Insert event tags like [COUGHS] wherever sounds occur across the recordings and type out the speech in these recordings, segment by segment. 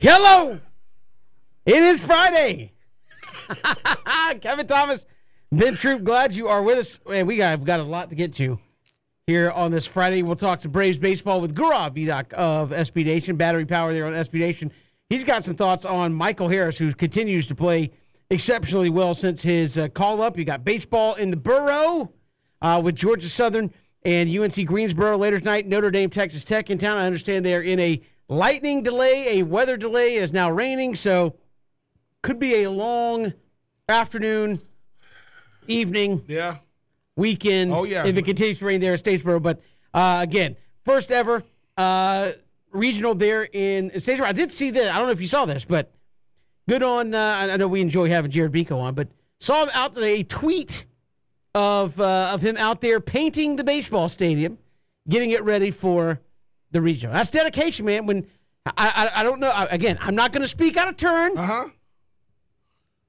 Hello. It is Friday. [LAUGHS] Kevin Thomas, Ben Troupe, glad you are with us. Man, we got, got a lot to get to here on this Friday. We'll talk some Braves baseball with Gaurav Vedak of SB Nation, battery power there on SB Nation. He's got some thoughts on Michael Harris, who continues to play exceptionally well since his uh, call up. You got baseball in the borough uh, with Georgia Southern and UNC Greensboro later tonight. Notre Dame, Texas Tech in town. I understand they're in a lightning delay, a weather delay. It is now raining, so could be a long afternoon, evening, Yeah. weekend. Oh, yeah. if it continues to rain there at Statesboro. But uh, again, first ever uh, regional there in Statesboro. I did see this. I don't know if you saw this, but good on. Uh, I know we enjoy having Jared Benko on, but saw him out today. A tweet of uh, of him out there painting the baseball stadium, getting it ready for the regional. That's dedication, man. When I I, I don't know. I, again, I'm not going to speak out of turn. Uh huh.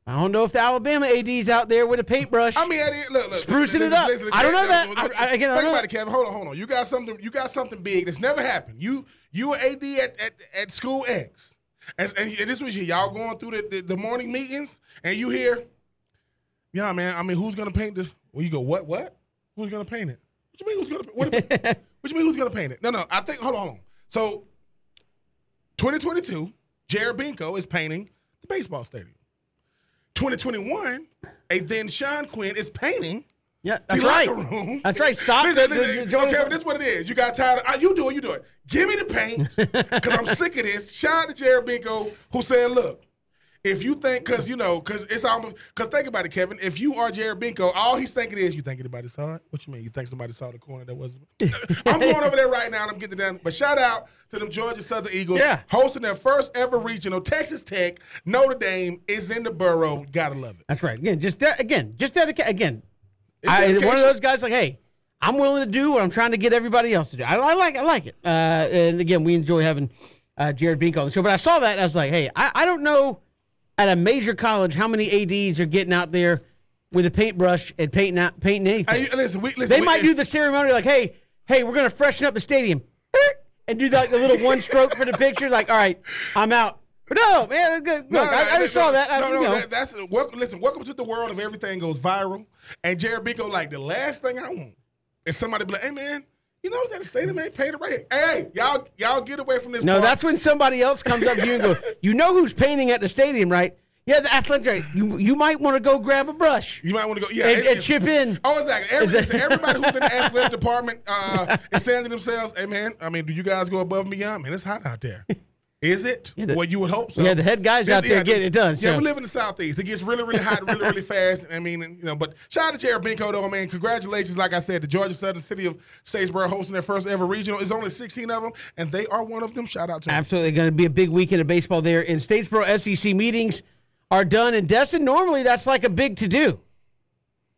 I don't know if the Alabama AD's out there with a paintbrush. I mean, look, look, Sprucing listen, it up. listen, I don't know that. I- I- again, I think about it, Kevin. Hold on, hold on. You got something. You got something big that's never happened. You you were AD at, at, at school X, and, and this was. Y'all going through the, the, the morning meetings, and you hear, yeah, man. I mean, who's gonna paint the? Well, you go, what, what? Who's gonna paint it? What you mean who's gonna? What, [LAUGHS] what you mean who's gonna paint it? No, no. I think. Hold on, hold on. So, 2022, Jared Benko is painting the baseball stadium. 2021, and then Sean Quinn is painting yeah, that's the right. locker room. That's right. Stop. Listen, the- the- okay, this is what it is. You got tired. Of, uh, you do it. You do it. Give me the paint [LAUGHS] because I'm sick of this. Shout out to Jared Benko who said, "Look, if you think, because you know, because it's almost, because think about it, Kevin. If you are Jared Benko, all he's thinking is, you think anybody saw it? What you mean? You think somebody saw the corner that wasn't? [LAUGHS] I'm going over there right now and I'm getting done. But shout out to them Georgia Southern Eagles Yeah. hosting their first ever regional. Texas Tech, Notre Dame is in the borough. Gotta love it. That's right. Again, just de- again, just dedicate. Again, I, one of those guys like, hey, I'm willing to do what I'm trying to get everybody else to do. I, I like, I like it. Uh, and again, we enjoy having uh, Jared Benko on the show. But I saw that and I was like, hey, I, I don't know at a major college how many ads are getting out there with a paintbrush and painting out, painting anything. Hey, listen, we, listen, they we- might do the ceremony like, hey, hey, we're gonna freshen up the stadium, and do like the little one stroke for the picture. Like, all right, I'm out. But no, man, good. Look, no, I, I just no, saw that. I, No, you no, know. that, that's welcome. Listen, welcome to the world of everything goes viral. And Jared Benko, like the last thing I want is somebody be like, "Hey, man, you notice that the stadium ain't painted right? here? Hey, hey, y'all, y'all get away from this." No, part. that's when somebody else comes up to you and goes, [LAUGHS] "You know who's painting at the stadium, right? Yeah, the athletic. director. You you might want to go grab a brush you might want to go. Yeah, and, it- and chip in." Oh, exactly. Every, listen, everybody who's in the [LAUGHS] athletic department uh, is saying to themselves, "Hey, man, I mean, do you guys go above and beyond? Man, it's hot out there." Is it? the- well, you would hope so. Yeah, the head guys out there getting it done, Yeah, so. we live in the southeast. It gets really, really hot, really, really fast. I mean, you know, but shout out to Jared Benko, though, man. Congratulations, like I said, the Georgia Southern City of Statesboro hosting their first ever regional. There's only 16 of them, and they are one of them. Shout out to them. Absolutely going to be a big weekend of baseball there in Statesboro. SEC meetings are done in Destin. Normally, that's like a big to do.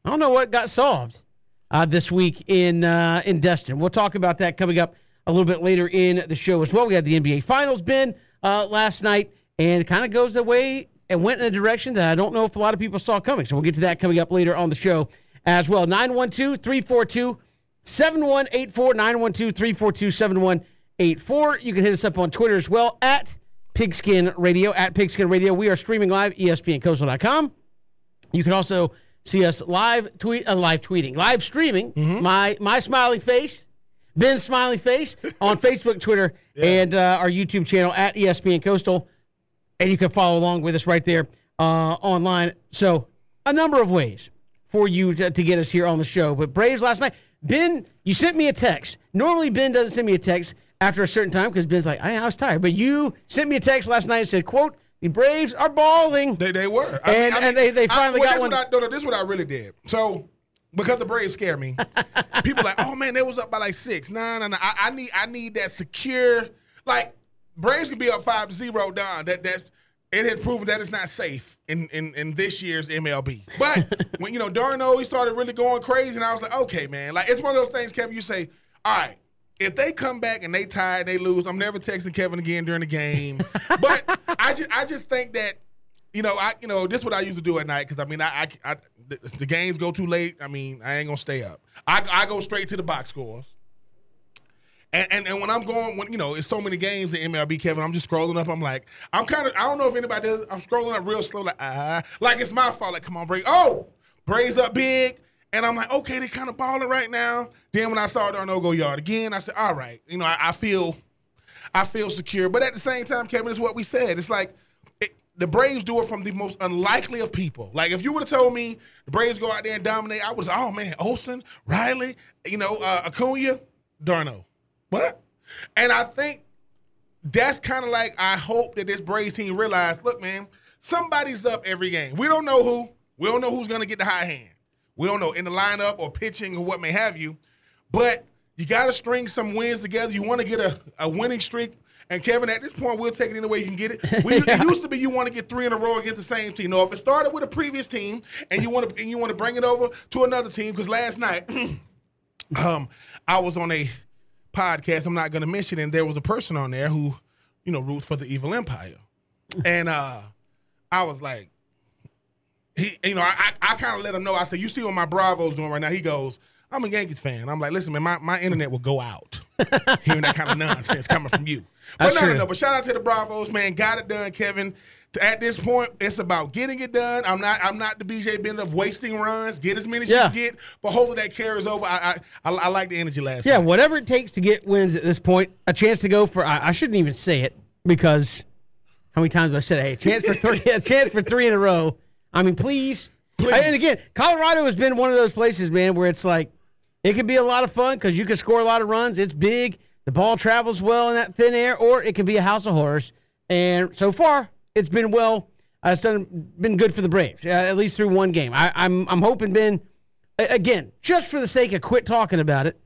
I don't know what got solved uh, this week in uh, in Destin. We'll talk about that coming up a little bit later in the show as well. We had the NBA Finals bin uh, last night, and it kind of goes away and went in a direction that I don't know if a lot of people saw coming. So we'll get to that coming up later on the show as well. 912 342 7184 912 342 7184. You can hit us up on Twitter as well at Pigskin Radio. At Pigskin Radio. We are streaming live, ESPNCoastal.com. You can also see us live tweet, uh, live tweeting, live streaming my my smiling face, Ben's Smiley face on [LAUGHS] Facebook, Twitter, and uh, our YouTube channel at ESPN Coastal, and you can follow along with us right there uh, online. So a number of ways for you to, to get us here on the show. But Braves last night, Ben, you sent me a text. Normally Ben doesn't send me a text after a certain time because Ben's like, I, I was tired. But you sent me a text last night and said, "quote The Braves are balling." They, they were. And- and they- they finally well, got one- I, no, no, this is what I really did. So, because the Braves scare me, people like, oh man, they was up by like six. Nah, nah, nah. I, I need, I need that secure. Like Braves can be up five to zero down. That that's it has proven that it's not safe in in, in this year's MLB. But when you know d'Arnaud, he started really going crazy, and I was like, okay, man. Like it's one of those things, Kevin. You say, all right. If they come back and they tie and they lose, I'm never texting Kevin again during the game. but I just I just think that you know, I you know this is what I used to do at night because I mean I, I, I the, games go too late. I mean I ain't gonna stay up. I I go straight to the box scores, And, and and when I'm going, when you know, it's so many games in MLB, Kevin, I'm just scrolling up. I'm like, I'm kind of, I don't know if anybody does. I'm scrolling up real slow, like ah, like it's my fault. Like, come on, Braves. Oh, Braves up big. And I'm like, okay, they kind of balling right now. Then when I saw d'Arnaud go yard again, I said, all right, you know, I, I feel, I feel secure. But at the same time, Kevin, it's what we said. It's like the Braves do it from the most unlikely of people. Like if you would have told me the Braves go out there and dominate, I was, oh man, Olson, Riley, you know, uh, Acuna, d'Arnaud. What? And I think that's kind of like I hope that this Braves team realize, look, man, somebody's up every game. We don't know who. We don't know who's to get the high hand. We don't know in the lineup or pitching or what may have you. But you got to string some wins together. You want to get a, a winning streak. And Kevin, at this point, we'll take it any way you can get it. We, It [LAUGHS] used to be you want to get three in a row against the same team. No, if it started with a previous team and you want to and you want to bring it over to another team, because last night, [CLEARS THROAT] um, I was on a podcast. I'm not going to mention, and there was a person on there who, you know, roots for the evil empire, and uh, I was like, he, you know, I, I, I kind of let him know. I said, "You see what my Bravo's doing right now?" He goes, "I'm a Yankees fan." I'm like, "Listen, man, my, my internet will go out [LAUGHS] hearing that kind of nonsense coming from you." But That's no, no, true. no. But shout out to the Bravos, man. Got it done, Kevin. At this point, it's about getting it done. I'm not. I'm not the BJ Bennett of wasting runs. Get as many as Yeah. you get, but hopefully that carries over. I I, I, I like the energy last. Yeah, night. whatever it takes to get wins at this point, a chance to go for. I, I shouldn't even say it because how many times have I said, "Hey, a chance for three, a chance for three in a row." I mean, please. Please. And again, Colorado has been one of those places, man, where it's like it could be a lot of fun because you can score a lot of runs. It's big, the ball travels well in that thin air, or it can be a house of horrors. And so far, it's been well. Uh, it's done been good for the Braves, uh, at least through one game. I, I'm I'm hoping Ben, again, just for the sake of quit talking about it,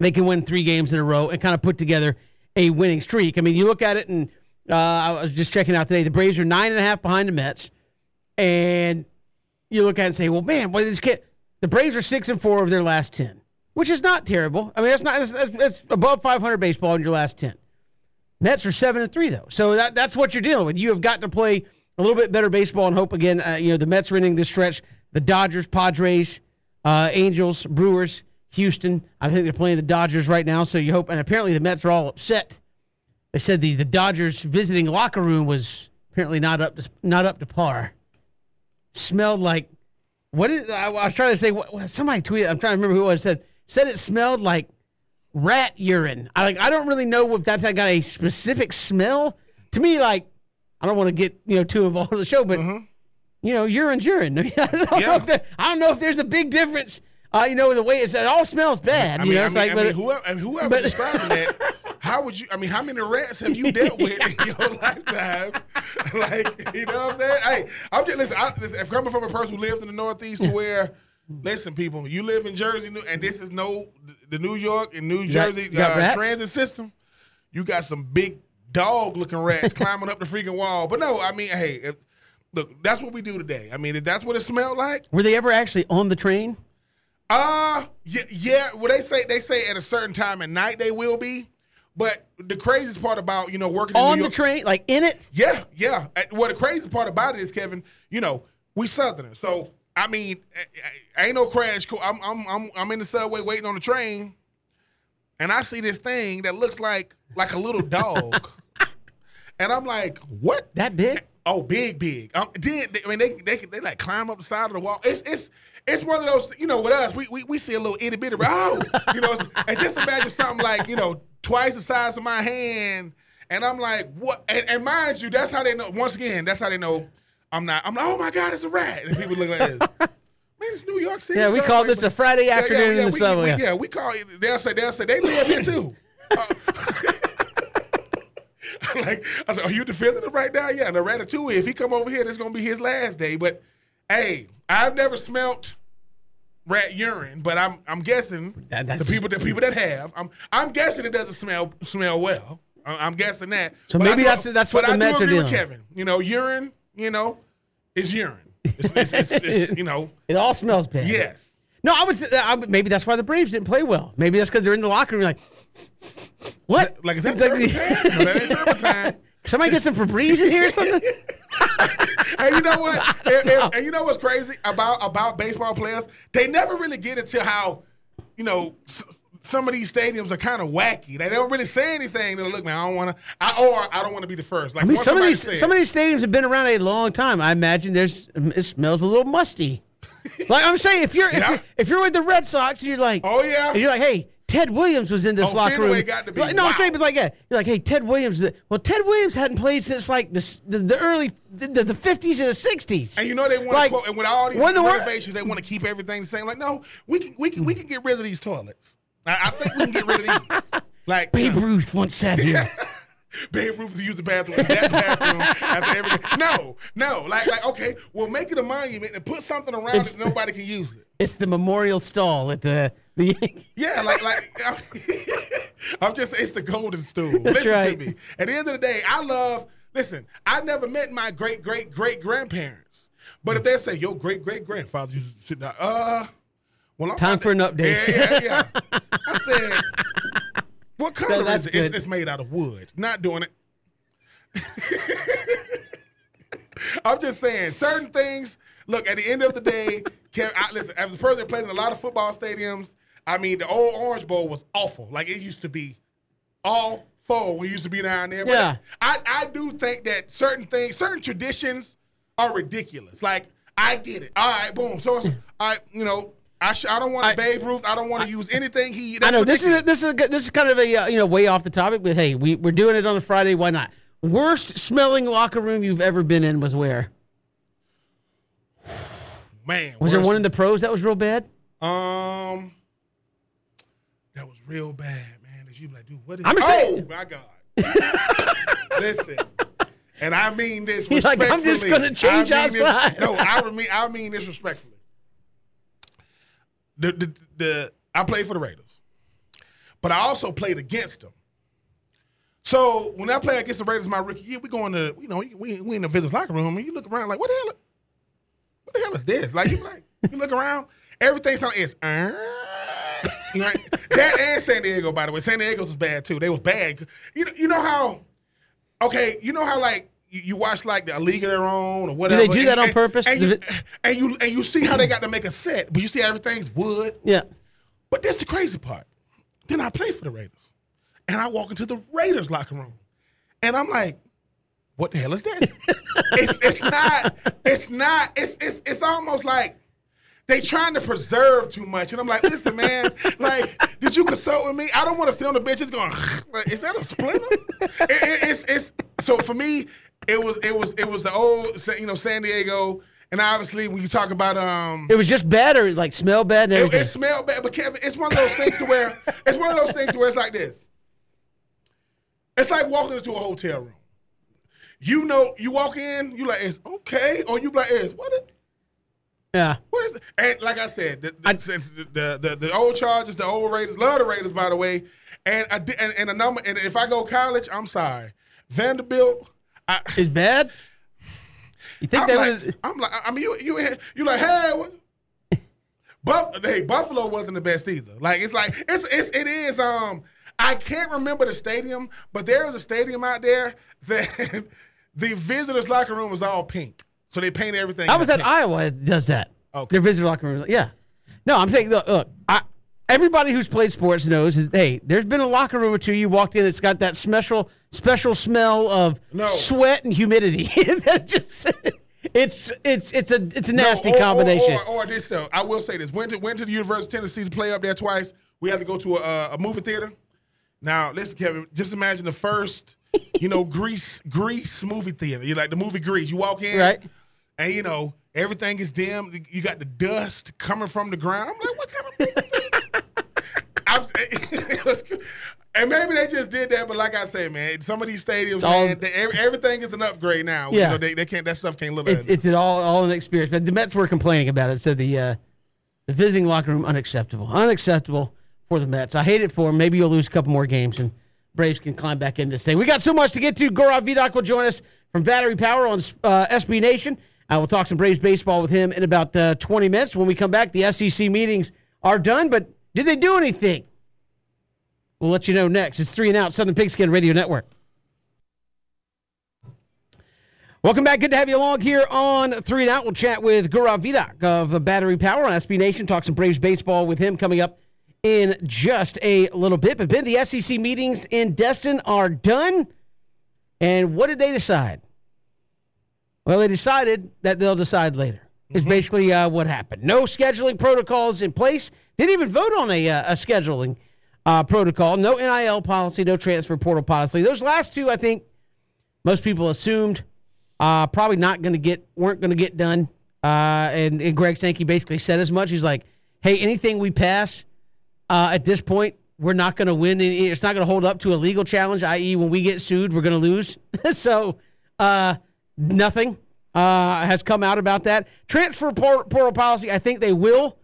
they can win three games in a row and kind of put together a winning streak. I mean, you look at it, and uh, I was just checking out today. The Braves are nine and a half behind the Mets, and you look at it and say, "Well, man, what this kid?" The Braves are six and four of their last ten, which is not terrible. I mean, that's not that's, above 500 baseball in your last ten. Mets are seven and three though, so that that's what you're dealing with. You have got to play a little bit better baseball and hope again. Uh, you know, the Mets are ending this stretch. The Dodgers, Padres, uh, Angels, Brewers, Houston. I think they're playing the Dodgers right now, so you hope. And apparently, the Mets are all upset. They said the the Dodgers visiting locker room was apparently not up to not up to par. Smelled like what is? I, I was trying to say. What- somebody tweeted. I'm trying to remember who it was. Said said it smelled like rat urine. I like. I don't really know if that's got a specific smell. To me, like I don't want to get you know too involved in the show, but you know, urine's urine. I, [LAUGHS] mean, I, don't know if there, I don't know if there's a big difference. Uh, you know, the way it's, it all smells bad. I you mean, know, I it's mean, like, I but mean, whoever, I mean, whoever but- describing that, [LAUGHS] how would you? I mean, how many rats have you dealt with in your [LAUGHS] lifetime? like, you know what I'm saying? Hey, I'm just listen. I, listen if coming from a person who lived in the Northeast, to where, listen, people, you live in Jersey, and this is no the New York and New Jersey uh, transit system. You got some big dog looking rats [LAUGHS] climbing up the freaking wall. But no, I mean, hey, if, look, that's what we do today. I mean, if that's what it smelled like. were they ever actually on the train? Uh yeah, yeah. Well, they say they say at a certain time at night they will be, but the craziest part about you know working in On the train, like in it? yeah, yeah. Uh, Well, the crazy part about it is Kevin. You know, we Southerners, so I mean, ain't no crash. I'm I'm I'm I'm in the subway waiting on the train, and I see this thing that looks like like a little dog, [LAUGHS] and I'm like, what? That big? Oh, big, big. Um, then they, I mean, they they they like climb up the side of the wall. It's it's it's one of those. You know, with us, we we, we see a little itty bitty. Oh, you know, [LAUGHS] and just imagine something like you know twice the size of my hand, and I'm like, what? And, and mind you, that's how they know. Once again, that's how they know I'm not. I'm like, oh my god, it's a rat, and people look like this. [LAUGHS] Man, it's New York City. Yeah, we call Like, this a Friday yeah, yeah, afternoon in the we, subway. we- yeah, we call it. They'll say they'll say they live here too. [LAUGHS] Uh, [LAUGHS] like I said, are you defending him right now? Yeah, and the ratatouille. If he come over here, this gonna be his last day. But hey, I've never smelt rat urine, but I'm I'm guessing That- the people the people that have, I'm I'm guessing it doesn't smell smell well. I'm guessing that. So But maybe that's- that's what but the I do Mets are agree with dealing with. Kevin, you know, urine, you know, is urine. It's, it's, it's, [LAUGHS] it's, you know, It all smells bad. yes. No, I would say I maybe that's why the Braves didn't play well. Maybe that's because they're in the locker room like, what? Like is that It's like- turpentine? no, that ain't. [LAUGHS] Somebody get some Febreze in here or something? [LAUGHS] and you know what? And, and- and you know what's crazy about about baseball players? They never really get into how, you know, s- some of these stadiums are kind of wacky. They don't really say anything. They'll look, man, I don't want to, I, or I don't want to be the first. Like I mean, some of these said- some of these stadiums have been around a long time. I imagine there's it smells a little musty. [LAUGHS] like I'm saying, if you're if, Yeah. you're if you're with the Red Sox and you're like, Oh, yeah. and you're like, hey, Ted Williams was in this Oh, locker room. got to be- Like, no, I'm saying, but like, yeah, you're like, hey, Ted Williams. Uh, well, Ted Williams hadn't played since like the the, the early the, the 50s and the 60s. And you know they want Like, to quote, and with all these renovations, they want to keep everything the same. Like, no, we can we can we can get rid of these toilets. I, I think we can get rid of these. [LAUGHS] Like Babe Ruth once said here. [LAUGHS] Babe Ruth used the bathroom, in that bathroom after everything. No, no, like like okay, well make it a monument and put something around It's- it. Nobody can use it. It's the memorial stall at the the. Yeah, like like [LAUGHS] I'm just it's the golden stool. That's listen right. to me. At the end of the day, I love. Listen, I never met my great great great grandparents, but if they say your great great grandfather used to sit down, uh, well, I'm Time for an update. Yeah, yeah, yeah. I [LAUGHS] said, what color that's is it? It's, it's made out of wood. Not doing it. [LAUGHS] I'm just saying, certain things. Look, at the end of the day, [LAUGHS] can, I, listen. As a person that played in a lot of football stadiums, I mean, the old Orange Bowl was awful. Like it used to be, all full when it used to be down there. But Yeah. I, I do think that certain things, certain traditions, are ridiculous. Like I get it. All right, boom. So it's, I, you know, I sh- I don't want to Babe Ruth. I don't want to use anything he. I know this is a, this is a, this is kind of a uh, you know way off the topic, but hey, we we're doing it on a Friday. Why not? Worst smelling locker room you've ever been in was where? [SIGHS] man. Was there one in the pros that was real bad? Um, that was real bad, man. That you be like, dude, what is? I'm oh saying- my god! [LAUGHS] Listen, and I mean this He's like, respectfully. I'm just gonna change I mean this- outside. no, I mean I mean this respectfully. The, the the I played for the Raiders, but I also played against them. So when I play against the Raiders my rookie year, we going to you know we we in the visitors locker room and you look around like what the hell what the hell is this? Like you like you look around, everything sounds is uh, that and San Diego, by the way. San Diego's was bad too. They was bad. You know, you know how okay, you know how like you, you watch like the A League of Their Own or whatever. do they do and- that on and- purpose? And you, and you and you see how they got to make a set, but you see everything's wood. Yeah. But that's the crazy part. Then I play for the Raiders. And I walk into the Raiders locker room. And I'm like, what the hell is this? [LAUGHS] it's it's not, it's not, it's it's it's almost like they trying to preserve too much. And I'm like, listen, man, like, did you consult with me? I don't want to sit on the bench. It's going, [LAUGHS] is that a splinter? It- it- it's it's so for me, it was it was it was the old you know, San Diego. And obviously when you talk about um It was just bad or like smell bad and it, everything. it smelled bad, but Kevin, it's one of those things to where it's one of those things where it's like this. It's like walking into a hotel room. You know, you walk in, you like it's okay, or you like it's what? It, yeah. what is it? And like I said, the, the, since the, the, the old Chargers, the old Raiders, love the Raiders by the way. And di- and, and a number, and if I go college, I'm sorry, Vanderbilt. I, Is bad? You think I'm they like, would? I'm like, I mean, you you you like, hey, what? [LAUGHS] Buff, hey, Buffalo wasn't the best either. Like, it's like it's, it's it is. Um, I can't remember the stadium, but there is a stadium out there [LAUGHS] that the visitors' locker room was all pink, so they painted everything. I was at pink. Iowa. Does that. Okay. Their visitor locker room. Yeah. No, I'm saying look, look I, everybody who's played sports knows. Is, hey, there's been a locker room or two you walked in. It's got that special special smell of No. sweat and humidity. [LAUGHS] that just it's it's it's a it's a nasty or- or- combination. Or, or, this, uh, I will say this: went to went to the University of Tennessee to play up there twice. We had to go to a, a movie theater. Now, listen, Kevin. Just imagine the first, you know, [LAUGHS] Grease Grease movie theater. You like the movie Grease. You walk in, Right. And you know everything is dim. You got the dust coming from the ground. I'm like, what kind of movie theater? I'm, it [LAUGHS] and maybe they just did that, but like I say, man, some of these stadiums, all- man, they, everything is an upgrade now. You Yeah. know, they, they can't. That stuff can't live. it's it's an all all an experience. But the Mets were complaining about it. Said the uh, the visiting locker room unacceptable, unacceptable for the Mets. I hate it for them. Maybe you'll lose a couple more games and Braves can climb back in this thing. We got so much to get to. Gaurav Vedak will join us from Battery Power on uh, SB Nation. I will talk some Braves baseball with him in about uh, 20 minutes. When we come back, the SEC meetings are done, but did they do anything? We'll let you know next. It's three and out, Southern Pigskin Radio Network. Welcome back. Good to have you along here on Three and Out. We'll chat with Gaurav Vedak of Battery Power on SB Nation. Talk some Braves baseball with him coming up in just a little bit. But Ben, the SEC meetings in Destin are done. And what did they decide? Well, they decided that they'll decide later. Is basically uh, what happened. No scheduling protocols in place. Didn't even vote on a, uh, a scheduling uh, protocol. No NIL policy. No transfer portal policy. Those last two, I think, most people assumed uh, probably not going to get weren't going to get done. Uh, and, and Greg Sankey basically said as much. He's like, "Hey, anything we pass uh, at this point, we're not going to win. It's not going to hold up to a legal challenge. I.e., when we get sued, we're going to lose. [LAUGHS] so uh, nothing uh, has come out about that transfer portal policy. I think they will.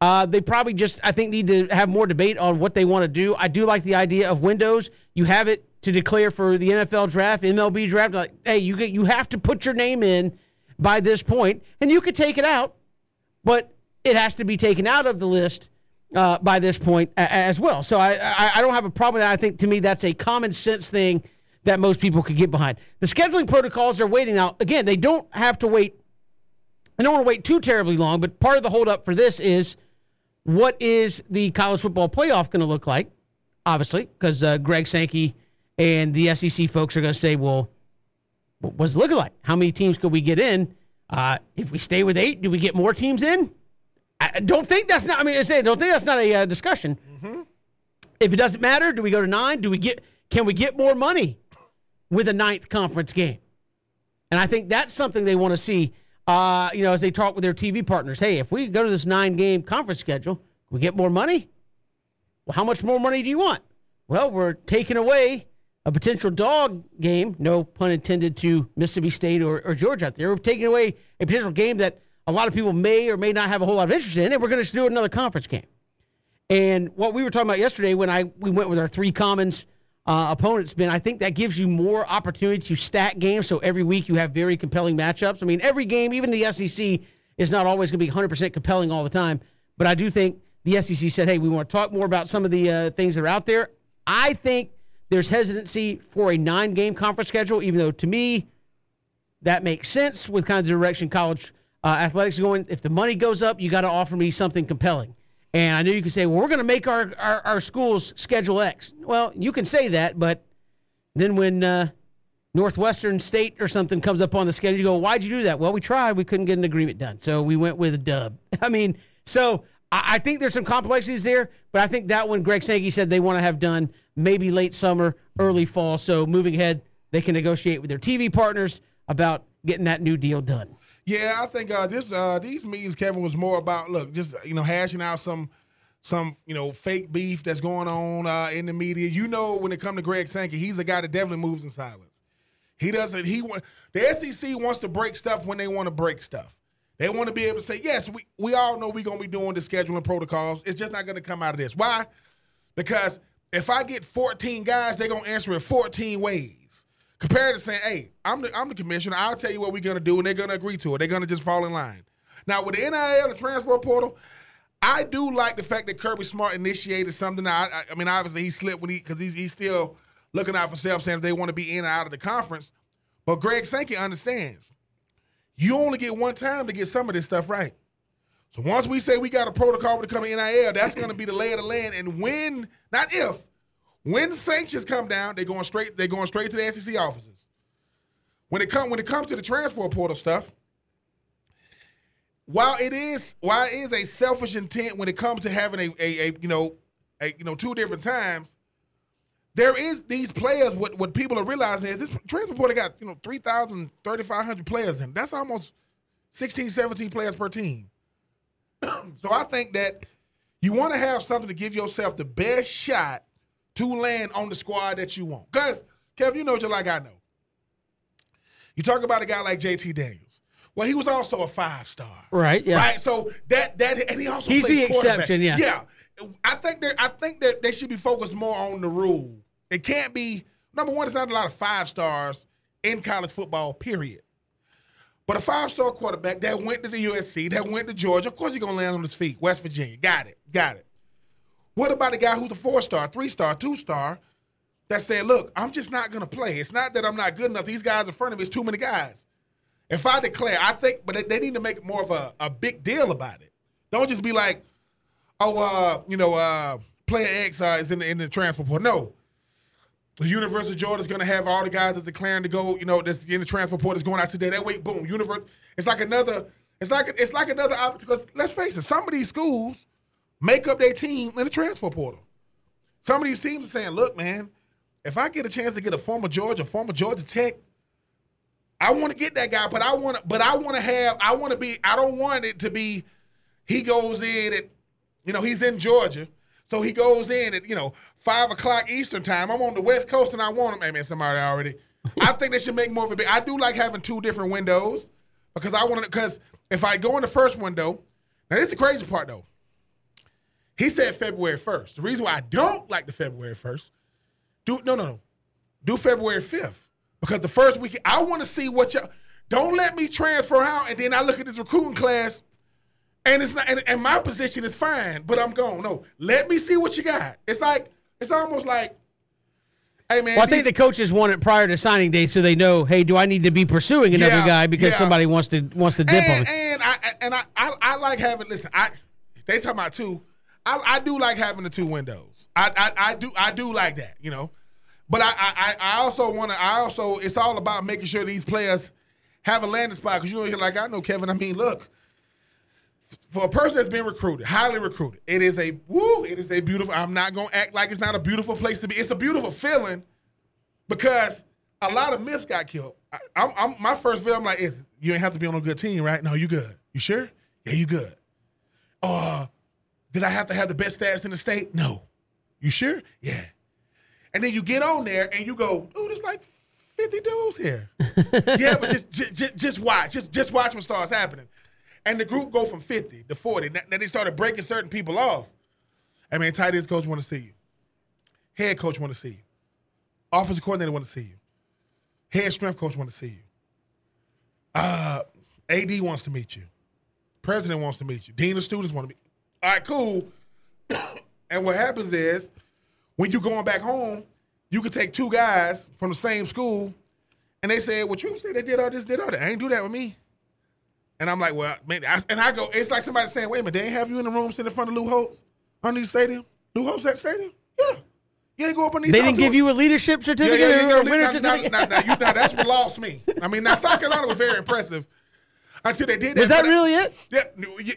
Uh, they probably just, I think, need to have more debate on what they want to do. I do like the idea of windows. You have it to declare for the NFL draft, MLB draft. Like, hey, you get, you have to put your name in by this point, and you could take it out, but it has to be taken out of the list uh, by this point as well. So I, I, I don't have a problem with that. I think to me that's a common sense thing that most people could get behind. The scheduling protocols are waiting now. Again, they don't have to wait. I don't want to wait too terribly long, but part of the holdup for this is what is the college football playoff going to look like? Obviously, because uh, Greg Sankey and the SEC folks are going to say, well, what's it looking like? How many teams could we get in? Uh, if we stay with eight, do we get more teams in? I don't think that's not. I mean, I say, don't think that's not a uh, discussion. Mm-hmm. If it doesn't matter, do we go to nine? Do we get? Can we get more money with a ninth conference game? And I think that's something they want to see. Uh, you know, as they talk with their TV partners, hey, if we go to this nine-game conference schedule, we get more money. Well, how much more money do you want? Well, we're taking away a potential dog game, no pun intended to Mississippi State or, or Georgia out there. We're taking away a potential game that a lot of people may or may not have a whole lot of interest in, and we're going to do another conference game. And what we were talking about yesterday when I we went with our three commons uh, opponents, been. I think that gives you more opportunity to stack games. So every week you have very compelling matchups. I mean, every game, even the SEC, is not always going to be 100% compelling all the time. But I do think the SEC said, hey, we want to talk more about some of the uh, things that are out there. I think there's hesitancy for a nine game conference schedule, even though to me, that makes sense with kind of the direction college uh, athletics going. If the money goes up, you got to offer me something compelling. And I know you can say, well, we're going to make our, our, our, schools schedule X. Well, you can say that, but then when uh, Northwestern State or something comes up on the schedule, you go, why'd you do that? Well, we tried. We couldn't get an agreement done. So we went with a dub. [LAUGHS] I mean, so I, I think there's some complexities there, but I think that one, Greg Sankey said they want to have done maybe late summer, early fall. So moving ahead, they can negotiate with their TV partners about getting that new deal done. Yeah, I think uh, this uh, these meetings, Kevin, was more about look, just you know, hashing out some some you know fake beef that's going on uh, in the media. You know, when it comes to Greg Sankey, he's a guy that definitely moves in silence. He doesn't. He the SEC wants to break stuff when they want to break stuff. They want to be able to say, yes, we we all know we're gonna be doing the scheduling protocols. It's just not gonna come out of this. Why? Because if I get 14 guys, they're gonna answer it 14 ways. Compared to saying, hey, I'm the, I'm the commissioner. I'll tell you what we're to do, and they're to agree to it. They're to just fall in line. Now, with the NIL, the transfer portal, I do like the fact that Kirby Smart initiated something. I, I mean, obviously he slipped when he because he's, he's still looking out for self, saying if they want to be in or out of the conference. But Greg Sankey understands you only get one time to get some of this stuff right. So once we say we got a protocol to come to NIL, that's going to be the lay of the land. And when, not if, when sanctions come down, they're going straight. They're going straight to the SEC offices. When it come when it comes to the transfer portal stuff, while it is while it is a selfish intent when it comes to having a, a, a you know a you know two different times, there is these players. What what people are realizing is this transfer portal got you know 3,000, 3,500 players in. That's almost 16, 17 players per team. [COUGHS] so I think that you want to have something to give yourself the best shot to land on the squad that you want. Because, Kev, you know just like I know. You talk about a guy like JT Daniels. Well, he was also a five star. Right. Yeah. Right. So that that and he also he's the exception. Yeah. Yeah. I think they I think that they should be focused more on the rule. It can't be number one. It's not a lot of five stars in college football. Period. But a five star quarterback that went to the USC, that went to Georgia, of course he's gonna land on his feet. West Virginia, got it, got it. What about a guy who's a four star, three star, two star that said, look, I'm just not going to play. It's not that I'm not good enough. These guys in front of me, it's too many guys. If I declare, I think, but they need to make more of a, a big deal about it. Don't just be like, oh, uh, you know, uh, player X uh, is in the, in the transfer portal. No. The University of Georgia is going to have all the guys that's declaring to go, you know, that's in the transfer portal is going out today. That way, boom, universe. It's like another. It's like it's like another opportunity. Let's face it, some of these schools make up their team in the transfer portal. Some of these teams are saying, "Look, man, if I get a chance to get a former Georgia, former Georgia Tech, I want to get that guy, but I want to, but I want to have, I want to be, I don't want it to be, he goes in at, you know, he's in Georgia, so he goes in at, you know, five o'clock Eastern time. I'm on the West Coast and I want him. Hey man, somebody already. I think they should make more of a big. I do like having two different windows because I want to. Because if I go in the first window, now this is the crazy part though. He said February first. The reason why I don't like the February first, do no no no, do February fifth because the first week I want to see what y'all. Don't let me transfer out and then I look at this recruiting class and it's not and, and my position is fine, but I'm gone. No, let me see what you got. It's like it's almost like, hey man. Well, I think the coaches want it prior to signing day, so they know, hey, do I need to be pursuing another Yeah, guy because yeah. somebody wants to wants to dip on me? and I and I, I I like having listen. I they talking about two. I, I do like having the two windows. I, I I do I do like that. You know, but I I, I also want to. I also it's all about making sure these players have a landing spot because you know like I know Kevin. I mean, look. For a person that's been recruited, highly recruited, it is a woo. It is a beautiful. I'm not gonna act like it's not a beautiful place to be. It's a beautiful feeling because a lot of myths got killed. I, I'm, I'm my first video. I'm like, is you ain't have to be on a good team, right? No, you good. You sure? Yeah, you good. Uh, did I have to have the best stats in the state? No. You sure? Yeah. And then you get on there and you go, oh, there's like 50 dudes here. [LAUGHS] yeah, but just, just just watch. Just just watch what starts happening. And the group go from 50 to 40. Then then they started breaking certain people off. I mean, tight ends coach want to see you. Head coach want to see you. Offensive coordinator want to see you. Head strength coach want to see you. Uh, AD wants to meet you. President wants to meet you. Dean of students want to meet. All right, cool. [COUGHS] and what happens is, when you going back home, you could take two guys from the same school, and they say, "Well, Troupe said they did all this, did all that. I ain't do that with me." And I'm like, "Well, man," I, and I go, "It's like somebody saying, wait a minute, they ain't have you in the room sitting in front of Lou Holtz on these stadium? Lou Holtz at stadium? Yeah, you ain't go up on these. They didn't give him. you a leadership certificate yeah, yeah, or a winner Now- now- now- now, you- now that's what lost me. I mean, now South Carolina was very impressive until they did that. Was that but really it? Yeah,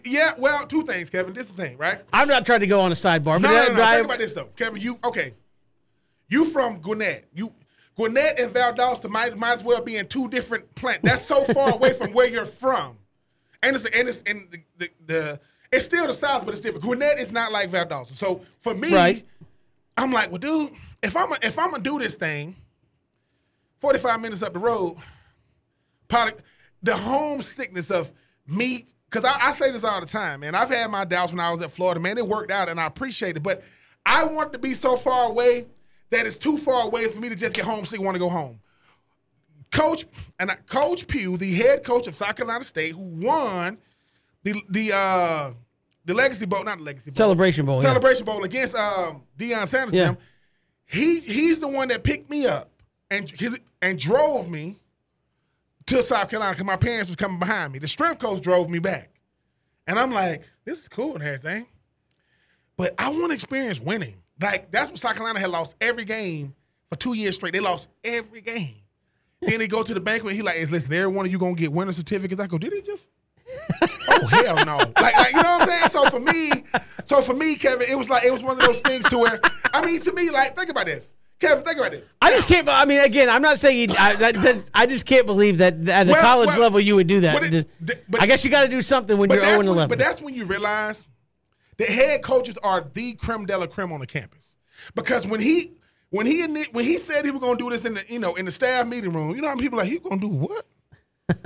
yeah. Well, two things, Kevin. This is the thing, right? I'm not trying to go on a sidebar, but No, no, no, no. guy- Think about this though, Kevin. You okay? You from Gwinnett? You Gwinnett and Valdosta might might as well be in two different plants. That's so far [LAUGHS] away from where you're from, and it's and it's and the, the, the it's still the South, but it's different. Gwinnett is not like Valdosta. So for me, Right. I'm like, well, dude, if I'm a, if I'm gonna do this thing, 45 minutes up the road, probably the homesickness of me, because I, I say this all the time, man. I've had my doubts when I was at Florida, man. It worked out and I appreciate it. But I want to be so far away that it's too far away for me to just get homesick and want to go home. Coach and I- Coach Pough, the head coach of South Carolina State, who won the the uh the Legacy Bowl, not the Legacy Bowl, Celebration Bowl, yeah. Celebration Bowl against um, Deion Sanders. Yeah. He he's the one that picked me up and and drove me to South Carolina because my parents was coming behind me. The strength coach drove me back, and I'm like, this is cool and everything, but I want to experience winning. Like that's what South Carolina had lost every game for two years straight. They lost every game. then they go to the banquet. And he like, "Is listen, every one of you gonna get winner certificates." I go, "Did he just?" [LAUGHS] oh hell no! Like, like you know what I'm saying? So for me, so for me, Kevin, it was like it was one of those things to where I mean, to me, like think about this, Kevin, think about this. I just can't. I mean, again, I'm not saying I, that does, I just can't believe that at the Well, college well, level you would do that. but it- but- I guess you got to do something when you're that's 0 and when, 11. but that's when you realize the head coaches are the creme de la creme on the campus. Because when he when he when he said he was going to do this in the you know in the staff meeting room, you know how many people are like he going to do what? [LAUGHS]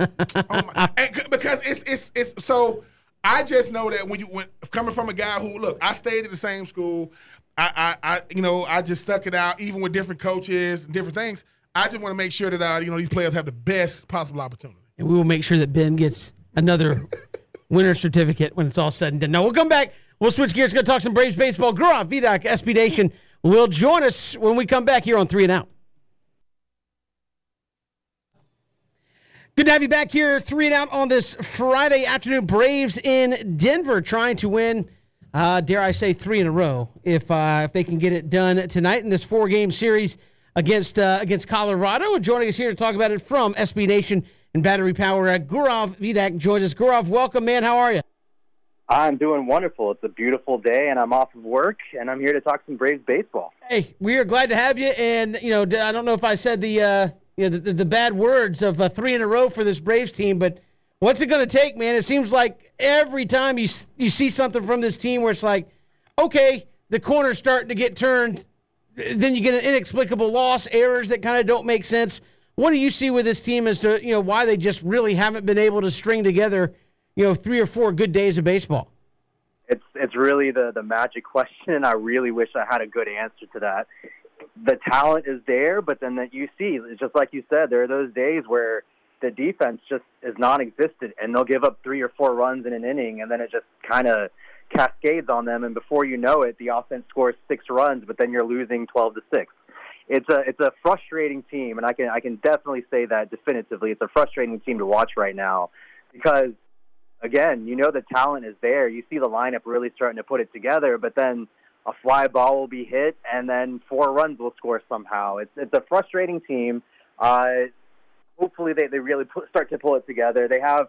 oh my, and because it's it's it's so I just know that when you when coming from a guy who look, I stayed at the same school. I, I, I you know, I just stuck it out even with different coaches and different things. I just want to make sure that uh, you know these players have the best possible opportunity. and we will make sure that Ben gets another [LAUGHS] winner certificate when it's all said and done. Now we'll come back. We'll switch gears. Going to talk some Braves baseball. Grant Vedak, SB Nation will join us when we come back here on Three and Out. Good to have you back here, Three and Out on this Friday afternoon. Braves in Denver trying to win uh, dare I say, three in a row if uh, if they can get it done tonight in this four game series against uh, against Colorado. And joining us here to talk about it from SB Nation and Battery Power, uh, Gaurav Vedak joins us. Gaurav, welcome, man. How are you? I'm doing wonderful. It's a beautiful day, and I'm off of work, and I'm here to talk some Braves baseball. Hey, we are glad to have you. And you know, I don't know if I said the uh, you know the, the bad words of uh, three in a row for this Braves team, but what's it going to take, man? It seems like every time you you see something from this team where it's like, okay, the corner's starting to get turned, then you get an inexplicable loss, errors that kind of don't make sense. What do you see with this team as to you know why they just really haven't been able to string together, you know, three or four good days of baseball? It's it's really the the magic [LAUGHS] question. I really wish I had a good answer to that. The talent is there, but then that you see, just like you said, there are those days where the defense just is non-existent, and they'll give up three or four runs in an inning, and then it just kind of cascades on them, and before you know it, the offense scores six runs, but then you're losing twelve to six it's a it's a frustrating team, and I can I can definitely say that definitively. It's a frustrating team to watch right now because again, you know the talent is there. You see the lineup really starting to put it together, but then a fly ball will be hit, and then four runs will score somehow. It's it's a frustrating team. Uh, hopefully, they they really put, start to pull it together. They have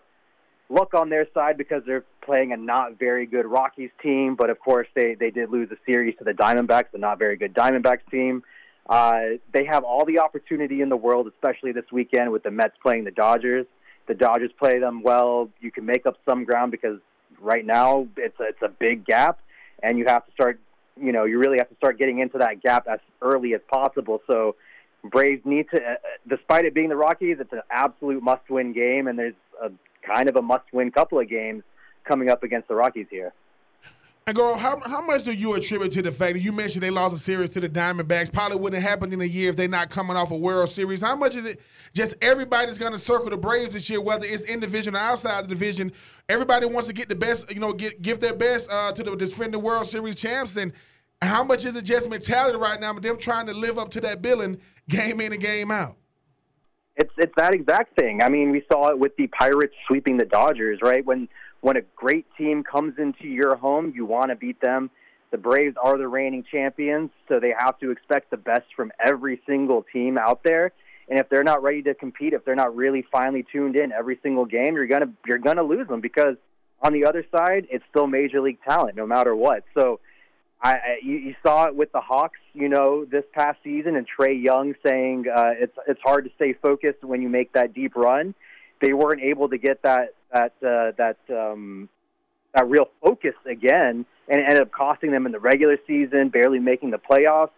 luck on their side because they're playing a not very good Rockies team, but of course they they did lose a series to the Diamondbacks, the not very good Diamondbacks team. Uh, they have all the opportunity in the world, especially this weekend with the Mets playing the Dodgers. The Dodgers play them well. You can make up some ground because right now it's a, it's a big gap, and you have to start. You know, you really have to start getting into that gap as early as possible. So, Braves need to, uh, despite it being the Rockies, it's an absolute must-win game, and there's a kind of a must-win couple of games coming up against the Rockies here. And girl, how, how much do you attribute to the fact that you mentioned they lost a series to the Diamondbacks? Probably wouldn't have happened in a year if they're not coming off a World Series. How much is it just everybody's going to circle the Braves this year, whether it's in division or outside the division? Everybody wants to get the best, you know, get give their best uh, to the defending World Series champs. Then how much is it just mentality right now? Them trying to live up to that billing game in and game out. It's it's that exact thing. I mean, we saw it with the Pirates sweeping the Dodgers, right? When when a great team comes into your home, you want to beat them. The Braves are the reigning champions, so they have to expect the best from every single team out there. And if they're not ready to compete, if they're not really finely tuned in every single game, you're gonna you're gonna lose them because on the other side, it's still major league talent, no matter what. So, I, you, you saw it with the Hawks, you know, this past season, and Trae Young saying uh, it's it's hard to stay focused when you make that deep run. They weren't able to get that that uh, that um, that real focus again, and it ended up costing them in the regular season, barely making the playoffs.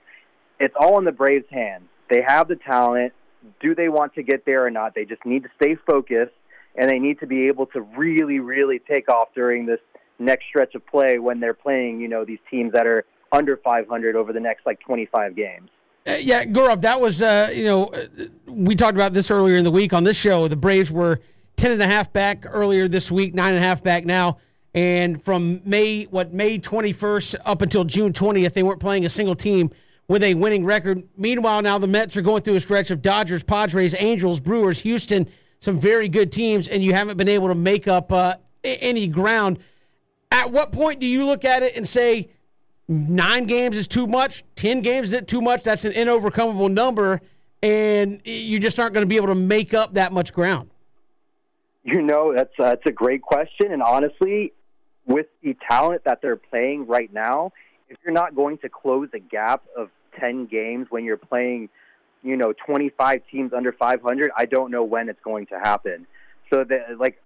It's all in the Braves' hands. They have the talent. Do they want to get there or not? They just need to stay focused, and they need to be able to really, really take off during this next stretch of play when they're playing, you know, these teams that are under 500 over the next like 25 games. Uh, yeah, Gaurav, that was, uh, you know, uh, we talked about this earlier in the week on this show. The Braves were 10 and a half back earlier this week, nine and a half back now. And from May, what, May 21st up until June 20th, they weren't playing a single team with a winning record. Meanwhile, now the Mets are going through a stretch of Dodgers, Padres, Angels, Brewers, Houston, some very good teams, and you haven't been able to make up uh, any ground. At what point do you look at it and say, nine games is too much, 10 games is too much? That's an inovercomable number, and you just aren't going to be able to make up that much ground. You know, that's uh, that's a great question, and honestly, with the talent that they're playing right now, if you're not going to close a gap of ten games when you're playing, you know, 25 teams under 500, I don't know when it's going to happen. So that, like,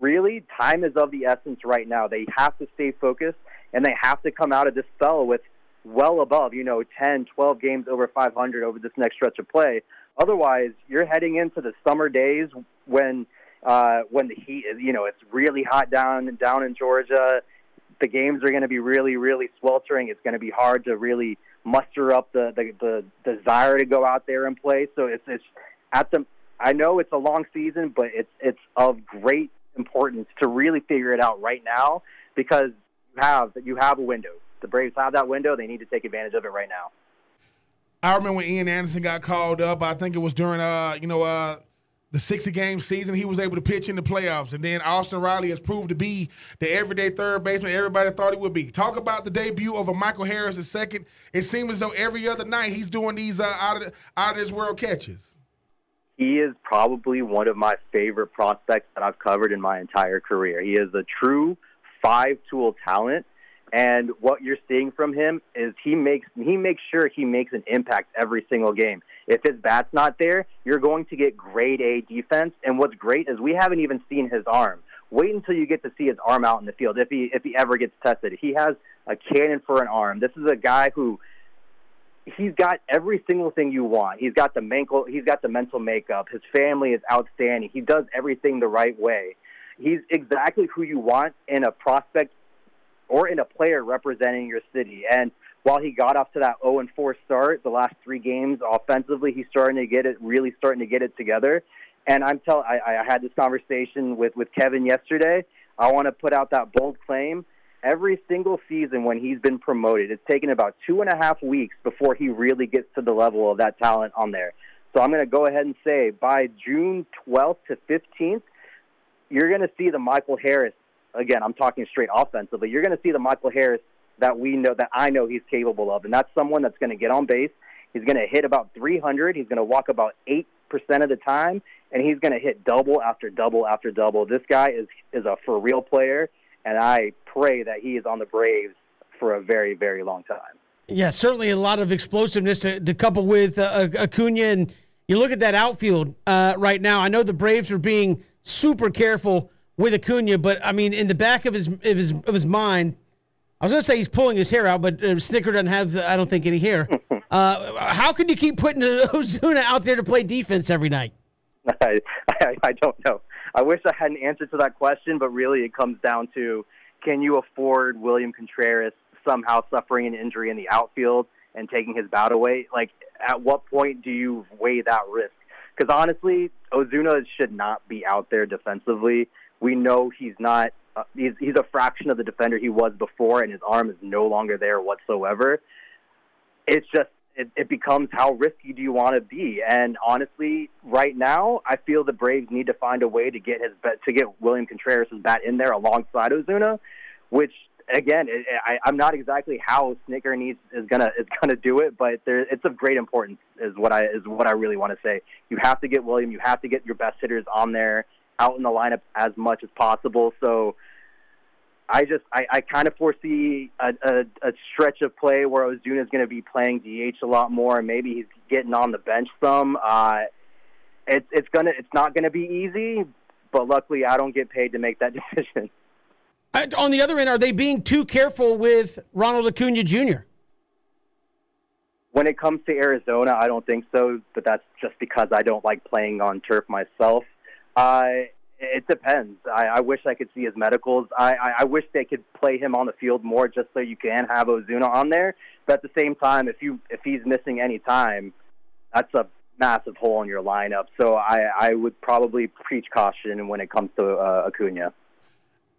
really, time is of the essence right now. They have to stay focused, and they have to come out of this spell with well above, you know, 10, 12 games over 500 over this next stretch of play. Otherwise, you're heading into the summer days when uh, when the heat is, you know, it's really hot down down in Georgia. The games are going to be really, really sweltering. It's going to be hard to really muster up the, the the desire to go out there and play. So it's it's at the. I know it's a long season, but it's it's of great importance to really figure it out right now because you have you have a window. The Braves have that window. They need to take advantage of it right now. I remember when Ian Anderson got called up. I think it was during uh you know uh the 60 game season he was able to pitch in the playoffs. And then Austin Riley has proved to be the everyday third baseman everybody thought he would be. Talk about the debut of a Michael Harris the second. It seems as though every other night he's doing these uh, out of out of this world catches. He is probably one of my favorite prospects that I've covered in my entire career. He is a true five tool talent. And what you're seeing from him is he makes he makes sure he makes an impact every single game. If his bat's not there, you're going to get grade A defense. And what's great is we haven't even seen his arm. Wait until you get to see his arm out in the field if he if he ever gets tested. He has a cannon for an arm. This is a guy who he's got every single thing you want. He's got the mental he's got the mental makeup. His family is outstanding. He does everything the right way. He's exactly who you want in a prospect or in a player representing your city. And while he got off to that 0 and 4 start, the last three games offensively, he's starting to get it, really starting to get it together. And I'm tell I, I had this conversation with with Kevin yesterday. I want to put out that bold claim. Every single season when he's been promoted, it's taken about two and a half weeks before he really gets to the level of that talent on there. So I'm going to go ahead and say by June 12th to 15th, you're going to see the Michael Harris again, I'm talking straight offensively, you're going to see the Michael Harris that we know that I know he's capable of, and that's someone that's going to get on base. He's going to hit about 300. He's going to walk about eight percent of the time, and he's going to hit double after double after double. This guy is is a for real player, and I pray that he is on the Braves for a very very long time. Yeah, certainly a lot of explosiveness to, to couple with uh, Acuna, and you look at that outfield uh, right now. I know the Braves are being super careful with Acuna, but I mean, in the back of his of his of his mind, I was going to say he's pulling his hair out, but uh, Snitker doesn't have, I don't think, any hair. [LAUGHS] Uh, how can you keep putting [LAUGHS] Ozuna out there to play defense every night? [LAUGHS] I, I, I don't know. I wish I had an answer to that question, but really it comes down to can you afford William Contreras somehow suffering an injury in the outfield and taking his bat away? Like, at what point do you weigh that risk? Because honestly, Ozuna should not be out there defensively. We know he's not. Uh, he's he's a fraction of the defender he was before, and his arm is no longer there whatsoever. It's just it, it becomes how risky do you want to be? And honestly, right now, I feel the Braves need to find a way to get his to get William Contreras' bat in there alongside Ozuna, which again, it, I, I'm not exactly how Snitker needs is gonna is gonna do it, but there, it's of great importance. Is what I is what I really want to say. You have to get William. You have to get your best hitters on there out in the lineup as much as possible. So I just I, I kind of foresee a, a, a stretch of play where Ozuna is going to be playing DH a lot more, and maybe he's getting on the bench some. Uh, it's it's gonna it's not gonna be easy, but luckily I don't get paid to make that [LAUGHS] decision. On the other end, are they being too careful with Ronald Acuna Jr.? When it comes to Arizona, I don't think so, but that's just because I don't like playing on turf myself. Uh, it depends. I, I wish I could see his medicals. I, I, I wish they could play him on the field more, just so you can have Ozuna on there. But at the same time, if you if he's missing any time, that's a massive hole in your lineup. So I, I would probably preach caution when it comes to uh, Acuna.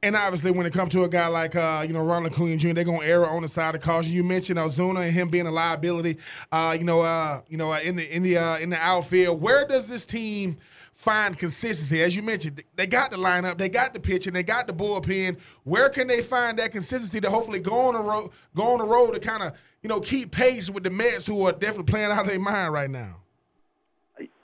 And obviously, when it comes to a guy like uh, you know Ronald Acuna Jr., they're gonna err on the side of caution. You mentioned Ozuna and him being a liability. Uh, you know, uh, you know, uh, in the in the uh, in the outfield. Where does this team? Find consistency. As you mentioned, they got the lineup, they got the pitching, they got the bullpen. Where can they find that consistency to hopefully go on the road, go on the road to kind of you know keep pace with the Mets, who are definitely playing out of their mind right now?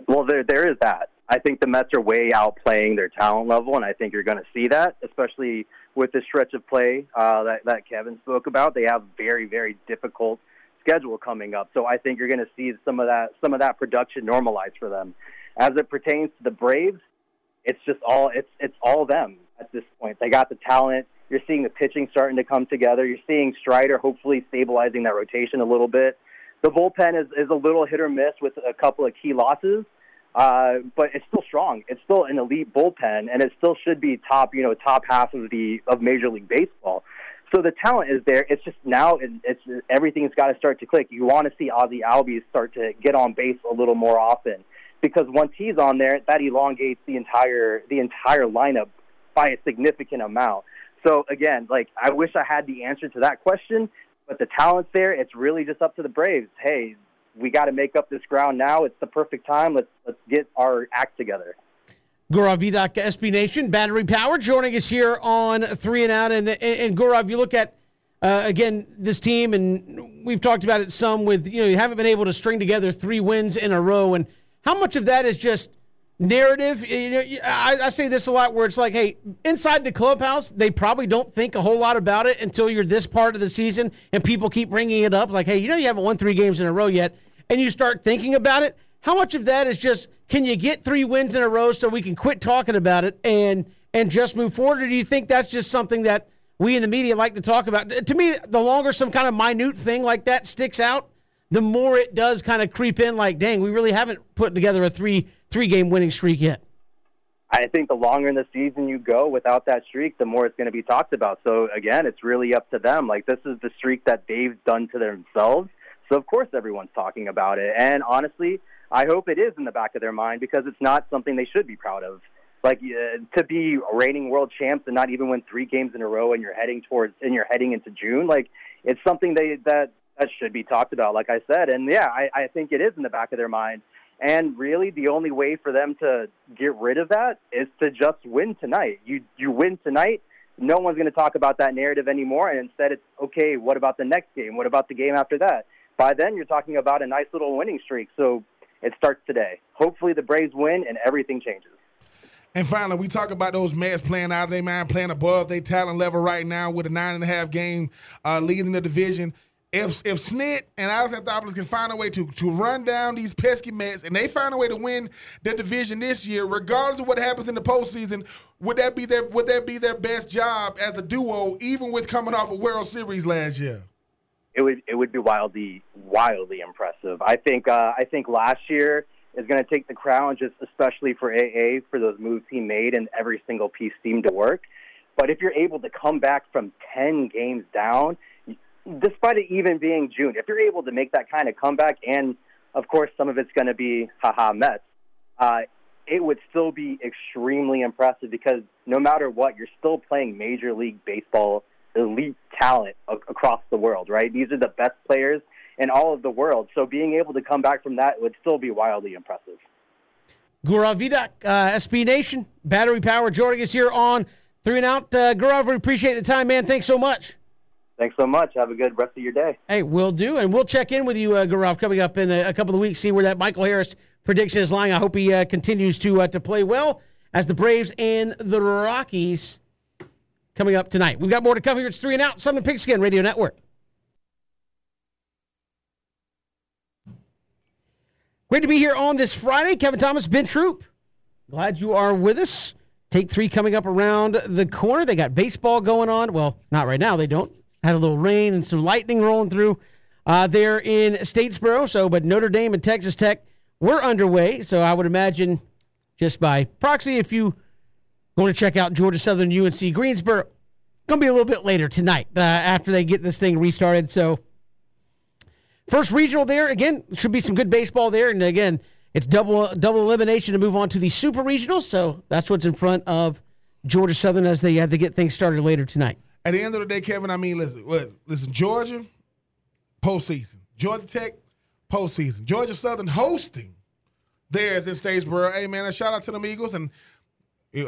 Well, there there is that. I think the Mets are way outplaying their talent level, and I think you're going to see that, especially with the stretch of play uh, that that Kevin spoke about. They have very very difficult schedule coming up, so I think you're going to see some of that some of that production normalize for them. As it pertains to the Braves, it's just all it's it's all them at this point. They got the talent. You're seeing the pitching starting to come together. You're seeing Strider hopefully stabilizing that rotation a little bit. The bullpen is, is a little hit or miss with a couple of key losses, uh, but it's still strong. It's still an elite bullpen, and it still should be top, you know, top half of the of Major League Baseball. So the talent is there. It's just now it's everything's got to start to click. You want to see Ozzy Albies start to get on base a little more often because once he's on there, that elongates the entire the entire lineup by a significant amount. So again, like I wish I had the answer to that question, but the talent's there. It's really just up to the Braves. Hey, we got to make up this ground now. It's the perfect time. Let's let's get our act together. Gaurav Vedak, SB Nation, Battery Power, joining us here on Three and Out. And, and, and Gaurav, you look at, uh, again, this team, and we've talked about it some with, you know, you haven't been able to string together three wins in a row. And how much of that is just narrative? You know, I, I say this a lot where it's like, hey, inside the clubhouse, they probably don't think a whole lot about it until you're this part of the season and people keep bringing it up. Like, hey, you know, you haven't won three games in a row yet. And you start thinking about it. How much of that is just can you get three wins in a row so we can quit talking about it and and just move forward? Or do you think that's just something that we in the media like to talk about? To me, the longer some kind of minute thing like that sticks out, the more it does kind of creep in. Like, dang, we really haven't put together a three three game winning streak yet. I think the longer in the season you go without that streak, the more it's going to be talked about. So again, it's really up to them. Like this is the streak that they've done to themselves. So of course everyone's talking about it. And honestly, I hope it is in the back of their mind because it's not something they should be proud of. Like uh, to be reigning world champs and not even win three games in a row, and you're heading towards and you're heading into June. Like it's something they that that should be talked about. Like I said, and yeah, I, I think it is in the back of their mind. And really, the only way for them to get rid of that is to just win tonight. You you win tonight, no one's going to talk about that narrative anymore. And instead, it's okay. What about the next game? What about the game after that? By then, you're talking about a nice little winning streak. So it starts today. Hopefully, the Braves win and everything changes. And finally, we talk about those Mets playing out of their mind, playing above their talent level right now with a nine and a half game uh, lead in the division. If if Snit and Alex Anthopoulos can find a way to to run down these pesky Mets and they find a way to win the division this year, regardless of what happens in the postseason, would that be their would that be their best job as a duo, even with coming off a World Series last year? it would it would be wildly wildly impressive. I think uh, I think last year is going to take the crown, just especially for AA for those moves he made, and every single piece seemed to work. But if you're able to come back from ten games down, despite it even being June, if you're able to make that kind of comeback, and of course some of it's going to be haha Mets, uh, it would still be extremely impressive because no matter what, you're still playing Major League Baseball elite talent across the world, right? These are the best players in all of the world. So being able to come back from that would still be wildly impressive. Gaurav Vedak, uh, SB Nation, Battery Power, joining us here on Three and Out. Uh, Gaurav, we appreciate the time, man. Thanks so much. Thanks so much. Have a good rest of your day. Hey, we'll do. And we'll check in with you, uh, Gaurav, coming up in a, a, couple of weeks, see where that Michael Harris prediction is lying. I hope he uh, continues to, uh, to play well as the Braves and the Rockies coming up tonight. We've got more to come here. It's three and out, Southern Pigskin Radio Network. Great to be here on this Friday. Kevin Thomas, Ben Troupe. Glad you are with us. Take three coming up around the corner. They got baseball going on. Well, not right now. They don't. Had a little rain and some lightning rolling through uh, there in Statesboro. So, but Notre Dame and Texas Tech were underway. So I would imagine just by proxy, if you Going to check out Georgia Southern UNC Greensboro. Going to be a little bit later tonight uh, after they get this thing restarted. So, first regional there again should be some good baseball there. And again, it's double double elimination to move on to the super regional. So that's what's in front of Georgia Southern as they have to get things started later tonight. At the end of the day, Kevin, I mean, listen, listen, Georgia postseason, Georgia Tech postseason, Georgia Southern hosting theirs in Statesboro. Hey man, a shout out to them Eagles and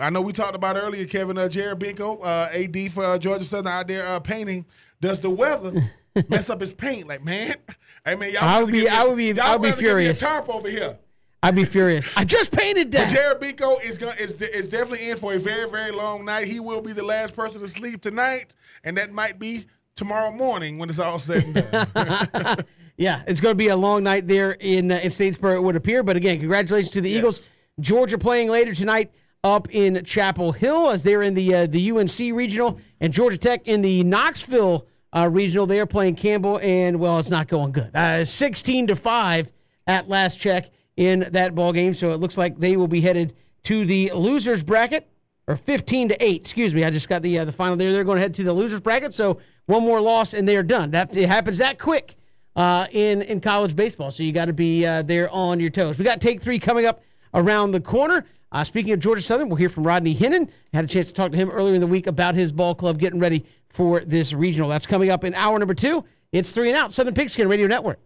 I know we talked about earlier, Kevin uh, Jared Benko, uh, AD for uh, Georgia Southern out there uh, painting. Does the weather [LAUGHS] mess up his paint? Like, man, [LAUGHS] I mean, y'all I would be, I would be, I would be furious. Tarp over here. I'd be furious. I just painted that. But Jared Benko is going is is definitely in for a very very long night. He will be the last person to sleep tonight, and that might be tomorrow morning when it's all said and done. [LAUGHS] yeah, it's going to be a long night there in uh, in Statesboro. It would appear, but again, congratulations to the yes. Eagles. Georgia playing later tonight up in Chapel Hill as they're in the uh, the UNC regional, and Georgia Tech in the Knoxville uh, regional. They are playing Campbell, and well, it's not going good. Uh, Sixteen to five at last check in that ball game. So it looks like they will be headed to the losers bracket, or fifteen to eight. Excuse me, I just got the uh, the final there. They're going to head to the losers bracket. So one more loss, and they are done. That it happens that quick. Uh, in in college baseball, so you got to be uh, there on your toes. We got take three coming up around the corner. Uh, speaking of Georgia Southern, we'll hear from Rodney Hennon. Had a chance to talk to him earlier in the week about his ball club getting ready for this regional. That's coming up in hour number two. It's three and out, Southern Pigskin Radio Network.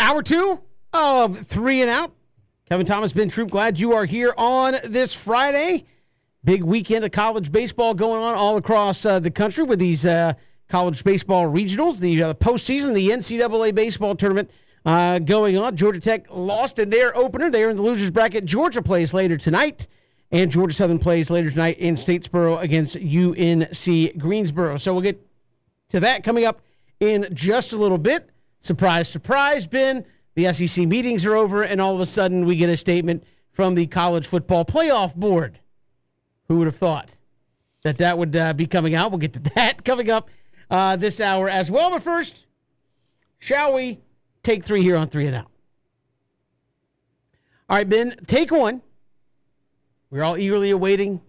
Hour two of three and out. Kevin Thomas, Ben Troupe, glad you are here on this Friday. Big weekend of college baseball going on all across uh, the country with these uh, college baseball regionals, the uh, postseason, the NCAA baseball tournament uh, going on. Georgia Tech lost in their opener. They are in the losers bracket. Georgia plays later tonight, and Georgia Southern plays later tonight in Statesboro against UNC Greensboro. So we'll get to that coming up in just a little bit. Surprise, surprise, Ben. The SEC meetings are over, and all of a sudden we get a statement from the college football playoff board. Who would have thought that that would uh, be coming out? We'll get to [LAUGHS] that coming up uh, this hour as well. But first, shall we take three here on three and out? All right, Ben, take one. We're all eagerly awaiting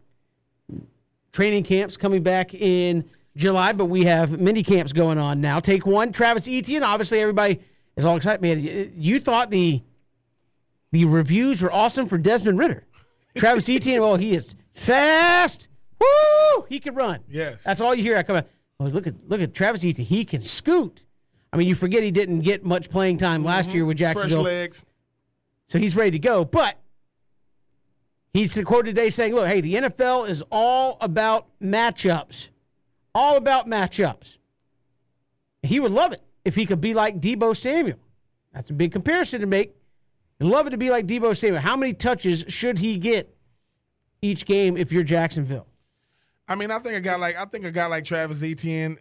training camps coming back in July, but we have mini camps going on now. Take one, Travis Etienne. Obviously, everybody is all excited. Man, you thought the the reviews were awesome for Desmond Ridder. Travis [LAUGHS] Etienne, oh, he is fast. Woo! He can run. Yes. That's all you hear. I come out. Oh, look at look at Travis Etienne. He can scoot. I mean, you forget he didn't get much playing time last mm-hmm. year with Jacksonville. Fresh legs. so he's ready to go. But he's quoted today saying, "Look, hey, the NFL is all about matchups, all about matchups." He would love it if he could be like Deebo Samuel. That's a big comparison to make. He'd love it to be like Deebo Samuel. How many touches should he get each game if you're Jacksonville? I mean, I think a guy like I think a guy like Travis Etienne,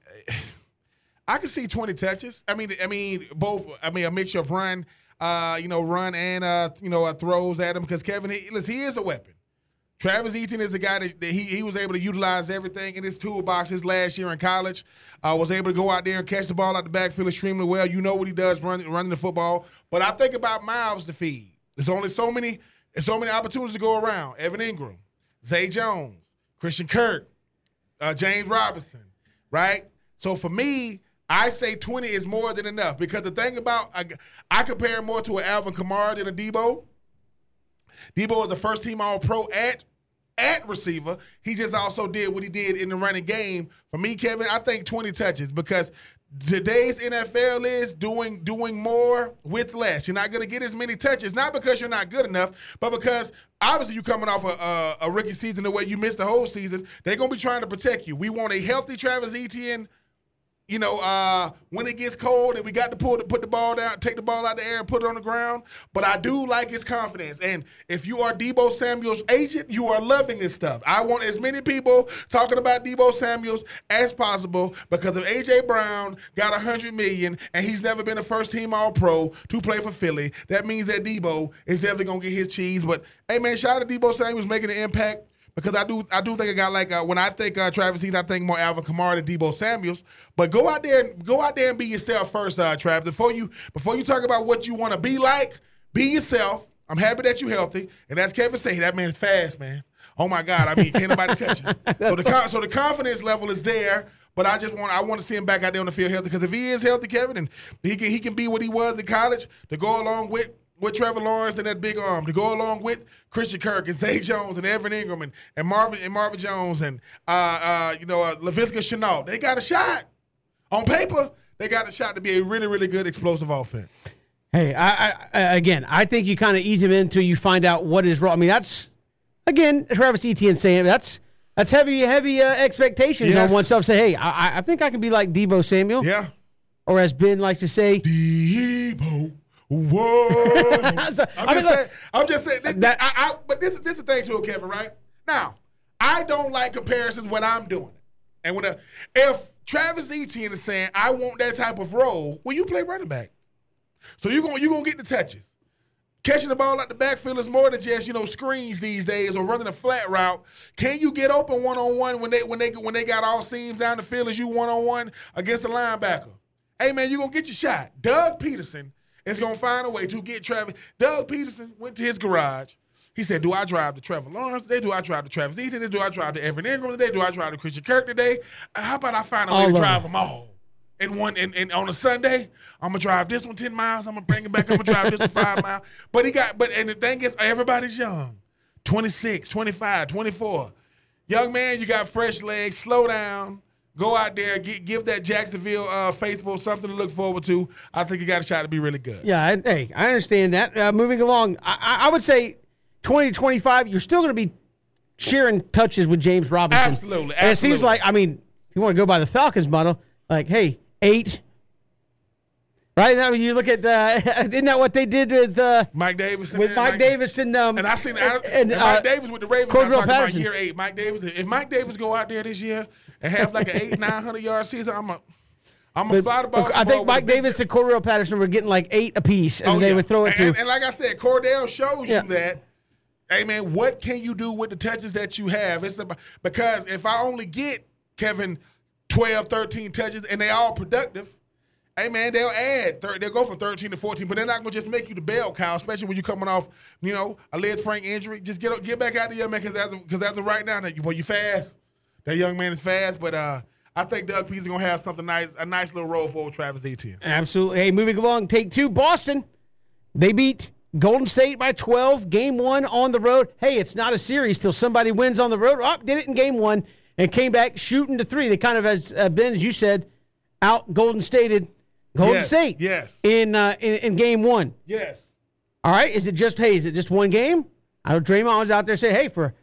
[SIGHS] I could see twenty touches. I mean, I mean both. I mean a mixture of run, uh, you know, run and uh, you know, uh, throws at him because Kevin, he, listen, he is a weapon. Travis Etienne is a guy that, that he, he was able to utilize everything in his toolbox his last year in college. Uh, was able to go out there and catch the ball out the backfield extremely well. You know what he does running running the football. But I think about mouths to feed. There's only so many there's so many opportunities to go around. Evan Engram, Zay Jones, Christian Kirk, uh, James Robinson, right? So for me, I say 20 is more than enough because the thing about I, I compare more to an Alvin Kamara than a Deebo. Deebo was the first team All Pro at at receiver. He just also did what he did in the running game. For me, Kevin, I think 20 touches because today's NFL is doing doing more with less. You're not going to get as many touches, not because you're not good enough, but because obviously you're coming off a, a, a rookie season the way you missed the whole season. They're going to be trying to protect you. We want a healthy Travis Etienne you know, uh, when it gets cold and we got to pull the, put the ball down, take the ball out the air and put it on the ground. But I do like his confidence. And if you are Deebo Samuel's agent, you are loving this stuff. I want as many people talking about Deebo Samuel's as possible because if AJ Brown got a hundred million and he's never been a first team All Pro to play for Philly, that means that Deebo is definitely gonna get his cheese. But hey, man, shout out to Deebo Samuel's making an impact because I do I do think a guy like uh, when I think uh, Travis Etienne, I think more Alvin Kamara than Deebo Samuels. But go out there and go out there and be yourself first, uh, Travis. Before you before you talk about what you want to be like, be yourself. I'm happy that you're healthy, and as Kevin said, that man is fast, man. Oh my God! I mean, can't nobody touch him. [LAUGHS] So the so the confidence level is there. But I just want I want to see him back out there on the field healthy because if he is healthy, Kevin, and he can he can be what he was in college to go along with with Trevor Lawrence and that big arm to go along with Christian Kirk and Zay Jones and Evan Engram and, and Marvin and Marvin Jones and uh, uh, you know uh, Laviska Shenault. They got a shot on paper. They got a shot to be a really really good explosive offense. Hey, I, I, I again, I think you kind of ease him in until you find out what is wrong. I mean, that's again Travis Etienne saying that's that's heavy heavy uh, expectations Yes. on oneself. Say, hey, I, I think I can be like Deebo Samuel, Yeah, or as Ben likes to say, Deebo. Whoa! So, [LAUGHS] I'm I just mean, saying. I'm just saying. This, That- I, I, but this is this is the thing too, Kevin. Right now, I don't like comparisons when I'm doing it. And when a, if Travis Etienne is saying I want that type of role, well, you play running back. So you're gonna you gonna get the touches. Catching the ball out the backfield is more than just you know screens these days or running a flat route. Can you get open one on one when they when they when they got all seams down the field as you one on one against a linebacker? Hey man, you gonna get your shot. Doug Pederson is gonna find a way to get Travis. Doug Pederson went to his garage. He said, "Do I drive the Trevor Lawrence today? Do I drive the Travis Etienne today? Do I drive the Evan Engram today? Do I drive the Christian Kirk today? Uh, How about I find a way All to drive them. them all?" And one and, and on a Sunday, I'm gonna drive this one 10 miles, I'm gonna bring it back, I'm gonna drive this one five miles. But he got but and the thing is everybody's young. 26, 25, 24. Young man, you got fresh legs, slow down, Go out there, give, give that Jacksonville uh, faithful something to look forward to. I think you got a shot to be really good. Yeah, I, hey, I understand that. Uh, moving along, I, I, would say 20 to 25, you're still going to be sharing touches with James Robinson. Absolutely, And it seems like, I mean, if you want to go by the Falcons model, like, hey, eight. Right? now, you look at, uh, [LAUGHS] isn't that what they did with uh, Mike Davis and with then Mike Davis and um, And I seen and, and, and, Mike uh, Davis with the Ravens. Cordell Patterson. about year eight. Mike Davis. If Mike Davis go out there this year and have like an eight [LAUGHS] nine hundred yard season, I'm a I'm a fly the ball. I think Mike Davis and Cordell Patterson were getting like eight apiece, and oh, they would throw it Oh, and, to. And, like I said, Cordell shows Yeah. you that. Hey man, what can you do with the touches that you have? It's about, because if I only get Kevin 12, 13 touches and they all productive, hey man, they'll add. Thir- they'll go from 13 to 14, but they're not gonna just make you the bell cow, especially when you're coming off, you know, a Lisfranc injury. Just get up, get back out there, man, because as because as of right now, boy, you fast. That young man is fast, but uh, I think Doug Pederson gonna have something nice, a nice little role for Travis Etienne. Absolutely. Hey, moving along, take two. Boston, they beat Golden State by 12, game one on the road. Hey, it's not a series till somebody wins on the road. Oh, did it in game one and came back shooting to three. They kind of, as uh, Ben, as you said, out Golden Stated Golden Yes, State yes. in, uh, in in game one. Yes. All right, is it just hey? Is it just one game? I know Draymond was out there saying, hey, for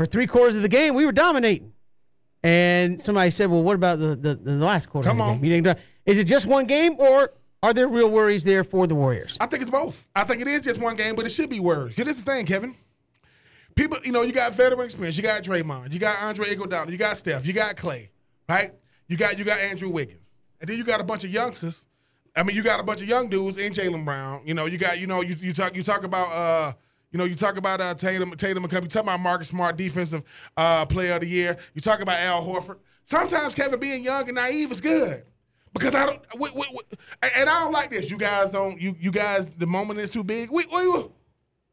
for three quarters of the game, we were dominating. And somebody said, well, what about the the, the last quarter? Come of the on. game? You didn't- Is it just one game, or are there real worries there for the Warriors? I think it's both. I think it is just one game, but it should be this is the thing, Kevin. People, you know, you got veteran experience. You got Draymond. You got Andre Iguodala. You got Steph. You got Clay. Right? You got you got Andrew Wiggins, and then you got a bunch of youngsters. I mean, you got a bunch of young dudes and Jaylen Brown. You know, you got you know you, you talk you talk about uh you know you talk about uh, Tatum Tatum and. You talk about Marcus Smart, defensive uh, player of the year. You talk about Al Horford. Sometimes Kevin being young and naive is good. Because I don't, we, we, we- and I don't like this. You guys don't. You you guys, the moment is too big. We we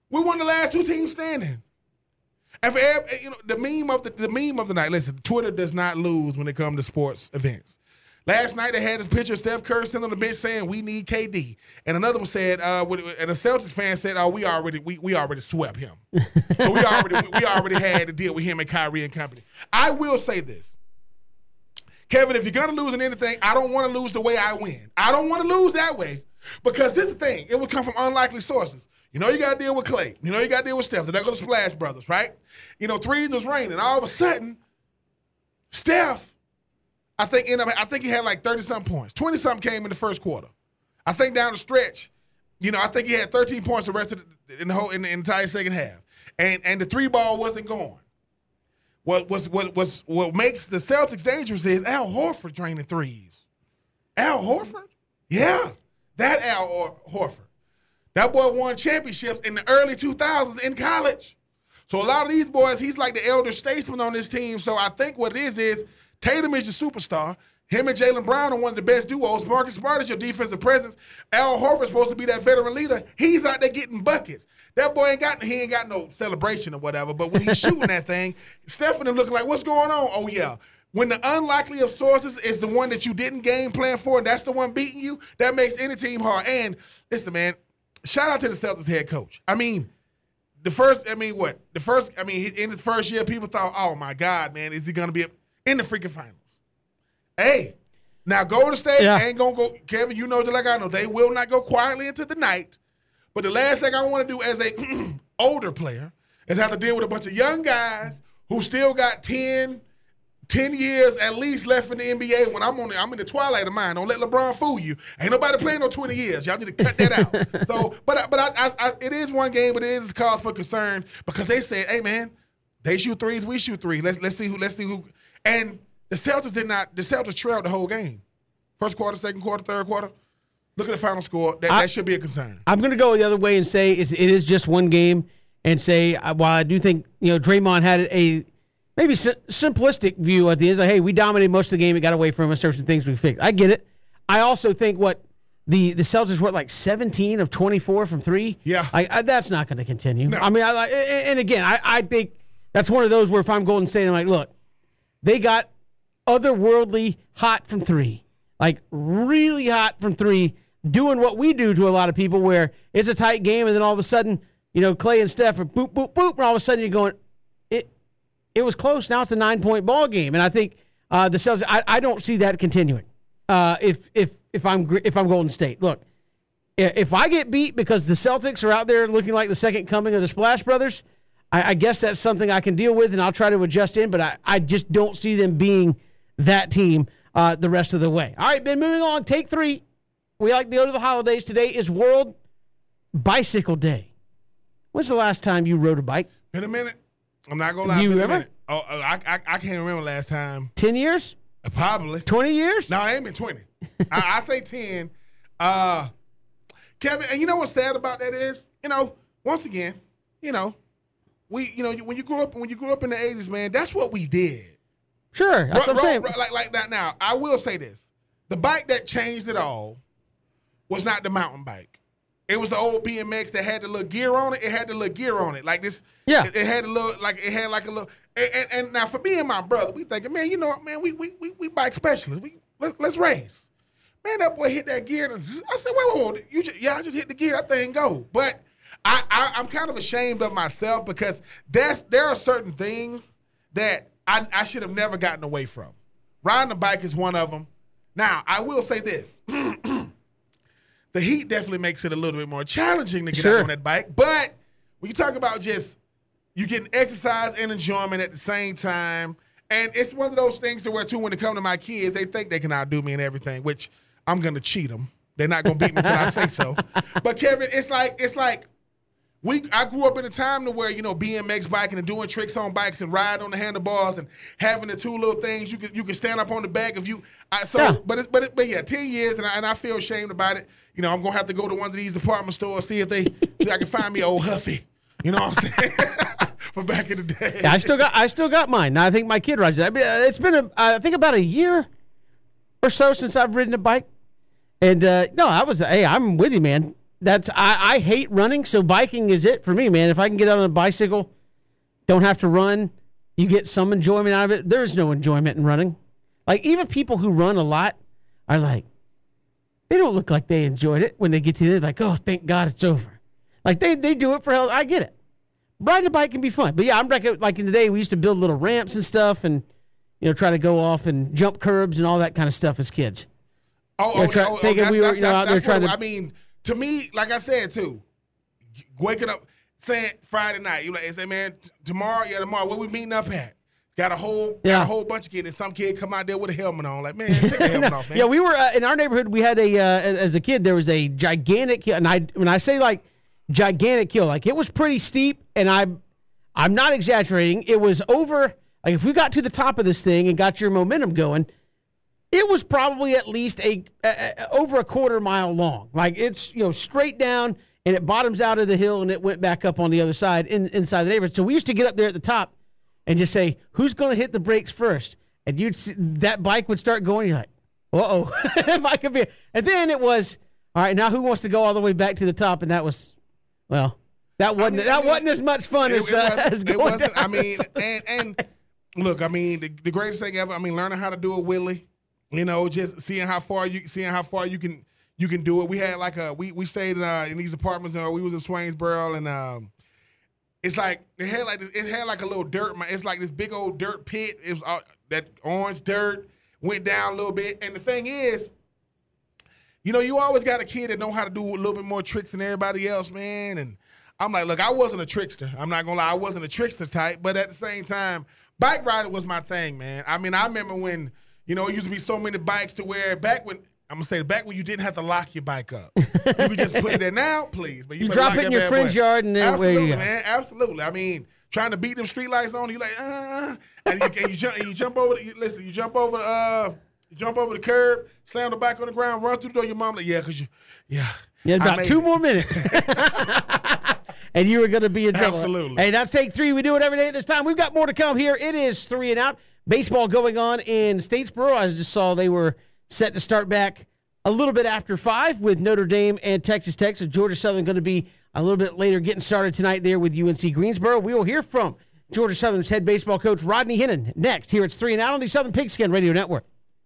we won the last two teams standing. And for every, you know the meme of the the meme of the night. Listen, Twitter does not lose when it comes to sports events. Last night they had a picture of Steph Curry sitting on the bench saying we need KD, and another one said, uh, and a Celtics fan said, oh, we already we, we already swept him. [LAUGHS] so we already we, we already had to deal with him and Kyrie and company. I will say this. Kevin, if you're gonna lose in anything, I don't want to lose the way I win. I don't want to lose that way because this is the thing. It would come from unlikely sources. You know, you got to deal with Clay. You know, you got to deal with Steph. They're not going to Splash Brothers, right? You know, threes was raining. All of a sudden, Steph, I think ended up, I think he had like 30 something points. 20 something came in the first quarter. I think down the stretch, you know, I think he had 13 points the rest of the, in the whole in the entire second half. And and the three ball wasn't going. What was what was what makes the Celtics dangerous is Al Horford draining threes. Al Horford? Yeah. That Al Hor- Horford. That boy won championships in the early 2000s in college. So a lot of these boys, he's like the elder statesman on this team. So I think what it is is Tatum is your superstar. Him and Jaylen Brown are one of the best duos. Marcus Smart is your defensive presence. Al Horford's supposed to be that veteran leader. He's out there getting buckets. That boy ain't got he ain't got no celebration or whatever. But when he's shooting that thing, [LAUGHS] Stephanie looking like, what's going on? Oh yeah. When the unlikely of sources is the one that you didn't game plan for, and that's the one beating you, that makes any team hard. And listen, man, shout out to the Celtics head coach. I mean, the first, I mean, what? The first, I mean, in his first year, people thought, oh my God, man, is he to be in the freaking finals? Hey, now Golden State Yeah. ain't going to go, Kevin, you know, just like I know, they will not go quietly into the night. But the last thing I want to do as a [CLEARS THROAT] older player is have to deal with a bunch of young guys who still got 10, 10 years at least left in the NBA when I'm on the, I'm in the twilight of mine. Don't let LeBron fool you. Ain't nobody playing no 20 years. Y'all need to cut that out. [LAUGHS] so, but I- but I, I, I, it is one game, but it is cause for concern because they said, hey man, they shoot threes, we shoot threes. Let's let's see who let's see who. And the Celtics did not. The Celtics trailed the whole game. First quarter, second quarter, third quarter. Look at the final score. That, I- that should be a concern. I'm going to go the other way and say it's, it is just one game, and say uh, while I do think you know Draymond had a maybe si- simplistic view at the end, like hey, we dominated most of the game, it got away from us, were some things we fixed. I get it. I also think what the the Celtics were like 17 of 24 from three. Yeah. like I, that's not going to continue. No. I mean, I like, and and again, I, I think that's one of those where if I'm Golden State, I'm like, look, they got otherworldly hot from three, like really hot from three, doing what we do to a lot of people, where it's a tight game, and then all of a sudden, you know, Clay and Steph are boop boop boop, and all of a sudden you're going, it it was close. Now it's a nine point ball game, and I think Uh, the Celtics, I, I don't see that continuing. Uh, if if if I'm if I'm Golden State, look, if I get beat because the Celtics are out there looking like the second coming of the Splash Brothers, I, I guess that's something I can deal with and I'll try to adjust in. But I, I just don't see them being that team uh, the rest of the way. All right, Ben, moving on. Take three. We like to go to the holidays. Today is World Bicycle Day. When's the last time you rode a bike? In a minute, I'm not gonna lie. Do you remember? Oh, uh, I, I I can't remember last time. 10 years? Uh, Probably. 20 years? No, it ain't been 20. [LAUGHS] I, I say 10. Uh, Kevin, and you know what's sad about that is, you know, once again, you know, we, you know, when you grew up, when you grew up in the 80s, man, that's what we did. Sure. That's Ro- what I'm ro- saying. ro- like, like that. Now, I will say this: the bike that changed it all was not the mountain bike. It was the old BMX that had the little gear on it. It had the little gear on it, like this. Yeah. It, it had a little, like it had like a little. And, and, and now for me and my brother, we thinking, man, you know what, man, we we we, we bike specialists. We let's let's race. Man, that boy hit that gear. And. I said, wait, wait, wait, you just, yeah, I just hit the gear. That thing go. But I, I I'm kind of ashamed of myself because that's there are certain things that I, I should have never gotten away from. Riding a bike is one of them. Now, I will say this. [CLEARS THROAT] the heat definitely makes it a little bit more challenging to get Sure. out on that bike. But when you talk about just you getting exercise and enjoyment at the same time, and it's one of those things to where too when it come to my kids, they think they can outdo me and everything, which I'm gonna cheat them. They're not gonna beat me until I say so. [LAUGHS] But Kevin, it's like it's like we I grew up in a time to where you know BMX biking and doing tricks on bikes and ride on the handlebars and having the two little things you can you can stand up on the back if you I, so Yeah. but it's but it, but yeah ten years and I, and I feel ashamed about it you know I'm gonna have to go to one of these department stores see if they see I can find me old Huffy you know what I'm saying [LAUGHS] from back in the day Yeah, I still got I still got mine. Now I think my kid rides it. Uh, It's been a I think about a year or so since I've ridden a bike. And uh, no, I was hey, I'm with you, man. That's I, I hate running, so biking is it for me, man. If I can get out on a bicycle, don't have to run, you get some enjoyment out of it. There's no enjoyment in running. Like even people who run a lot are like, they don't look like they enjoyed it when they get to it. Like, oh, thank God it's over. Like they they do it for health. I get it riding a bike can be fun. But yeah, I'm like, like in the day we used to build little ramps and stuff, and you know try to go off and jump curbs and all that kind of stuff as kids. Oh, Yeah, try- thinking we were, you know, out there trying to- I mean, to me, like I said too, waking up saying Friday night, you like say, man, t- tomorrow, yeah, tomorrow, where we meeting up at? Got a whole, got Yeah. a whole bunch of kids, and some kid come out there with a helmet on. Like, man, take the helmet [LAUGHS] off, man. Yeah, we were uh, in our neighborhood. We had a uh, as a kid there was a gigantic hill, and I when I say like gigantic hill, like it was pretty steep, and I'm I'm not exaggerating. It was over like if we got to the top of this thing and got your momentum going, it was probably at least a, a, a- over a quarter mile long. Like it's you know straight down and it bottoms out of the hill and it went back up on the other side in, inside the neighborhood. So we used to get up there at the top and just say, "Who's going to hit the brakes first? And you'd see, that bike would start going. You're like, "Uh oh, I could be." And then it was, "All right, now who wants to go all the way back to the top?" And that was, well, that wasn't mean- that I mean, wasn't as much fun It- as, it uh, wasn't- as it going down I mean, and and look, I mean, the, the greatest thing ever. I mean, learning how to do a wheelie. You know, just seeing how far you seeing how far you can you can do it. We had like a we we stayed uh, in these apartments. Uh, we was in Swainsboro, and um, it's like it had like it had like a little dirt. It's like this big old dirt pit. It was all, that orange dirt went down a little bit. And the thing is, you know, you always got a kid that know how to do a little bit more tricks than everybody else, man. And I'm like, look, I wasn't a trickster. I'm not gonna lie, I wasn't a trickster type, but at the same time, bike riding was my thing, man. I mean, I remember when, you know, it used to be so many bikes to where back when I'm gonna say back when you didn't have to lock your bike up. [LAUGHS] you could just put it there now, please. But You better drop it in your friend's boy. yard and then where Absolutely, you go. man. Absolutely. I mean, trying to beat them street lights on, you like, uh, and you, and you jump, and you jump over. The, you, listen, you jump over, the, uh, you jump over the curb, slam the bike on the ground, run through the door. Your mom like, yeah, cause you, yeah, You had about two it. more minutes. [LAUGHS] [LAUGHS] and you were going to be in trouble. Absolutely. Hey, that's take three. We do it every day at this time. We've got more to come here. It is three and out. Baseball going on in Statesboro. I just saw they were set to start back a little bit after five with Notre Dame and Texas Tech. So Georgia Southern going to be a little bit later getting started tonight there with UNC Greensboro. We will hear from Georgia Southern's head baseball coach Rodney Hennon next. Here it's three and out on the Southern Pigskin Radio Network.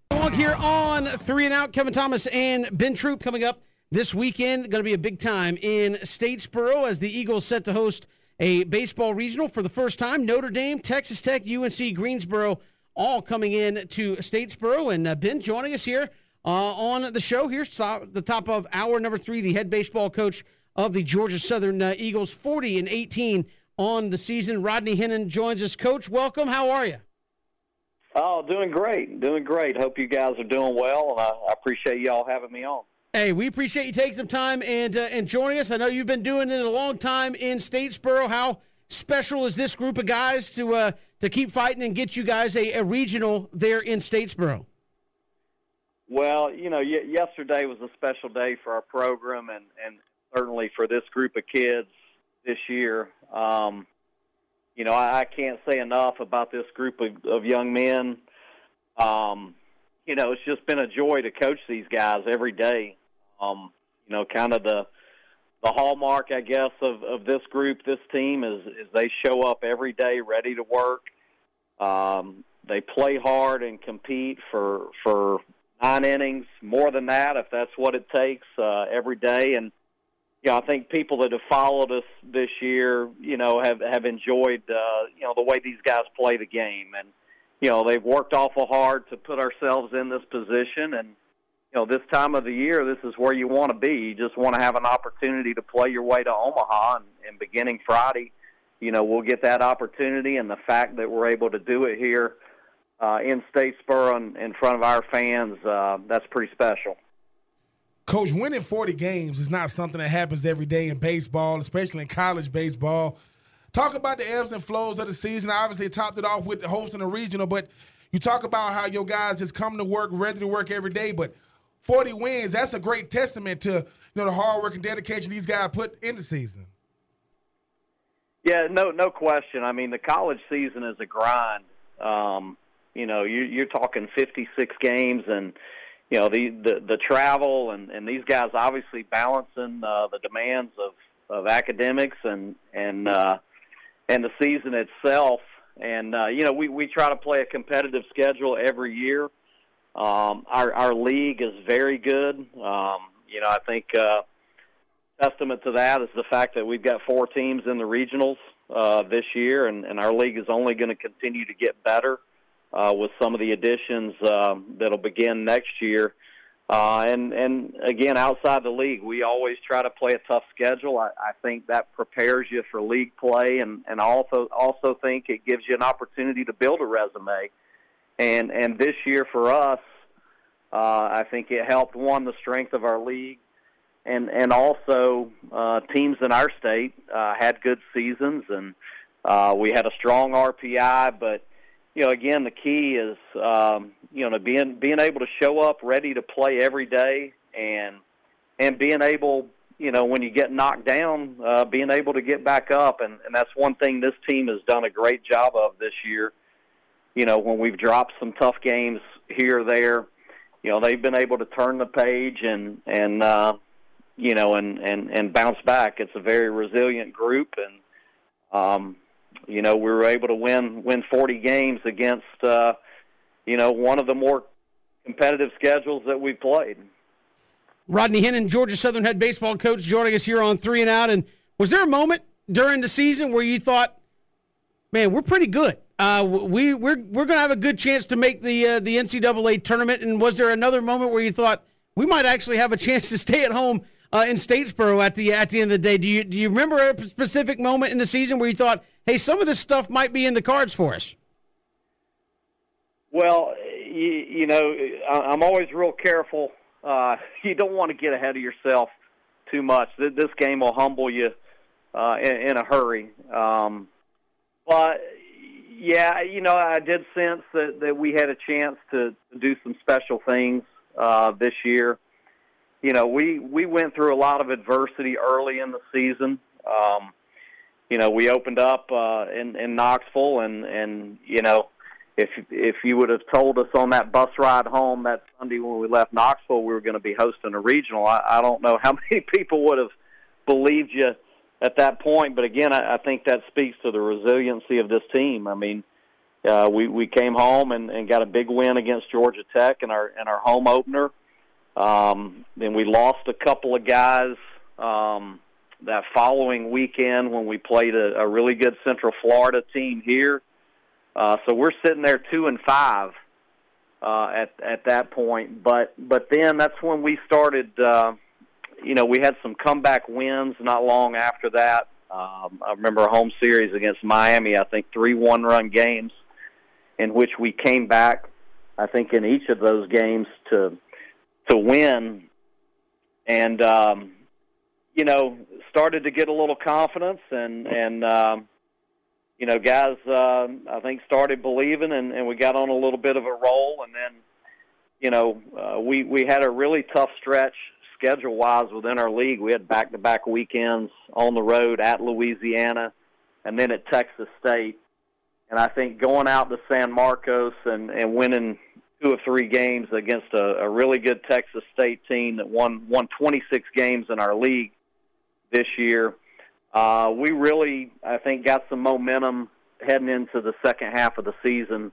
Along here on Three and Out, Kevin Thomas and Ben Troupe coming up this weekend. Going to be a big time in Statesboro as the Eagles set to host a baseball regional for the first time. Notre Dame, Texas Tech, UNC Greensboro all coming in to Statesboro. And uh, Ben joining us here uh, on the show here, the top of hour number three, the head baseball coach of the Georgia Southern uh, Eagles, 40 and 18 on the season. Rodney Hennon joins us. Coach, welcome. How are you? Oh, doing great. Doing great. Hope you guys are doing well, and I, I appreciate y'all having me on. Hey, we appreciate you taking some time and uh, and joining us. I know you've been doing it a long time in Statesboro. How special is this group of guys to uh, to keep fighting and get you guys a, a regional there in Statesboro? Well, you know, y- yesterday was a special day for our program, and and certainly for this group of kids this year. Um, you know, I, I can't say enough about this group of, of young men. Um, you know, it's just been a joy to coach these guys every day. Um, you know, kind of the the hallmark, I guess, of, of this group, this team is is they show up every day ready to work. Um, they play hard and compete for for nine innings, more than that if that's what it takes uh, every day. And know, I think people that have followed us this year, you know, have have enjoyed uh, you know the way these guys play the game, and you know they've worked awful hard to put ourselves in this position. And you know, this time of the year, this is where you want to be. You just want to have an opportunity to play your way to Omaha, and, and beginning Friday, you know, we'll get that opportunity. And the fact that we're able to do it here uh, in Statesboro in, in front of our fans, uh, that's pretty special. Coach, winning 40 games is not something that happens every day in baseball, especially in college baseball. Talk about the ebbs and flows of the season. I obviously topped it off with hosting a regional, but you talk about how your guys just come to work, ready to work every day. But 40 wins, that's a great testament to you know the hard work and dedication these guys put in the season. Yeah, no, no question. I mean, the college season is a grind. Um, you know, you, you're talking 56 games and – you know the the, the travel and, and these guys obviously balancing uh, the demands of, of academics and and uh, and the season itself. And uh, you know we, we try to play a competitive schedule every year. Um, our our league is very good. Um, you know I think uh, testament to that is the fact that we've got four teams in the regionals uh, this year, and, and our league is only going to continue to get better uh, with some of the additions uh, that'll begin next year. Uh, and and again, outside the league, we always try to play a tough schedule. I, I think that prepares you for league play, and and also also think it gives you an opportunity to build a resume. And and this year for us, uh, I think it helped one the strength of our league, and and also uh, teams in our state uh, had good seasons, and uh, we had a strong RPI, but you know, again, the key is um, you know being being able to show up ready to play every day, and and being able, you know, when you get knocked down, uh, being able to get back up, and and that's one thing this team has done a great job of this year. You know, when we've dropped some tough games here or there, you know, they've been able to turn the page and and uh, you know and and and bounce back. It's a very resilient group, and um, you know, we were able to win win 40 games against uh, you know one of the more competitive schedules that we played. Rodney Hennon, Georgia Southern head baseball coach, joining us here on Three and Out. And was there a moment during the season where you thought, "Man, we're pretty good. Uh, we we're we're to have a good chance to make the uh, the NCAA tournament"? And was there another moment where you thought we might actually have a chance to stay at home uh, in Statesboro at the at the end of the day. Do you do you remember a specific moment in the season where you thought, "Hey, some of this stuff might be in the cards for us"? Well, you, you know, I'm always real careful. Uh, [LAUGHS] you don't want to get ahead of yourself too much. This game will humble you uh, in, in a hurry. Um, but yeah, you know, I did sense that, that we had a chance to, do some special things uh, this year you know, we we went through a lot of adversity early in the season. Um, you know, we opened up uh, in in Knoxville, and and you know, if if you would have told us on that bus ride home that Sunday when we left Knoxville we were going to be hosting a regional, I, I don't know how [LAUGHS] many people would have believed you at that point. But again, I, I think that speaks to the resiliency of this team. I mean, uh, we we came home and, and got a big win against Georgia Tech in our in our home opener. Um, then we lost a couple of guys um, that following weekend when we played a, a really good Central Florida team here. Uh, so we're sitting there two and five uh, at at that point. But but then that's when we started. Uh, you know, we had some comeback wins not long after that. Um, I remember a home series against Miami. I think three one-run games in which we came back. I think in each of those games to to win, and um, you know started to get a little confidence and and um, you know guys uh, I think started believing and, and we got on a little bit of a roll and then you know uh, we we had a really tough stretch schedule wise within our league. We had back to back weekends on the road at Louisiana and then at Texas State. And I think going out to San Marcos and, and winning two or three games against a, a really good Texas State team that won won 26 games in our league this year. Uh, we really, I think, got some momentum heading into the second half of the season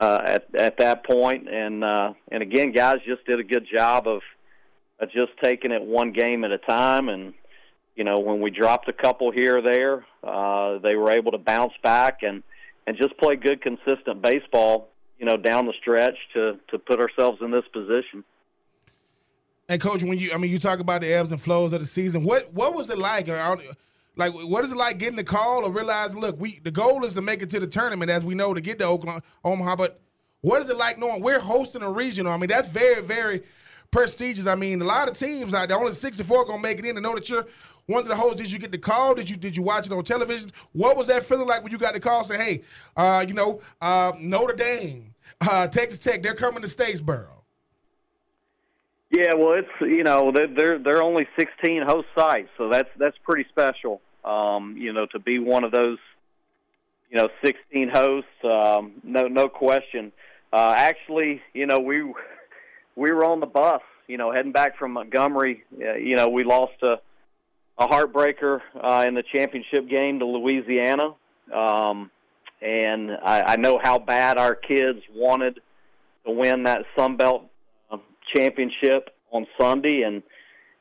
uh, at at that point, and uh, and again, guys just did a good job of, of just taking it one game at a time, and you know when we dropped a couple here or there, uh, they were able to bounce back and and just play good, consistent baseball you know, down the stretch to to put ourselves in this position. And coach, when you, I mean, you talk about the ebbs and flows of the season. What what was it like? Like, what is it like getting the call or realizing, look, we the goal is to make it to the tournament, as we know, to get to Oklahoma, Omaha. But what is it like knowing we're hosting a regional? I mean, that's very, very prestigious. I mean, a lot of teams, the only 64 gonna make it in to know that you're one of the hosts. Did you get the call? Did you did you watch it on television? What was that feeling like when you got the call? Say, hey, uh, you know, uh, Notre Dame, uh, Texas Tech, they're coming to Statesboro. Yeah, well, it's you know they're they're only 16 host sites, so that's that's pretty special. Um, you know, to be one of those, you know, 16 hosts, um, no no question. Uh, actually, you know, we we were on the bus, you know, heading back from Montgomery. Uh, you know, we lost a a heartbreaker uh, in the championship game to Louisiana. Um, and I, I know how bad our kids wanted to win that Sun Belt uh, championship on Sunday, and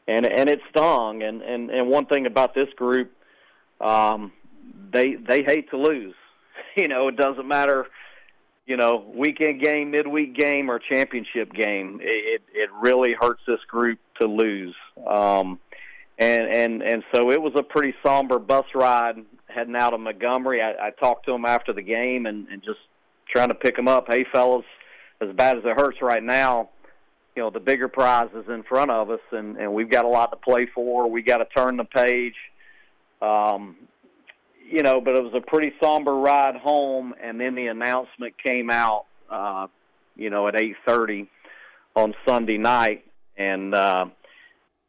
and and it stung. And and and one thing about this group, um, they they hate to lose. [LAUGHS] You know, it doesn't matter. You know, weekend game, midweek game, or championship game. It it really hurts this group to lose. Um, and and and so it was a pretty somber bus ride heading out of Montgomery. I, I talked to him after the game and, and just trying to pick him up. Hey, fellas, as bad as it hurts right now, you know the bigger prize is in front of us, and and we've got a lot to play for. We got to turn the page. Um, you know, but it was a pretty somber ride home, and then the announcement came out, uh, you know, at 8:30 on Sunday night, and uh,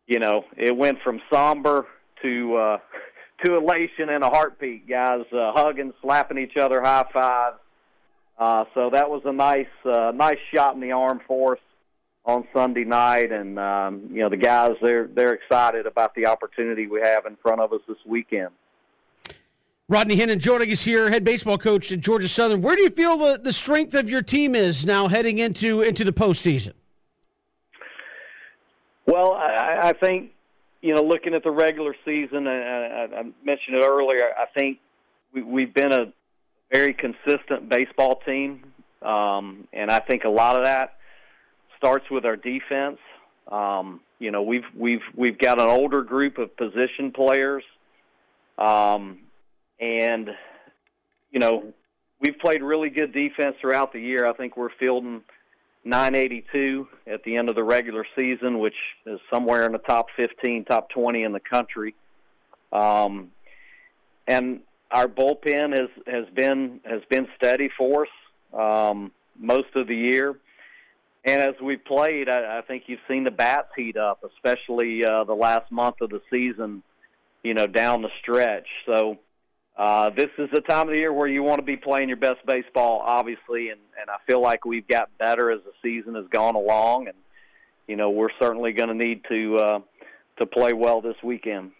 you know, it went from somber to uh, [LAUGHS] to elation and a heartbeat. Guys uh, hugging, slapping each other, high five. Uh, so that was a nice uh, nice shot in the arm for us on Sunday night, and um, you know the guys they're they're excited about the opportunity we have in front of us this weekend. Rodney Hennon joining us here, head baseball coach at Georgia Southern. Where do you feel the, the strength of your team is now heading into into the postseason? Well, I, I think you know, looking at the regular season, I, I, I mentioned it earlier. I think we, we've been a very consistent baseball team, um, and I think a lot of that starts with our defense. Um, you know, we've we've we've got an older group of position players, um, and you know, we've played really good defense throughout the year. I think we're fielding 982 at the end of the regular season, which is somewhere in the top 15, top 20 in the country. Um, and our bullpen has has been has been steady for us um, most of the year. And as we've played, I, I think you've seen the bats heat up, especially uh, the last month of the season. You know, down the stretch. So uh, this is the time of the year where you want to be playing your best baseball, obviously, and, and I feel like we've got better as the season has gone along, and you know we're certainly going to need to uh, to play well this weekend.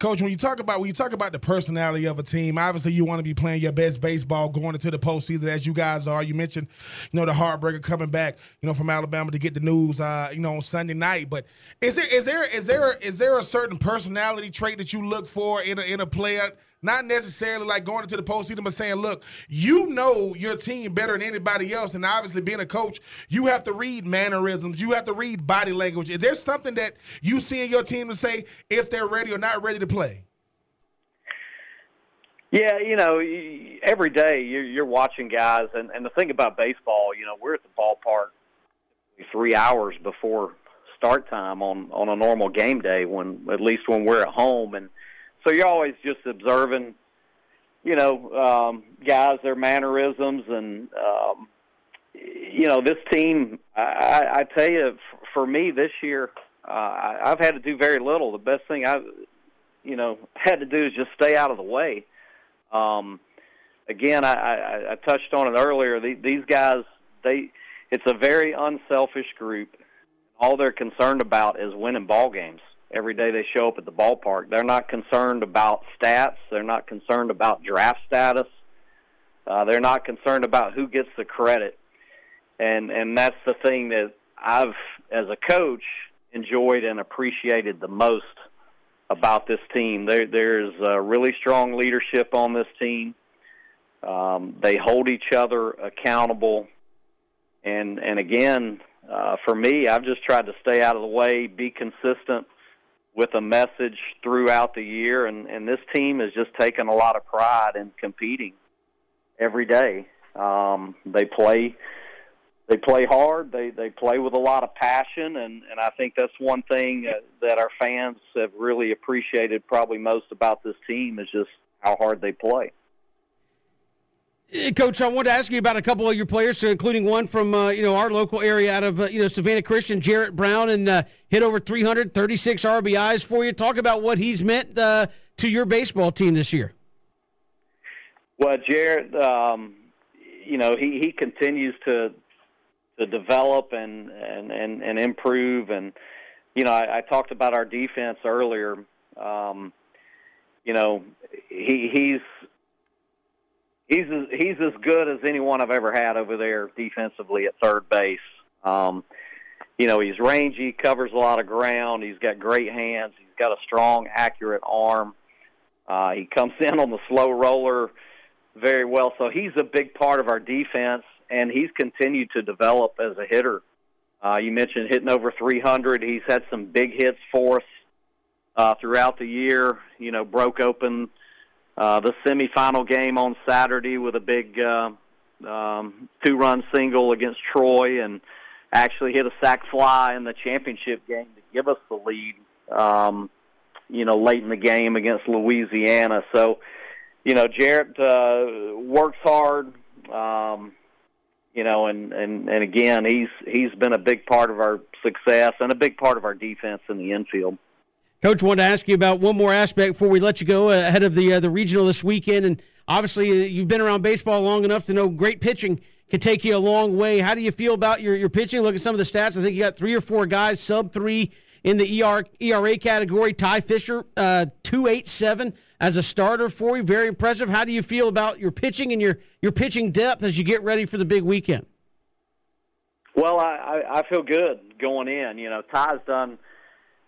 Coach, when you talk about when you talk about the personality of a team, obviously you want to be playing your best baseball going into the postseason, as you guys are. You mentioned, you know, the heartbreaker coming back, you know, from Alabama to get the news, uh, you know, on Sunday night. But is there is there is there is there a certain personality trait that you look for in a in a player not necessarily like going into the postseason, but saying, look, you know your team better than anybody else. And obviously, being a coach, you have to read mannerisms, you have to read body language. Is there something that you see in your team to say if they're ready or not ready to play? Yeah, you know, every day you're, watching guys, and, and the thing about baseball, you know, we're at the ballpark three hours before start time on on a normal game day when at least when we're at home and so you're always just observing you know um guys their mannerisms and um you know this team i i tell you for me this year uh i've had to do very little. The best thing i've you know had to do is just stay out of the way. Um again i i, I touched on it earlier. The, these guys they it's a very unselfish group. All they're concerned about is winning ball games every day they show up at the ballpark. They're not concerned about stats. They're not concerned about draft status. Uh, they're not concerned about who gets the credit, and and that's the thing that I've, as a coach, enjoyed and appreciated the most about this team. There, there's really strong leadership on this team. Um, they hold each other accountable, and and again, uh, for me, I've just tried to stay out of the way, be consistent with a message throughout the year, and, and this team has just taken a lot of pride in competing every day. Um, they play they play hard. They they play with a lot of passion, and and I think that's one thing that our fans have really appreciated probably most about this team is just how hard they play. Coach, I wanted to ask you about a couple of your players, including one from uh, you know our local area out of uh, you know Savannah Christian, Jarrett Brown, and uh, hit over 336 RBIs for you. Talk about what he's meant uh, to your baseball team this year. Well, Jarrett, um, you know he, he continues to to develop and and and, and improve, and you know I, I talked about our defense earlier. Um, you know he he's he's as, he's as good as anyone I've ever had over there defensively at third base. Um, you know, he's rangy, covers a lot of ground. He's got great hands. He's got a strong, accurate arm. Uh, he comes in on the slow roller very well. So he's a big part of our defense, and he's continued to develop as a hitter. Uh, you mentioned hitting over 300. He's had some big hits for us uh, throughout the year. You know, broke open uh, the semifinal game on Saturday with a big uh, um, two-run single against Troy, and actually hit a sac fly in the championship game to give us the lead. Um, you know, late in the game against Louisiana. So, you know, Jarrett uh, works hard. Um, you know, and and and again, he's he's been a big part of our success and a big part of our defense in the infield. Coach, wanted to ask you about one more aspect before we let you go ahead of the uh, the regional this weekend. And obviously, uh, you've been around baseball long enough to know great pitching can take you a long way. How do you feel about your, your pitching? Look at some of the stats. I think you got three or four guys sub three in the ER, ERA category. Ty Fisher, uh, two eight seven as a starter for you. Very impressive. How do you feel about your pitching and your your pitching depth as you get ready for the big weekend? Well, I, I, I feel good going in. You know, Ty's done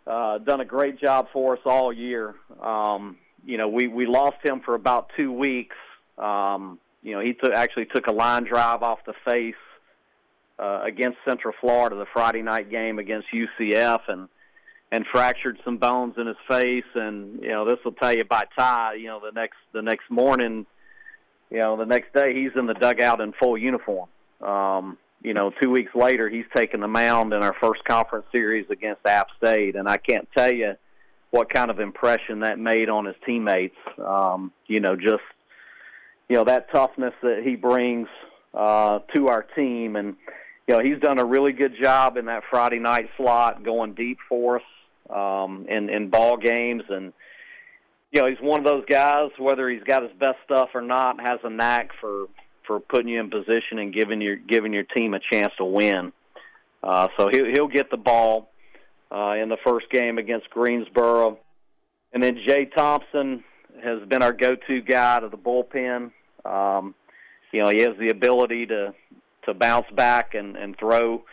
uh, done a great job for us all year. Um, you know, we we lost him for about two weeks. Um, you know, he took actually took a line drive off the face uh, against Central Florida, the Friday night game against UCF, and and fractured some bones in his face. And you know, this will tell you by Ty. You know, the next the next morning, you know, the next day he's in the dugout in full uniform. Um, you know, two weeks later, he's taking the mound in our first conference series against App State, and I can't tell you what kind of impression that made on his teammates. Um, you know, just you know that toughness that he brings uh, to our team, and you know he's done a really good job in that Friday night slot, going deep for us um, in in ball games, and you know he's one of those guys. Whether he's got his best stuff or not, has a knack for for putting you in position and giving your giving your team a chance to win. Uh, so he'll he'll get the ball uh, in the first game against Greensboro, and then Jay Thompson has been our go-to guy to the bullpen. Um, you know, he has the ability to to bounce back and and throw.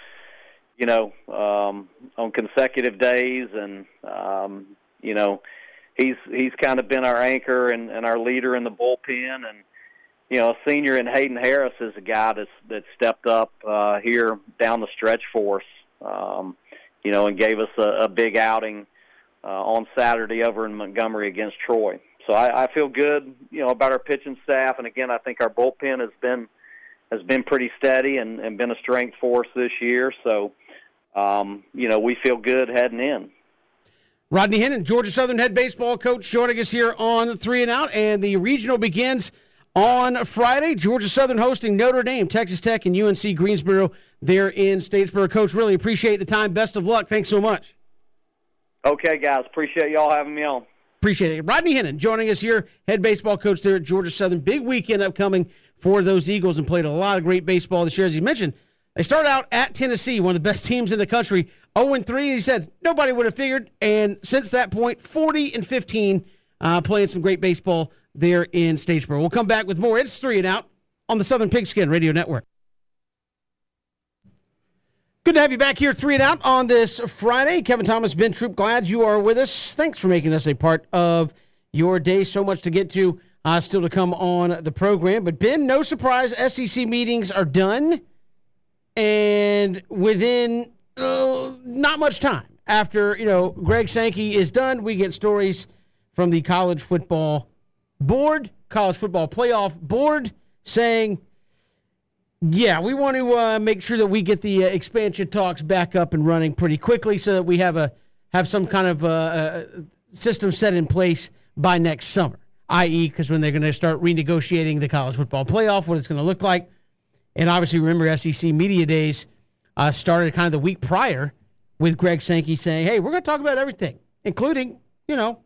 You know, um, on consecutive days, and um, you know, he's he's kind of been our anchor and, and our leader in the bullpen, and you know, senior in Hayden Harris is a guy that's that stepped up uh, here down the stretch for us. Um, you know, and gave us a, a big outing uh, on Saturday over in Montgomery against Troy. So I, I feel good, you know, about our pitching staff, and again, I think our bullpen has been has been pretty steady and, and been a strength for us this year. So, um, you know, we feel good heading in. Rodney Hennon, Georgia Southern head baseball coach, joining us here on Three and Out, and the regional begins on Friday. Georgia Southern hosting Notre Dame, Texas Tech, and UNC Greensboro there in Statesboro. Coach, really appreciate the time. Best of luck. Thanks so much. Okay, guys. Appreciate y'all having me on. Appreciate it. Rodney Hennon joining us here, head baseball coach there at Georgia Southern. Big weekend upcoming for those Eagles and played a lot of great baseball this year. As you mentioned, they start out at Tennessee, one of the best [LAUGHS] teams in the country, 0 3. And he said nobody would have figured. And since that point, 40 and 15, uh, playing some great baseball there in Statesboro. We'll come back with more. It's 3 and out on the Southern Pigskin Radio Network. Good to have you back here, three and out on this Friday. Kevin Thomas, Ben Troupe, glad you are with us. Thanks for making us a part of your day. So much to get to, uh, still to come on the program. But Ben, no surprise, SEC meetings are done, and within uh, not much time after you know Greg Sankey is done, we get stories from the college football board, college football playoff board, saying yeah, we want to uh, make sure that we get the uh, expansion talks back up and running pretty quickly, so that we have a have some kind of uh, uh system set in place by next summer. I.e., because when they're going to start renegotiating the college football playoff, what it's going to look like, and obviously remember SEC media days uh, started kind of the week prior with Greg Sankey saying, "Hey, we're going to talk about everything, including you know,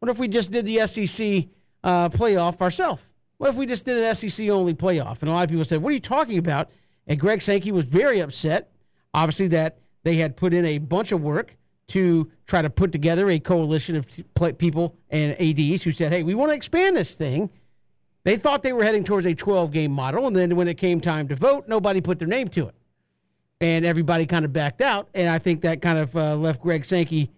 what if we just did the SEC uh, playoff ourselves." What if we just did an SEC only playoff? And a lot of people said, What are you talking about? And Greg Sankey was very upset, obviously, that they had put in a bunch of work to try to put together a coalition of people and ADs who said, Hey, we want to expand this thing. They thought they were heading towards a 12 game model. And then when it came time to vote, nobody put their name to it. And everybody kind of backed out. And I think that kind of uh, left Greg Sankey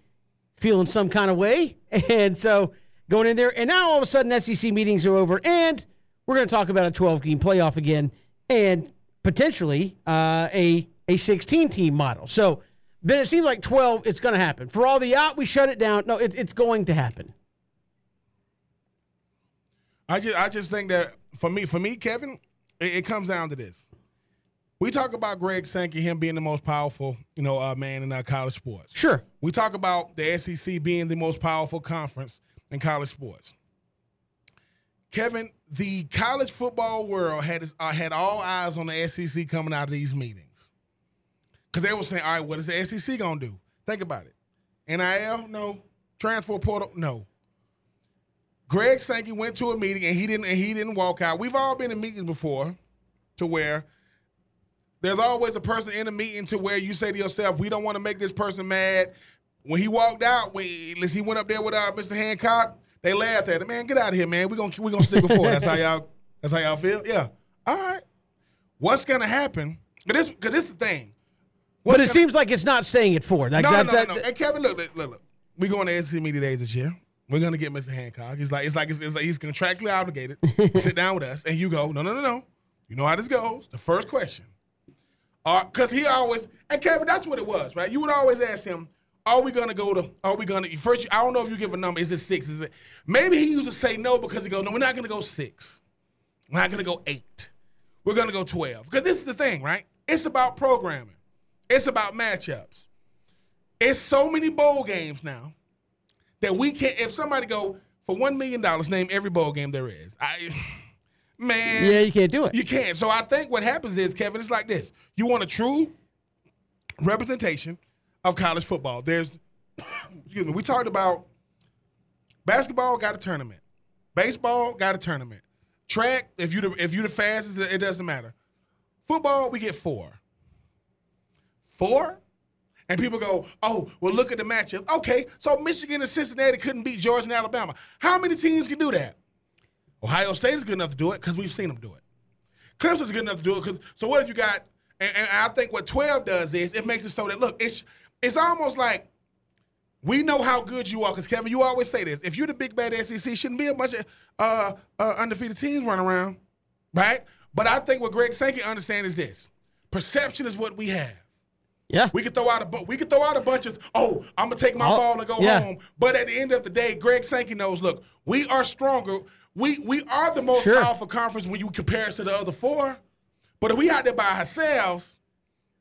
feeling some kind of way. [LAUGHS] And so going in there, and now all of a sudden SEC meetings are over. And we're going to talk about a 12 game playoff again and potentially uh, a a 16 team model. So, Ben, it seems like 12. It's going to happen. For all the out, we shut it down. No, it, it's going to happen. I just I just think that for me for me Kevin, it, it comes down to this. We talk about Greg Sankey, him being the most powerful, you know, uh, man in uh, college sports. Sure. We talk about the SEC being the most powerful conference in college sports. Kevin, the college football world had uh, had all eyes on the SEC coming out of these meetings because they were saying, "All right, what is the SEC gonna do?" Think about it. NIL, no. Transfer portal, no. Greg Sankey went to a meeting and he didn't and he didn't walk out. We've all been in meetings before, to where there's always a person in a meeting to where you say to yourself, "We don't want to make this person mad." When he walked out, when he, he went up there with uh, Mr. Hancock, they laughed at him. Man, get out of here, man. We're gonna we gonna stick before. That's how y'all that's how y'all feel? Yeah. All right. What's gonna happen? Cause this cause this is the thing. What's but it gonna, seems like it's not staying at four. Like, no, no, no, no. And Kevin, look, look, look, look. We going to SEC Media Days this year. We're gonna get Mr. Hancock. He's like, it's like, it's, it's like he's contractually obligated to sit [LAUGHS] down with us, and you go, no, no, no, no. You know how this goes. The first question, uh, cause he always, and Kevin, that's what it was, right? You would always ask him, are we gonna go to? Are we gonna first? I don't know if you give a number. Is it six? Is it? Maybe he used to say no because he goes, no, we're not gonna go six. We're not gonna go eight. We're gonna go twelve. Because this is the thing, right? It's about programming. It's about matchups. It's so many bowl games now that we can't. If somebody go for one million dollars, name every bowl game there is. I, man, yeah, you can't do it. You can't. So I think what happens is, Kevin, it's like this: you want a true representation of college football. There's, [COUGHS] excuse me, we talked about basketball got a tournament, baseball got a tournament, track if you the, if you the fastest it doesn't matter. Football we get four, four, and people go, oh well look at the matchup. Okay, so Michigan and Cincinnati couldn't beat Georgia and Alabama. How many teams can do that? Ohio State is good enough to do it because we've seen them do it. Clemson's good enough to do it so what if you got and, and, I think what 12 does is it makes it so that look, it's it's almost like We know how good you are because Kevin, you always say this. If you're the big bad SEC, shouldn't be a bunch of uh, uh, undefeated teams running around, right? But I think what Greg Sankey understands is this: perception is what we have. Yeah. We could throw out a bu- we could throw out a bunch of oh I'm gonna take my Oh, ball and go yeah. home. But at the end of the day, Greg Sankey knows. Look, we are stronger. We we are the most Sure. powerful conference when you compare us to the other four. But if we out there by ourselves,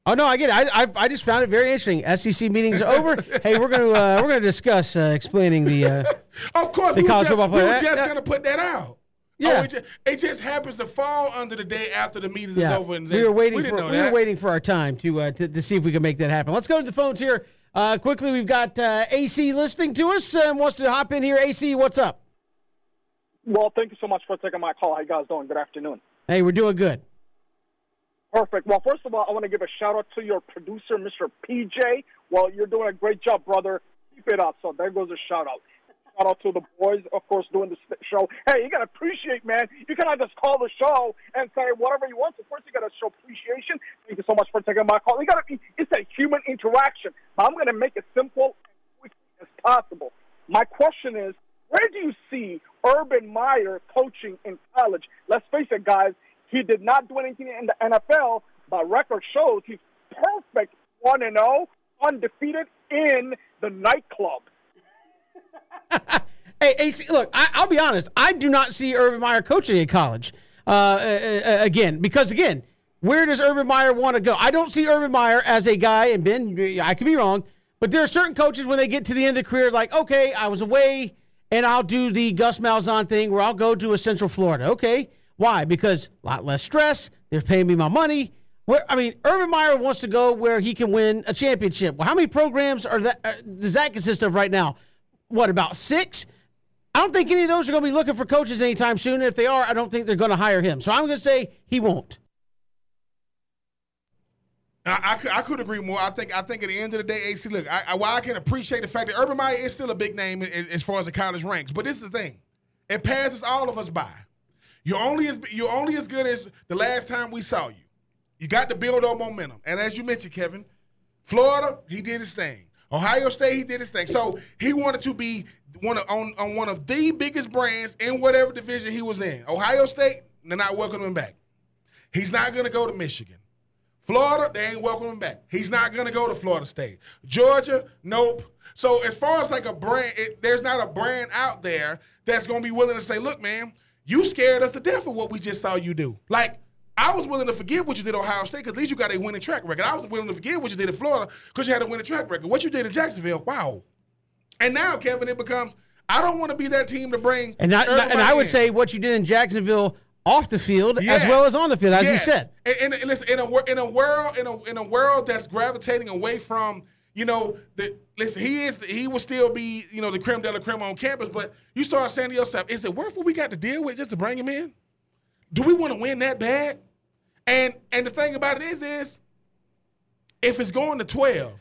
Oh no, I get it. I, I, I just found it very interesting. SEC meetings are over. [LAUGHS] hey, we're gonna uh, we're gonna discuss uh, explaining the. Uh, [LAUGHS] of course The we college just, football we were just Yeah, yeah. gonna put that out. Yeah. Oh, it, just, it just happens to fall under the day after the meeting is over. And we were waiting we for we that. were waiting for our time to, uh, to to see if we can make that happen. Let's go to the phones here uh, quickly. We've got uh, AC listening to us and wants to hop in here. AC, what's up? Well, thank you so much for taking my call. How you guys doing? Good afternoon. Hey, we're doing good. Perfect. Well, first of all, I want to give a shout out to your producer, Mr. PJ. Well, you're doing a great job, brother. Keep it up. So there goes a shout out. Shout out to the boys, of course, doing the show. Hey, you got to appreciate, man. You cannot just call the show and say whatever you want. So first, you got to show appreciation. Thank you so much for taking my call. You got to be. It's a human interaction. But I'm going to make it simple and quick as possible. My question is, where do you see Urban Meyer coaching in college? Let's face it, guys. He did not do anything in the NFL, but record shows he's perfect 1 and 0, undefeated in the nightclub. [LAUGHS] Hey, AC, look, I, I'll be honest. I do not see Urban Meyer coaching in college uh, uh, uh, again because again, where does Urban Meyer want to go? I don't see Urban Meyer as a guy, and Ben, I could be wrong, but there are certain coaches when they get to the end of their career, like, okay, I was away, and I'll do the Gus Malzahn thing where I'll go to a Central Florida. Okay, why? Because a lot less stress. They're paying me my money. Where I mean, Urban Meyer wants to go where he can win a championship. Well, how many programs are that uh, does that consist of right now? What about six? I don't think any of those are going to be looking for coaches anytime soon. And if they are, I don't think they're going to hire him. So I'm going to say he won't. I, I, could, I could agree more. I think I think at the end of the day, AC, look, I, I, while I can appreciate the fact that Urban Meyer is still a big name in, in- as far as the college ranks, but this is the thing, it passes all of us by. You're only as you're only as good as the last time we saw you. You got to build on momentum, and as you mentioned, Kevin, Florida, he did his thing. Ohio State, he did his thing. So he wanted to be one of, on on one of the biggest brands in whatever division he was in. Ohio State, they're not welcoming him back. He's not going to go to Michigan. Florida, they ain't welcoming him back. He's not going to go to Florida State. Georgia, nope. So as far as like a brand, it, there's not a brand out there that's going to be willing to say, look, man, you scared us to death of what we just saw you do. Like, I was willing to forgive what you did at Ohio State because at least you got a winning track record. I was willing to forgive what you did in Florida because you had a winning track record. What you did in Jacksonville, wow. And now, Kevin, it becomes, I don't want to be that team to bring. And, not, and I would in. say what you did in Jacksonville off the field as well as on the field, as you said. And, and, listen, in a in a world in a in a world that's gravitating away from you know the listen, he is he will still be you know the creme de la creme on campus, but you start saying to yourself, is it worth what we got to deal with just to bring him in? Do we want to win that bad? And and the thing about it is is if it's going to twelve,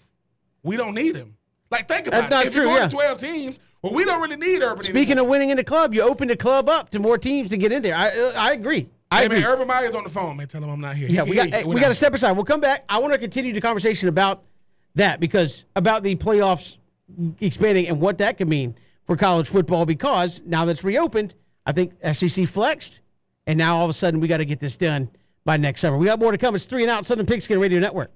we don't need him. Like think about That's it. If true, it's going yeah. to twelve teams, well, we don't really need Urban. Speaking anymore. of winning in the club, you open the club up to more teams to get in there. I uh, I agree. I hey agree. man, Urban Meyer's on the phone, man. Tell him I'm not here. Yeah, He we got you. we got to step aside. We'll come back. I want to continue the conversation about that because about the playoffs expanding and what that could mean for college football. Because now that's reopened, I think SEC flexed, and now all of a sudden we got to get this done by next summer. We got more to come. It's three and out Southern Pigskin Radio Network.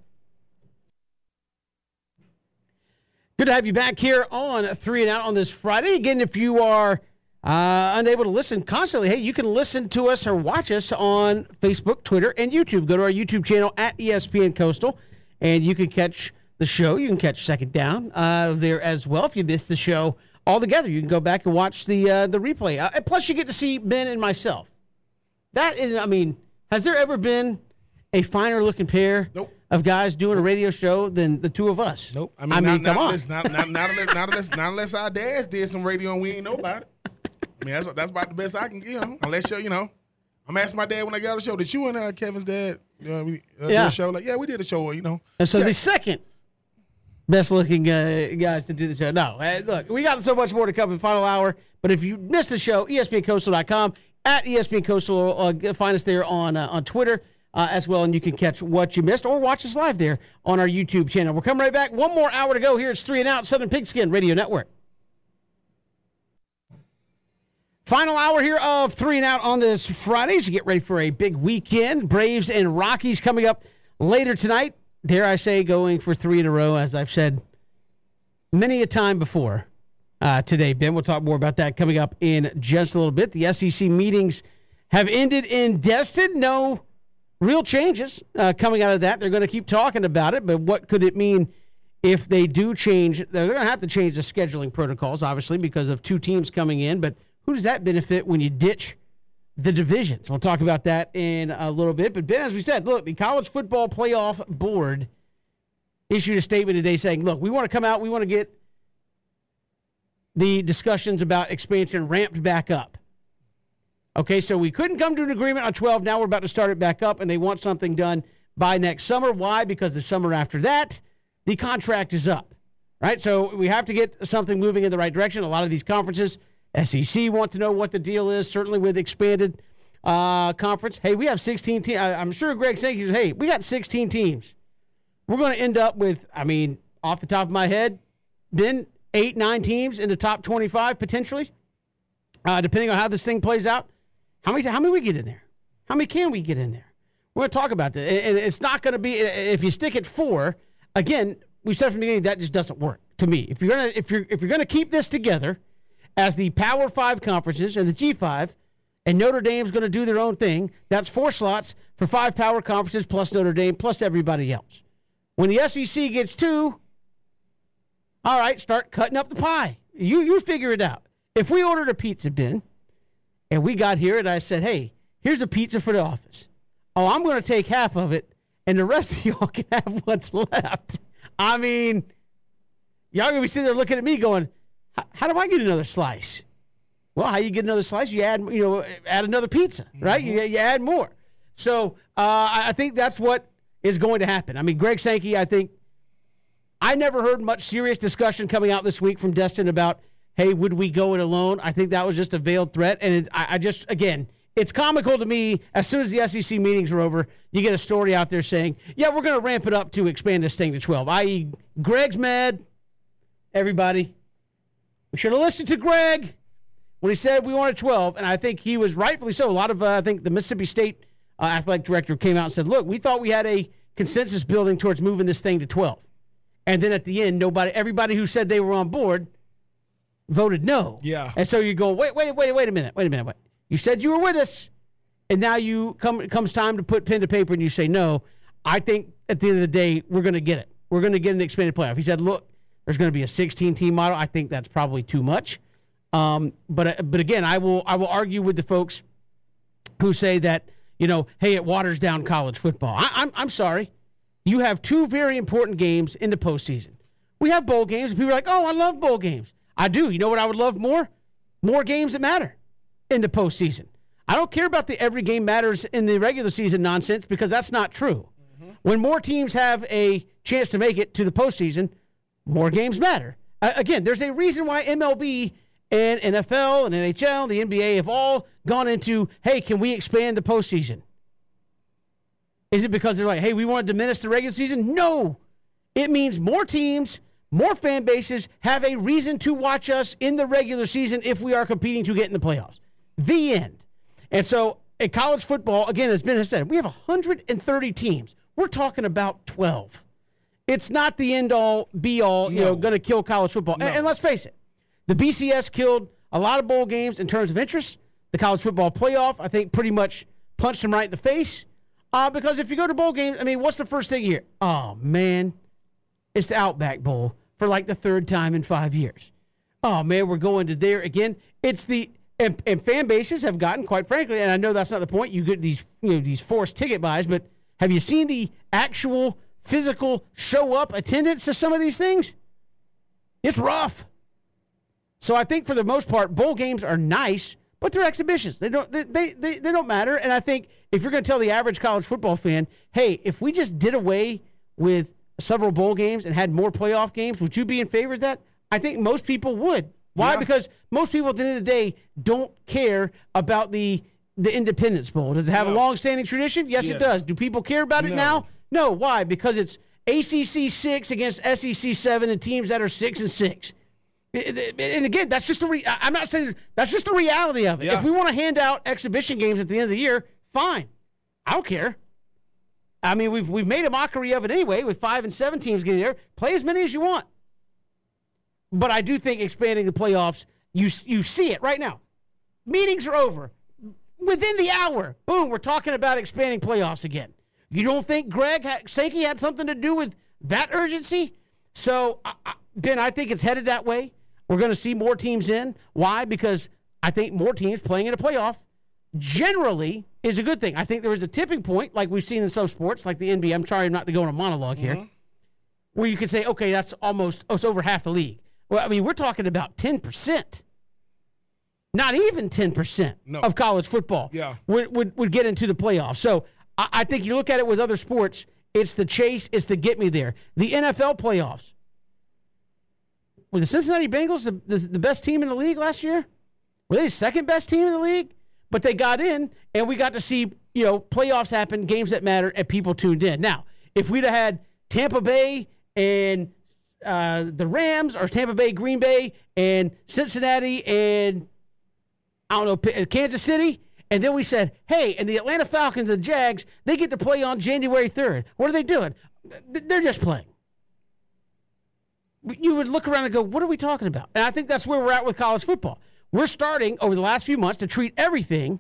Good to have you back here on Three and Out on this Friday. Again, if you are uh, unable to listen constantly, hey, you can listen to us or watch us on Facebook, Twitter, and YouTube. Go to our YouTube channel at ESPN Coastal, and you can catch the show. You can catch Second Down uh, there as well. If you missed the show altogether, you can go back and watch the uh, the replay. Uh, plus, you get to see Ben and myself. That is, I mean, has there ever been a finer looking pair Nope. Of guys doing a radio show than the two of us? Nope. I mean, I mean, not, come not on. Unless, not, not, not, unless, not, unless, not unless our dads did some radio and we ain't know about it. I mean, that's that's about the best I can, you know. Unless you, you know, I'm asking my dad when I got on the show. Did you and uh, Kevin's dad, uh, we uh, do Yeah. a show? Like, yeah, we did a show. You know. And so Yeah. the second best looking uh, guys to do the show. No, uh, look, we got so much more to come in the final hour. But if you missed the show, ESPNCoastal.com, at ESPN Coastal, uh, find us there on uh, on Twitter. Uh, as well, and you can catch what you missed or watch us live there on our YouTube channel. We're coming right back. One more hour to go here. It's three and out, Southern Pigskin Radio Network. Final hour here of three and out on this Friday as you get ready for a big weekend. Braves and Rockies coming up later tonight. Dare I say, going for three in a row, as I've said many a time before uh, today. Ben, we'll talk more about that coming up in just a little bit. The SEC meetings have ended in Destin. No real changes uh, coming out of that. They're going to keep talking about it, but what could it mean if they do change? They're going to have to change the scheduling protocols, obviously, because of two teams coming in, but who does that benefit when you ditch the divisions? We'll talk about that in a little bit. But Ben, as we said, look, the College Football Playoff Board issued a statement today saying, look, we want to come out, we want to get the discussions about expansion ramped back up. Okay, so we couldn't come to an agreement on 12. Now we're about to start it back up, and they want something done by next summer. Why? Because the summer after that, the contract is up, right? So we have to get something moving in the right direction. A lot of these conferences SEC want to know what the deal is, certainly with expanded uh, conference. Hey, we have 16 teams. I'm sure Greg Sankey says, hey, we got 16 teams. We're going to end up with, I mean, off the top of my head, then eight, nine teams in the top 25 potentially, uh, depending on how this thing plays out. How many, how many we get in there? How many can we get in there? We're going to talk about that. And it's not going to be, if you stick at four, again, we said from the beginning that just doesn't work to me. If you're to, if you're, if you're to keep this together, as the Power Five conferences and the G5, and Notre Dame's to do their own thing. That's four slots for five power conferences plus Notre Dame plus everybody else. When the SEC gets two, all right, start cutting up the pie. You you figure it out. If we ordered a pizza Ben and we got here and I said, "Hey, here's a pizza for the office." Oh, I'm going to take half of it and the rest [LAUGHS] of y'all can have what's left. I mean, y'all going to be sitting there looking at me going, how do I get another slice? Well, how you get another slice? You add, you know, add another pizza, right? Mm-hmm. You, you add more. So uh, I think that's what is going to happen. I mean, Greg Sankey, I think I never heard much serious discussion coming out this week from Destin about, hey, would we go it alone? I think that was just a veiled threat. And it, I, I just, again, it's comical to me. As soon as the SEC meetings are over, you get a story out there saying, yeah, we're going to ramp it up to expand this thing to 12, i.e., Greg's mad. Everybody, we should have listened to Greg when he said we wanted 12, and I think he was rightfully so. A lot of, uh, I think, the Mississippi State uh, athletic director came out and said, "Look, we thought we had a consensus building towards moving this thing to 12." And then at the end, nobody, everybody who said they were on board, voted no. Yeah. And so you go, wait, wait, wait, wait a minute, wait a minute, wait. You said you were with us, and now you come. It comes time to put pen to paper, and you say no. I think at the end of the day, we're going to get it. We're going to get an expanded playoff. He said, look, there's going to be a 16 team model. I think that's probably too much. Um, but uh, but again, I will I will argue with the folks who say that you know, hey, it waters down college football. I, I'm I'm sorry. You have two very important games in the postseason. We have bowl games, and people are like, "Oh, I love bowl games." I do. You know what I would love more? More games that matter in the postseason. I don't care about the every game matters in the regular season nonsense because that's not true. Mm-hmm. When more teams have a chance to make it to the postseason, more games matter. Uh, again, there's a reason why MLB and NFL and NHL, the NBA have all gone into, hey, can we expand the postseason? Is it because they're like, hey, we want to diminish the regular season? No. It means more teams, more fan bases have a reason to watch us in the regular season if we are competing to get in the playoffs. The end. And so in college football, again, as Ben has said, we have 130 teams. We're talking about 12 it's not the end all be all, you no. know, going to kill college football. No. And, and, let's face it, the BCS killed a lot of bowl games in terms of interest. The college football playoff, I think, pretty much punched them right in the face. Uh, because if you go to bowl games, I mean, what's the first thing here? Oh, man, it's the Outback Bowl for like the third time in five years. Oh, man, we're going to there again. It's the and, and fan bases have gotten, quite frankly, and I know that's not the point. You get these, you know, these forced ticket buys, but have you seen the actual physical show up attendance to some of these things, it's rough. So I think for the most part, bowl games are nice, but they're exhibitions. They don't they, they, they, they don't matter. And I think if you're going to tell the average college football fan, hey, if we just did away with several bowl games and had more playoff games, would you be in favor of that? I think most people would. Why? Yeah. Because most people at the end of the day don't care about the the Independence Bowl? Does it have a long-standing tradition? Yes, it does. Do people care about it No. now? No. Why? Because it's ACC six against SEC seven and teams that are six and six. And again, that's just a. Re- I'm not saying that's just the reality of it. Yeah. If we want to hand out exhibition games at the end of the year, fine. I don't care. I mean, we've we've made a mockery of it anyway with five and seven teams getting there. Play as many as you want. But I do think expanding the playoffs, you you see it right now. Meetings are over. Within the hour, boom, we're talking about expanding playoffs again. You don't think Greg ha- Sankey had something to do with that urgency? So, I, I, Ben, I think it's headed that way. We're going to see more teams in. Why? Because I think more teams playing in a playoff generally is a good thing. I think there is a tipping point, like we've seen in some sports, like the NBA. I'm trying not to go on a monolog here, mm-hmm. where you could say, okay, that's almost oh, it's over half the league. Well, I mean, we're talking about 10%. Not even 10% No. of college football Yeah. would, would, would get into the playoffs. So I, I think you look at it with other sports, it's the chase, it's the get me there. The NFL playoffs. Were the Cincinnati Bengals the, the, the best team in the league last year? Were they the second best team in the league? But they got in, and we got to see you know playoffs happen, games that matter, and people tuned in. Now, if we'd have had Tampa Bay and uh, the Rams, or Tampa Bay, Green Bay, and Cincinnati, and I don't know Kansas City, and then we said, hey, and the Atlanta Falcons, the Jags, they get to play on January third. What are they doing? They're just playing you would look around and go, what are we talking about? And I think that's where we're at with college football. We're starting over the last few months to treat everything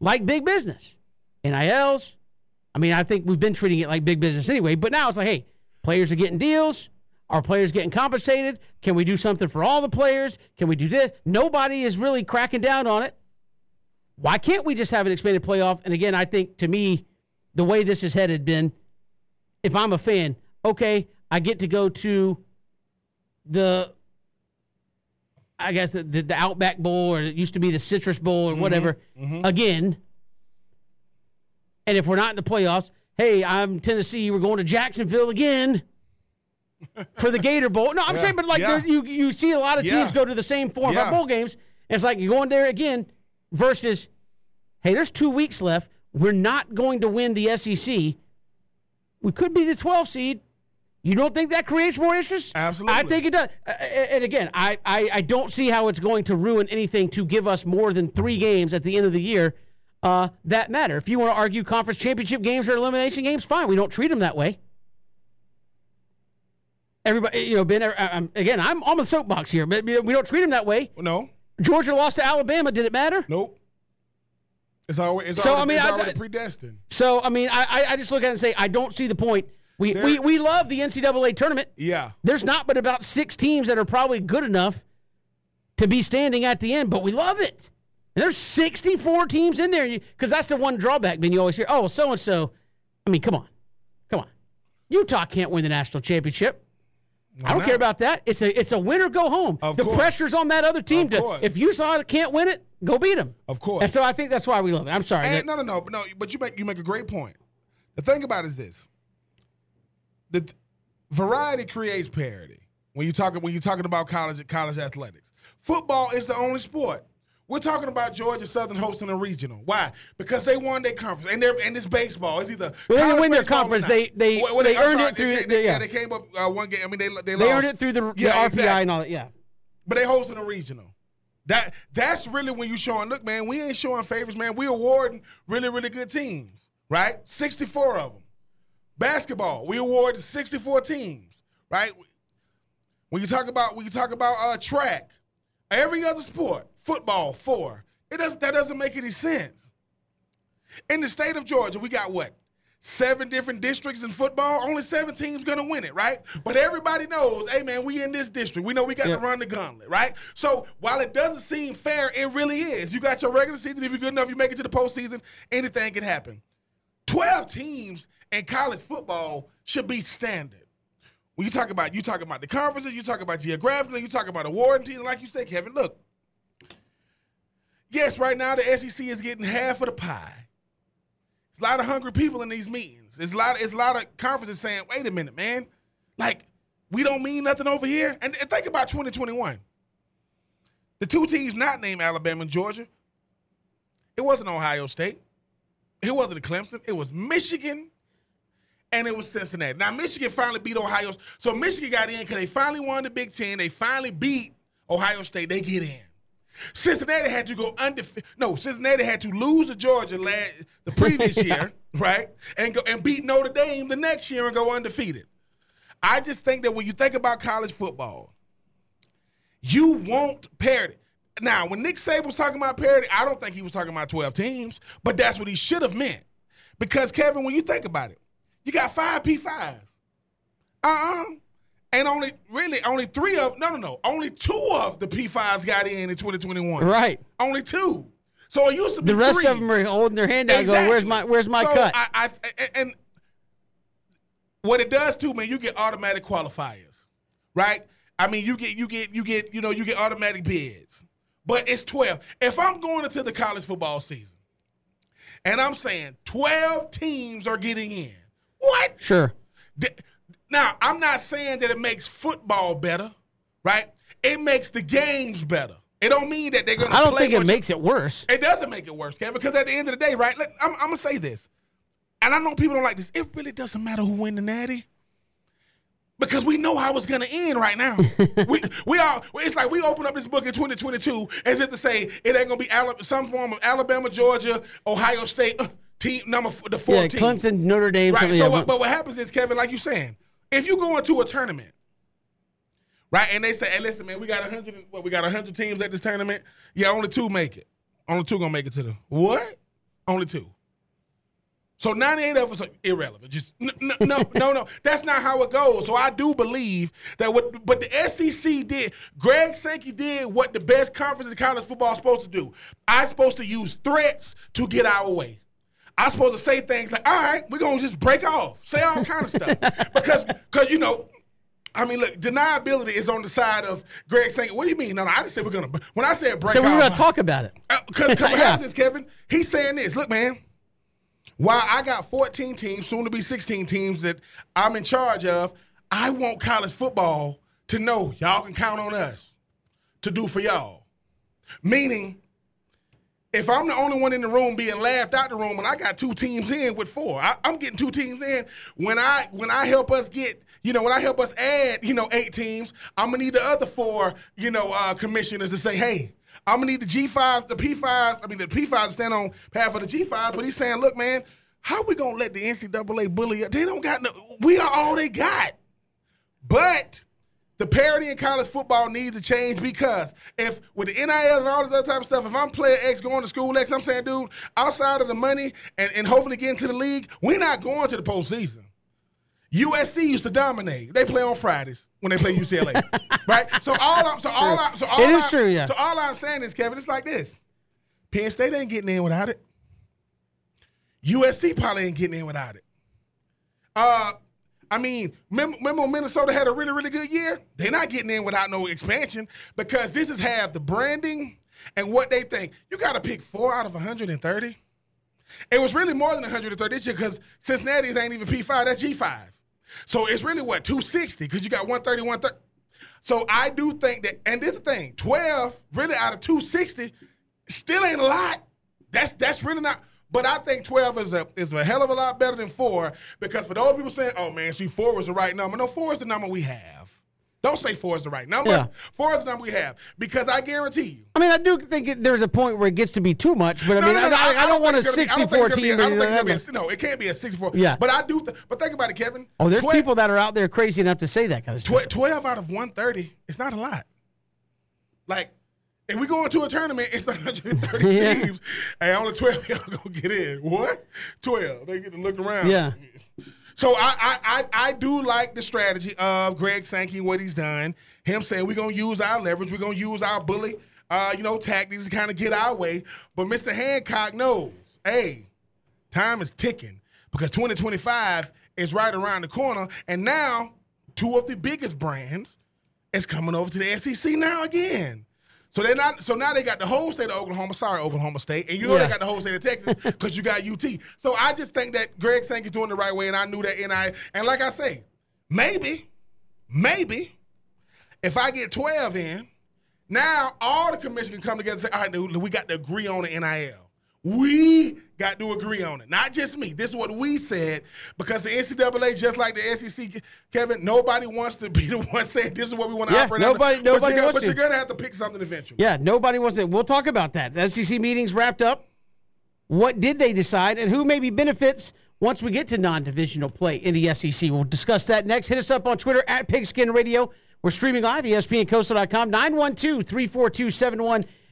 like big business. NILs. I mean, I think we've been treating it like big business anyway, but now it's like, hey, players are getting deals. Are players getting compensated? Can we do something for all the players? Can we do this? Nobody is really cracking down on it. Why can't we just have an expanded playoff? And again, I think to me, the way this is headed, Ben, if I'm a fan, okay, I get to go to the I guess the, the, the Outback Bowl or it used to be the Citrus Bowl or mm-hmm. whatever mm-hmm. again. And if we're not in the playoffs, hey, I'm Tennessee, we're going to Jacksonville again [LAUGHS] for the Gator Bowl. No, I'm Yeah, saying, but like yeah. you you see a lot of teams Yeah. go to the same four or five bowl games. It's like you're going there again versus, hey, there's two weeks left. We're not going to win the SEC. We could be the 12 seed. You don't think that creates more interest? Absolutely. I think it does. Uh, And again, I, I, I don't see how it's going to ruin anything to give us more than three games at the end of the year uh, that matter. If you want to argue conference championship games or elimination games, fine. We don't treat them that way. Everybody, you know, Ben. I- I'm, again, I'm on the soapbox here, but we don't treat them that way. No, Georgia lost to Alabama. Did it matter? nope. It's always it's So, I mean, I- predestined. So, I mean, I, I- I just look at it and say, I don't see the point. We, There- we, we love the NCAA tournament. Yeah, There's not but about six teams that are probably good enough to be standing at the end, but we love it. And there's 64 teams in there because that's the one drawback. Ben, you always hear, oh, so and so. I mean, come on, come on. Utah can't win the national championship. I don't not? care about that. It's a it's a win or go home. Of the course. pressure's on that other team Of to. course. If Utah can't win it, go beat them. of course. And so I think that's why we love it. I'm sorry. And that- no, no, no, but no. But you make you make a great point. The thing about it is this: the variety creates parity. When you talking when you're talking about college college athletics, football is the only sport. We're talking about Georgia Southern hosting a regional. Why? Because they won their conference, and they're and it's baseball. It's either Well, they didn't win their conference. They- they- Well, they I'm earned sorry, it through They, the- they, yeah. they came up uh, one game. I mean, they they, they earned it through the, the Yeah, RPI exactly. and all that. Yeah. But they hosting a regional. That that's really when you showing. Look, man, we ain't showing favors, man. We awarding really really good teams, right? Sixty four of them. Basketball, we award sixty four teams, right? When you talk about when you talk about uh, track, every other sport, football four. It doesn't that doesn't make any sense. In the state of Georgia, we got what? Seven different districts in football. Only seven teams gonna win it, right? But everybody knows, hey man, we in this district. We know we got to run the gauntlet, right? So while it doesn't seem fair, it really is. You got your regular season. If you're good enough, you make it to the postseason. Anything can happen. Twelve teams in college football should be standard. When you talk about you talk about the conferences, you talk about geographically, you talk about awarding teams, like you said, Kevin. Look, yes, right now the SEC is getting half of the pie. There's a lot of hungry people in these meetings. There's a lot. It's a lot of conferences saying, "Wait a minute, man, like we don't mean nothing over here." And, and think about 2021. The two teams not named Alabama and Georgia. It wasn't Ohio State. It wasn't Clemson. It was Michigan and it was Cincinnati. Now Michigan finally beat Ohio. So Michigan got in because they finally won the Big Ten. They finally beat Ohio State. They get in. Cincinnati had to go undefeated. No, Cincinnati had to lose to Georgia last, the previous [LAUGHS] year, right? And go and beat Notre Dame the next year and go undefeated. I just think that when you think about college football, you want parity. Now, when Nick Saban was talking about parity, I don't think he was talking about 12 teams, but that's what he should have meant. Because, Kevin, when you think about it, you got five P5s. Uh-uh. And only, really, only three of, no, no, no, only two of the P5s got in in 2021. Right. Only two. So it used to be The rest three. of them are holding their hand out, going, "Where's my Where's my so cut?" I, I, and what it does too, man, you get automatic qualifiers, right? I mean, you get you get you get you know you get automatic bids, but it's twelve. If I'm going into the college football season, and I'm saying twelve teams are getting in, what? sure. Now, I'm not saying that it makes football better, right? It makes the games better. It don't mean that they're going to. I don't think it makes it worse. it doesn't make it worse, Kevin, because at the end of the day, right? Look, I'm, I'm gonna say this, and I know people don't like this. It really doesn't matter who win the Natty, because we know how it's gonna end right now. [LAUGHS] we we are. It's like we open up this book in 2022 as if to say it ain't gonna be Alabama, some form of Alabama, Georgia, Ohio State uh, team number the Yeah, 14. Clemson, Notre Dame, Right. So, what, but- what happens is, Kevin, like you saying, if you go into a tournament, right, and they say, "Hey, listen, man, we got hundred. What we got hundred teams at this tournament. Yeah, only two make it. Only two gonna make it to the what? Only two. So 98 of us are irrelevant. Just no, no, no, no, no. [LAUGHS] That's not how it goes. So I do believe that what, but the SEC did. Greg Sankey did what the best conference in college football is supposed to do. I'm supposed to use threats to get our way. I'm supposed to say things like, "All right, we're gonna just break off, say all kind of stuff," [LAUGHS] because, because you know, I mean, look, deniability is on the side of Greg Sankey. What do you mean? No, no, I just said we're gonna. When I said break off. so we were to talk about it. Uh, because [LAUGHS] what Yeah. happens is, Kevin, he's saying this. Look, man, while I got 14 teams, soon to be 16 teams that I'm in charge of, I want college football to know y'all can count on us to do for y'all. Meaning, if I'm the only one in the room being laughed out the room, and I got two teams in with four, I, I'm getting two teams in. When I when I help us get, you know, when I help us add, you know, eight teams, I'm gonna need the other four, you know, uh, commissioners to say, hey, I'm gonna need the G5, the P5. I mean, the P5 to stand on behalf of the G5. But he's saying, look, man, how we gonna let the NCAA bully? us? They don't got no. We are all they got. But the parity in college football needs to change because if with the NIL and all this other type of stuff, if I'm player X going to school X, I'm saying, dude, outside of the money and, and hopefully getting to the league, we're not going to the postseason. USC used to dominate. They play on Fridays when they play UCLA, [LAUGHS] right? So all I'm, so all I'm, so all It is I'm- true, yeah. So all I'm saying is, Kevin, it's like this: Penn State ain't getting in without it. USC probably ain't getting in without it. Uh, I mean, remember, Minnesota had a really, really good year? They're not getting in without no expansion because this is half the branding and what they think. You got to pick four out of 130. It was really more than 130 this year because Cincinnati's ain't even P5, that's G5. So it's really what, 260 because you got 130, 130. So I do think that, and this is the thing, 12 really out of 260 still ain't a lot. That's that's really not. But I think 12 is a is a hell of a lot better than four because for those people saying, "Oh man, see, four was the right number." No, four is the number we have. Don't say four is the right number. Yeah. Four is the number we have because I guarantee you. I mean, I do think it, there's a point where it gets to be too much, but I No, mean, no, no, I, I, I don't want a think it's gonna be- I don't 64 think it's be- team. I don't think be a- No, it can't be a 64. Yeah. But I do. Th- but think about it, Kevin. Oh, there's 12 people that are out there crazy enough to say that kind of stuff. 12 out of 130 it's not a lot. Like, if we go into a tournament, it's [LAUGHS] 130 Yeah. teams, and only 12 [LAUGHS] y'all gonna get in. What? 12. They get to look around. Yeah. [LAUGHS] So I, I I I do like the strategy of Greg Sankey, what he's done. Him saying we're gonna use our leverage, we're gonna use our bully, uh, you know, tactics to kind of get our way. But Mr. Hancock knows, hey, time is ticking because 2025 is right around the corner, and now two of the biggest brands is coming over to the SEC now again. So they're not. So now they got the whole state of Oklahoma. Sorry, Oklahoma State, and you know Yeah. they got the whole state of Texas [LAUGHS] because you got UT. So I just think that Greg Sankey's doing the right way, and I knew that. And I and like I say, maybe, maybe if I get twelve in, now all the commission can come together and say, all right, dude, we got to agree on the NIL. We got to agree on it. Not just me. This is what we said because the NCAA, just like the SEC, Kevin, nobody wants to be the [LAUGHS] one saying this is what we want to yeah, operate nobody, under. Nobody but, you wants got, to. but you're going to have to pick something eventually. Yeah, nobody wants it. We'll talk about that. The SEC meetings wrapped up. What did they decide and who maybe benefits once we get to non divisional play in the SEC? We'll discuss that next. Hit us up on Twitter at Pigskin Radio. We're streaming live, ESPNCoastal.com, 912 342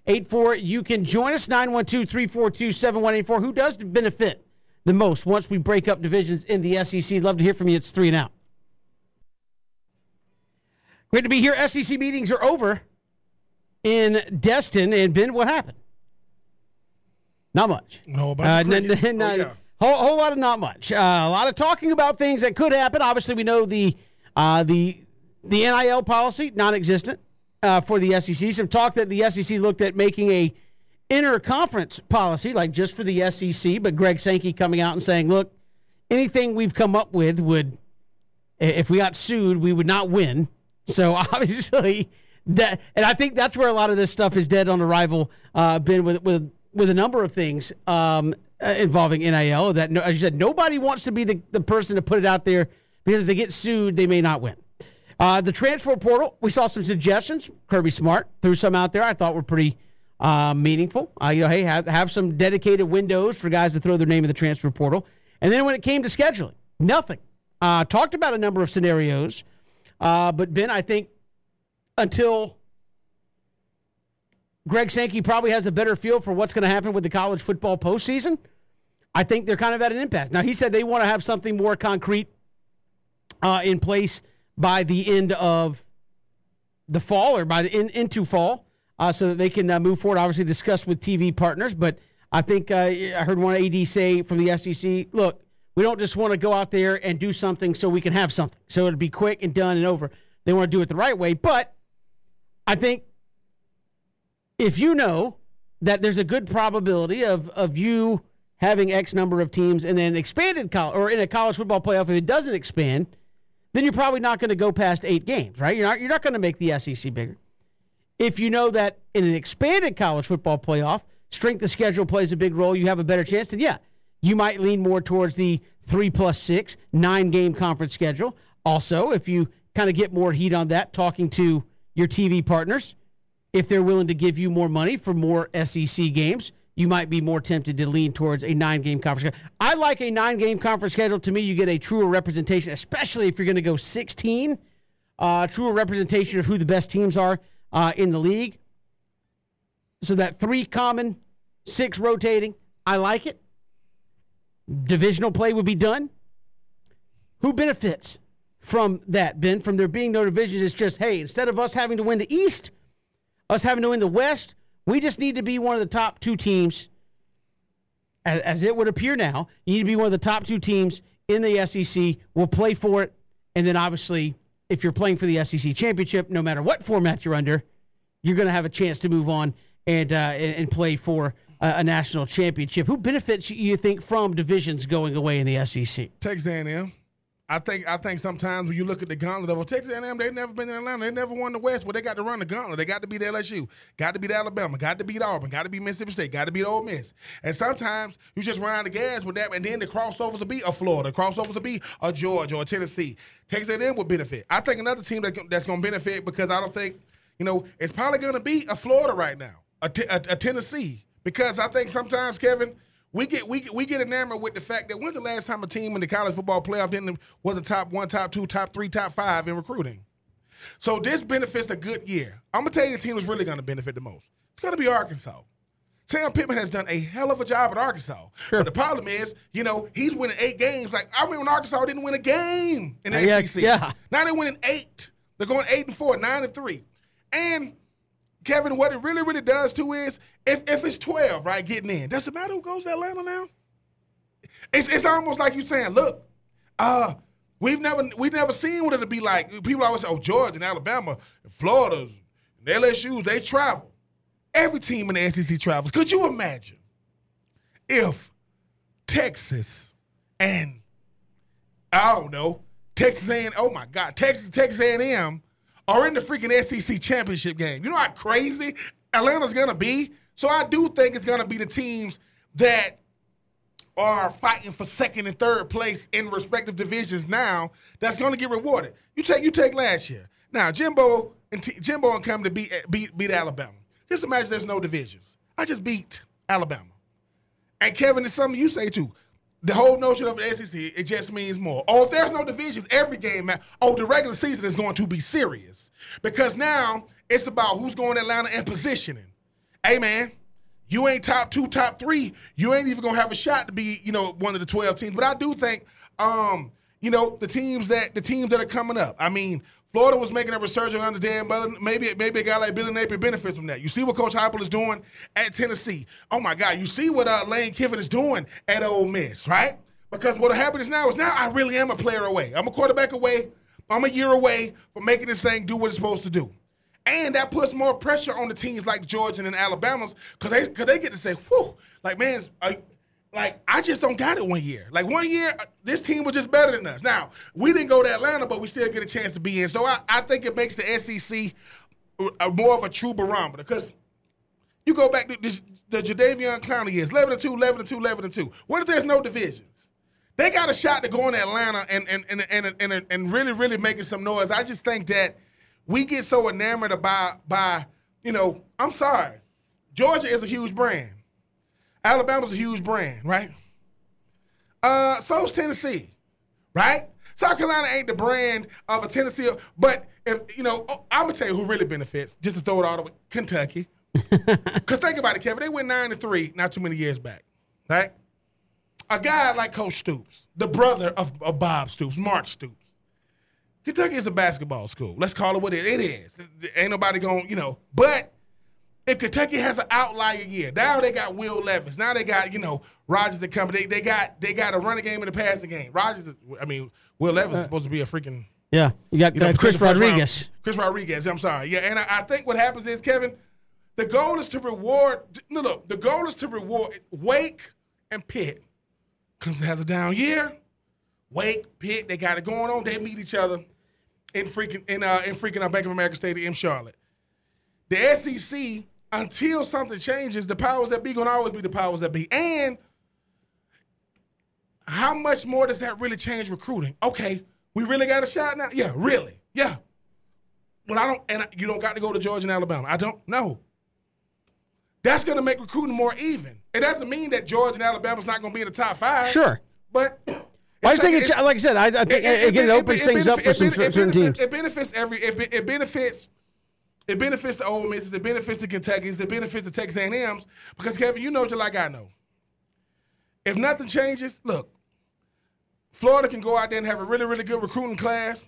84. You can join us 912 342 7184. Who does benefit the most once we break up divisions in the SEC? Love to hear from you. It's three and out. Great to be here. SEC meetings are over in Destin. And Ben, what happened? Not much. No, but uh, n- n- oh, yeah. whole, whole lot of not much. Uh, a lot of talking about things that could happen. Obviously, we know the uh, the the NIL policy non-existent uh, for the SEC. Some talk that the SEC looked at making a interconference policy, like just for the SEC. But Greg Sankey coming out and saying, "Look, anything we've come up with would, if we got sued, we would not win." So [LAUGHS] obviously, that and I think that's where a lot of this stuff is dead on arrival. Uh, been with with with a number of things um, uh, involving NIL. That no, as you said, nobody wants to be the, the person to put it out there because if they get sued, they may not win. Uh, the transfer portal, we saw some suggestions. Kirby Smart threw some out there I thought were pretty uh, meaningful. Uh, you know, hey, have, have some dedicated windows for guys to throw their name in the transfer portal. And then when it came to scheduling, nothing. Uh, talked about a number of scenarios, uh, but Ben, I think until Greg Sankey probably has a better feel for what's going to happen with the college football postseason, I think they're kind of at an impasse. Now, he said they want to have something more concrete uh, in place by the end of the fall or by the in, into fall uh, so that they can uh, move forward. Obviously, discuss with TV partners, but I think uh, I heard one AD say from the SEC, look, we don't just want to go out there and do something so we can have something. So it'll be quick and done and over. They want to do it the right way. But I think if you know that there's a good probability of, of you having X number of teams and then expanded or in a college football playoff, if it doesn't expand, then you're probably not going to go past eight games, right? You're not, you're not going to make the SEC bigger. If you know that in an expanded college football playoff, strength of schedule plays a big role, you have a better chance, then yeah, you might lean more towards the three plus six, nine game conference schedule. Also, if you kind of get more heat on that, talking to your TV partners, if they're willing to give you more money for more SEC games, you might be more tempted to lean towards a nine game conference. I like a nine game conference schedule. To me, you get a truer representation, especially if you're going to go 16, uh, truer representation of who the best teams are uh, in the league. So that three common, six rotating, I like it. Divisional play would be done. Who benefits from that, Ben? From there being no divisions, it's just, hey, instead of us having to win the East, us having to win the West, we just need to be one of the top two teams, as, as it would appear now. You need to be one of the top two teams in the SEC. We'll play for it. And then obviously, if you're playing for the SEC championship, no matter what format you're under, you're going to have a chance to move on and, uh, and, and play for a, a national championship. Who benefits, you think, from divisions going away in the SEC? Texas A&M. I think I think sometimes when you look at the gauntlet of well, Texas A&M, they've never been in Atlanta. They never won the West. Well, they got to run the gauntlet. They got to beat LSU, got to beat Alabama, got to beat Auburn, got to beat Mississippi State, got to beat Ole Miss. And sometimes you just run out of gas with that, and then the crossovers will be a Florida, crossovers will be a Georgia or Tennessee. Texas A&M would benefit. I think another team that, that's going to benefit because I don't think you know it's probably going to be a Florida right now, a, T- a, a Tennessee, because I think sometimes Kevin we get we get, we get enamored with the fact that when's the last time a team in the college football playoff didn't was a top one, top two, top three, top five in recruiting? So this benefits a good year. I'm gonna tell you the team that's really gonna benefit the most. It's gonna be Arkansas. Sam Pittman has done a hell of a job at Arkansas. But the problem is, you know, he's winning eight games. Like I remember when Arkansas didn't win a game in the Uh, yeah, SEC. yeah. Now they're winning eight. They're going eight and four, nine and three. And Kevin, what it really, really does too is if, if it's 12, right, getting in, does it matter who goes to Atlanta now? It's it's almost like you're saying, look, uh, we've never we've never seen what it'll be like. People always say, oh, Georgia and Alabama and Florida's and LSU's, they travel. Every team in the SEC travels. Could you imagine if Texas and I don't know, Texas A&M, oh my God, Texas, Texas A&M are in the freaking SEC championship game. You know how crazy Atlanta's gonna be? So I do think it's gonna be the teams that are fighting for second and third place in respective divisions now that's going to get rewarded. You take you take last year. Now Jimbo and T- Jimbo and come to beat beat beat Alabama. Just imagine there's no divisions. I just beat Alabama. And Kevin, it's something you say too. The whole notion of the SEC, it just means more. Oh, if there's no divisions, every game, oh, the regular season is going to be serious. Because now it's about who's going to Atlanta and positioning. Hey, man, you ain't top two, top three. You ain't even gonna have a shot to be, you know, one of the twelve teams. But I do think, um, you know, the teams that the teams that are coming up. I mean, Florida was making a resurgence under Dan Mullen. Maybe maybe a guy like Billy Napier benefits from that. You see what Coach Heupel is doing at Tennessee. Oh my God, you see what uh, Lane Kiffin is doing at Ole Miss, right? Because what'll is now is now I really am a player away. I'm a quarterback away. I'm a year away from making this thing do what it's supposed to do. And that puts more pressure on the teams like Georgia and Alabama's because they, cause they get to say, whew, like, man, I, like, I just don't got it one year. Like, one year, uh, this team was just better than us. Now, we didn't go to Atlanta, but we still get a chance to be in. So I, I think it makes the SEC a, more of a true barometer because you go back to the, the Jadeveon Clowney years 11 and 2, 11 and 2, 11 and 2. What if there's no divisions? They got a shot to go in Atlanta and, and, and, and, and, and really, really making some noise. I just think that – we get so enamored about by, you know, I'm sorry. Georgia is a huge brand. Alabama's a huge brand, right? Uh, so's Tennessee, right? South Carolina ain't the brand of a Tennessee, but if you know, oh, I'm gonna tell you who really benefits. Just to throw it all the way, Kentucky. [LAUGHS] Cause think about it, Kevin. They went nine to three not too many years back, right? A guy like Coach Stoops, the brother of, of Bob Stoops, Mark Stoops. Kentucky is a basketball school. Let's call it what it is. Ain't nobody going, you know. But if Kentucky has an outlier year, now they got Will Levis. Now they got, you know, Rogers that come. They, they got they got a running game and a passing game. Rogers, is, I mean, Will Levis is supposed to be a freaking. Yeah, you got You know, uh, Chris between the first Rodriguez. round- Chris Rodriguez. I'm sorry. Yeah, and I, I think what happens is Kevin, the goal is to reward. No, look, the goal is to reward Wake and Pitt. Comes has a down year. Wake, Pitt, they got it going on. They meet each other in freaking in uh in freaking uh, Bank of America Stadium in Charlotte. The SEC, until something changes, the powers that be gonna always be the powers that be. And how much more does that really change recruiting? Okay, we really got a shot now. Yeah, really. Yeah. Well, I don't, and you don't got to go to Georgia and Alabama. I don't know. That's going to make recruiting more even. It doesn't mean that Georgia and Alabama's not going to be in the top five. Sure. but I just think it, like I said, I, I think it, again, it opens things up for some certain teams. It benefits every. It, it benefits. It benefits the Ole Misses. It benefits the Kentuckys. It benefits the Texas A&Ms because Kevin, you know just like I know. If nothing changes, look, Florida can go out there and have a really, really good recruiting class.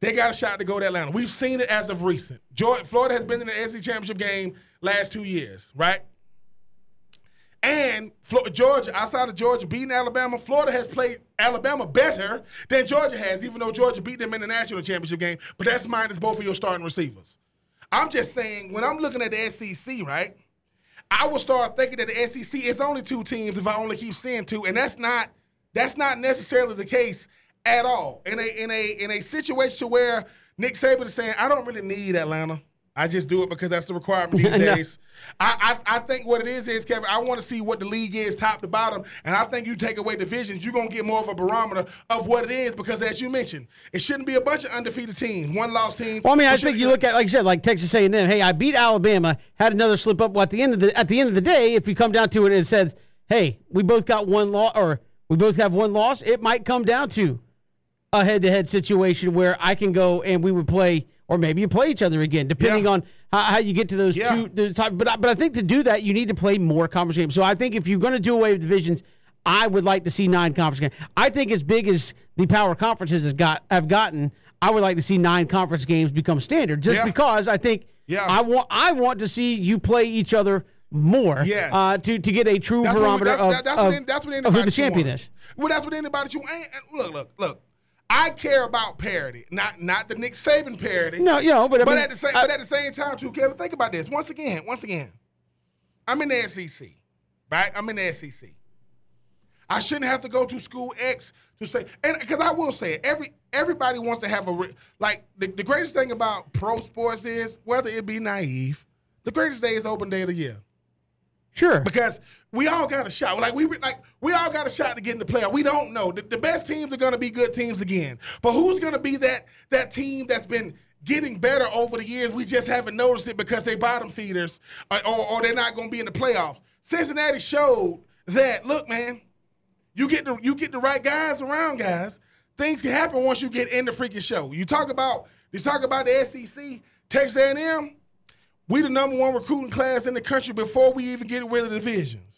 They got a shot to go to Atlanta. We've seen it as of recent. Florida has been in the SEC championship game last two years, right? And Georgia, outside of Georgia beating Alabama, Florida has played Alabama better than Georgia has, even though Georgia beat them in the national championship game. But that's minus both of your starting receivers. I'm just saying, when I'm looking at the SEC, right, I will start thinking that the SEC is only two teams if I only keep seeing two, and that's not that's not necessarily the case at all. In a in a in a situation where Nick Saban is saying, I don't really need Atlanta. I just do it because that's the requirement [LAUGHS] these No. days. I, I I think what it is is Kevin. I want to see what the league is top to bottom, and I think you take away divisions, you're gonna get more of a barometer of what it is because, as you mentioned, it shouldn't be a bunch of undefeated teams, one lost teams. Well, I mean, I think you look at like I said, like Texas A&M. Hey, I beat Alabama, had another slip up. Well, at the end of the at the end of the day, if you come down to it, and it says, hey, we both got one loss, or we both have one loss. It might come down to a head-to-head situation where I can go and we would play, or maybe you play each other again, depending Yeah. on how, how you get to those Yeah. two. The top, but I- but I think to do that, you need to play more conference games. So I think if you're going to do away with divisions. I would like to see nine conference games. I think as big as the power conferences has got have gotten, I would like to see nine conference games become standard. Just Yeah. because I think Yeah. I want I want to see you play each other more Yes. uh, to to get a true That's what, barometer that's, of, that's of, what, that's what of who the champion is. Well, that's what anybody you ain't. Look, look, look. I care about parity, not not the Nick Saban parity. No, you know, but I but mean, at the same, I- but at the same time, too, Kevin. Think about this. Once again, once again, I'm in the SEC, right? I'm in the SEC. I shouldn't have to go to school X to say, and because I will say it, every everybody wants to have a like the, the greatest thing about pro sports is whether it be naive, the greatest day is open day of the year sure. because we all got a shot. Like we like we all got a shot to get in the playoff. We don't know. The, the best teams are going to be good teams again, but who's going to be that that team that's been getting better over the years? We just haven't noticed it because they bottom feeders, or, or, or they're not going to be in the playoffs. Cincinnati showed that. Look, man, you get the you get the right guys around, guys. Things can happen once you get in the freaking show. You talk about you talk about the SEC, Texas A&M. We the number one recruiting class in the country before we even get rid of the divisions.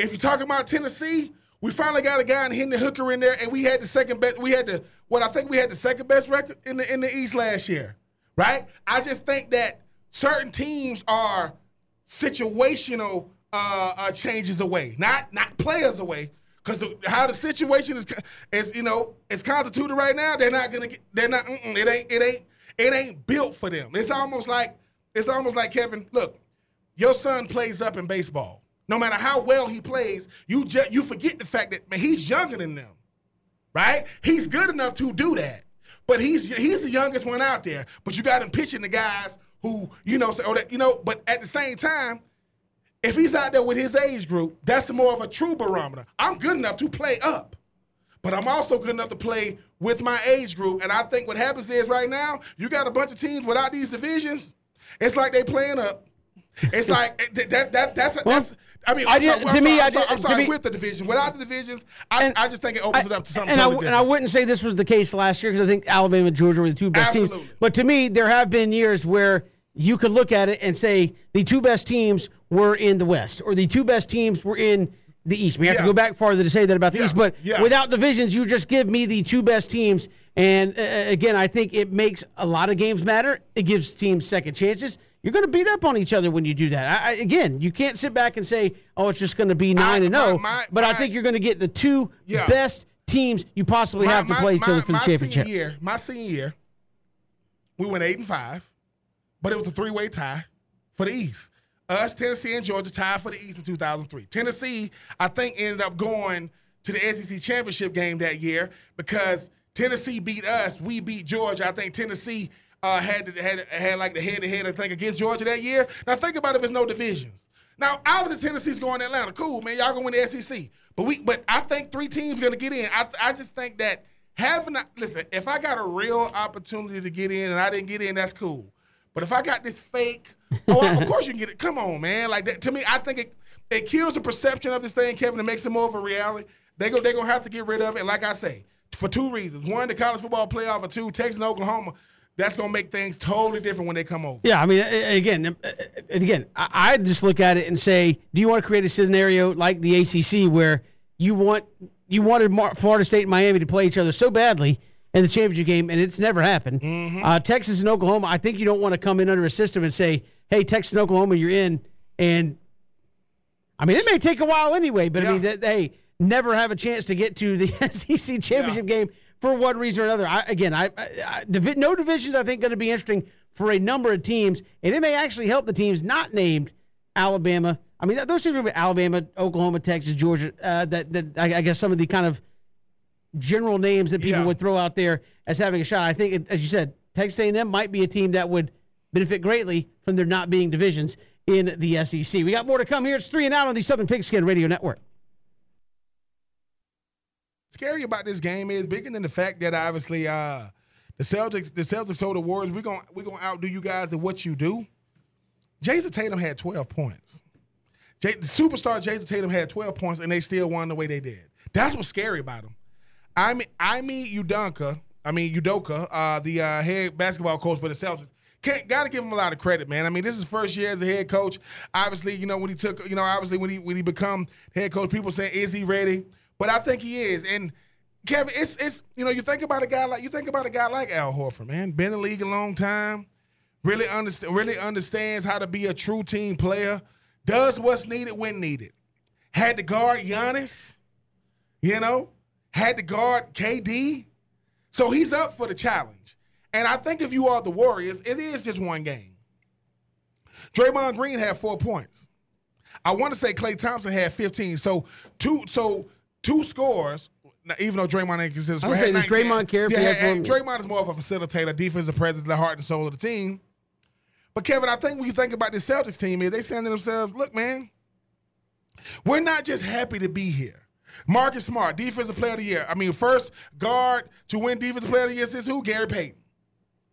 If you're talking about Tennessee, we finally got a guy in Hendon Hooker in there, and we had the second best. We had the what I think we had the second best record in the in the East last year, right? I just think that certain teams are situational uh, uh, changes away, not not players away. Because how the situation is, is you know, it's constituted right now. They're not gonna get. They're not. It ain't. It ain't. It ain't built for them. It's almost like. It's almost like Kevin. Look, your son plays up in baseball. No matter how well he plays, you just you forget the fact that man, he's younger than them, right? He's good enough to do that, but he's he's the youngest one out there. But you got him pitching the guys who you know, say, oh, that, you know. But at the same time, if he's out there with his age group, that's more of a true barometer. I'm good enough to play up, but I'm also good enough to play with my age group. And I think what happens is right now, you got a bunch of teams without these divisions. It's like they playing up. It's like eh, that. That that's Well, that's. I mean, I did- sorry, to I'm me, sorry, I I'm sorry, to me- with the division. Without the divisions, I, And- I just think it opens it up to something and I, and I wouldn't say this was the case last year because I think Alabama and Georgia were the two best teams. But to me, there have been years where you could look at it and say the two best teams were in the West or the two best teams were in the East. We have to go back farther to say that about the Yeah. East. But Yeah. without divisions, you just give me the two best teams. And uh, again, I think it makes a lot of games matter. It gives teams second chances. You're going to beat up on each other when you do that. I, I, again, you can't sit back and say, "Oh, it's just going to be nine and my- zero." my- But I think you're going to get the two Yeah. best teams you possibly have to play each other for the championship. Senior year, my senior year, we went eight and five, but it was a three way tie for the East. Us, Tennessee, and Georgia tied for the East in 2003. Tennessee, I think, ended up going to the SEC championship game that year because Tennessee beat us. We beat Georgia. I think Tennessee uh, had to, had had like the head to head I think against Georgia that year. Now think about if there's no divisions. Now obviously Tennessee's going to Atlanta. Cool, man. Y'all gonna win the SEC. But we but I think three teams are gonna get in. I I just think that having a, listen, if I got a real opportunity to get in and I didn't get in, that's cool. But if I got this fake, oh, of [LAUGHS] course you can get it. Come on, man. Like that to me, I think it it kills the perception of this thing, Kevin. It makes it more of a reality. They go they're gonna have to get rid of it. And like I say, for two reasons: one, the college football playoff, or two, Texas and Oklahoma. That's gonna make things totally different when they come over. Yeah, I mean, again, again, I just look at it and say, do you want to create a scenario like the ACC where you want you wanted Florida State and Miami to play each other so badly in the championship game, and it's never happened. Uh, Texas and Oklahoma, I think you don't want to come in under a system and say, hey, Texas and Oklahoma, you're in, and I mean, it may take a while anyway, but I mean, Yeah. they never have a chance to get to the [LAUGHS] SEC championship game for one reason or another. I, again, I, I, I no divisions. I think going to be interesting for a number of teams, and it may actually help the teams not named Alabama. I mean, those teams are be Alabama, Oklahoma, Texas, Georgia. Uh, that that I, I guess some of the kind of general names that people Yeah. would throw out there as having a shot. I think, as you said, Texas A&M might be a team that would benefit greatly from there not being divisions in the SEC. We got more to come here. It's three and out on the Southern Pigskin Radio Network. Scary about this game is bigger than the fact that obviously uh, the Celtics the Celtics told the Warriors we're gonna we're gonna outdo you guys at what you do. Jayson Tatum had 12 points. Jay, the superstar Jayson Tatum had 12 points and they still won the way they did. That's what's scary about him. I mean I mean Udoka, I mean Udoka, uh, the uh, head basketball coach for the Celtics. Can't, got to give him a lot of credit, man. I mean, this is first year as a head coach. Obviously, you know when he took, you know, obviously when he when he become head coach, people saying is he ready? But I think he is. And Kevin, it's it's you know you think about a guy like you think about a guy like Al Horford, man. Been in the league a long time, really understand really understands how to be a true team player. Does what's needed when needed. Had to guard Giannis, you know, had to guard KD. So he's up for the challenge. And I think if you are the Warriors, it is just one game. Draymond Green had four points. I want to say Klay Thompson had 15. So two, so two scores. now, Even though Draymond ain't considered, I was had saying, does Draymond care if yeah, and Draymond is more of a facilitator, defensive presence, the heart and soul of the team. But Kevin, I think when you think about the Celtics team, is they saying to themselves, "Look, man, We're not just happy to be here. Marcus Smart, defensive player of the year. I mean, first guard to win defensive player of the year since who? Gary Payton.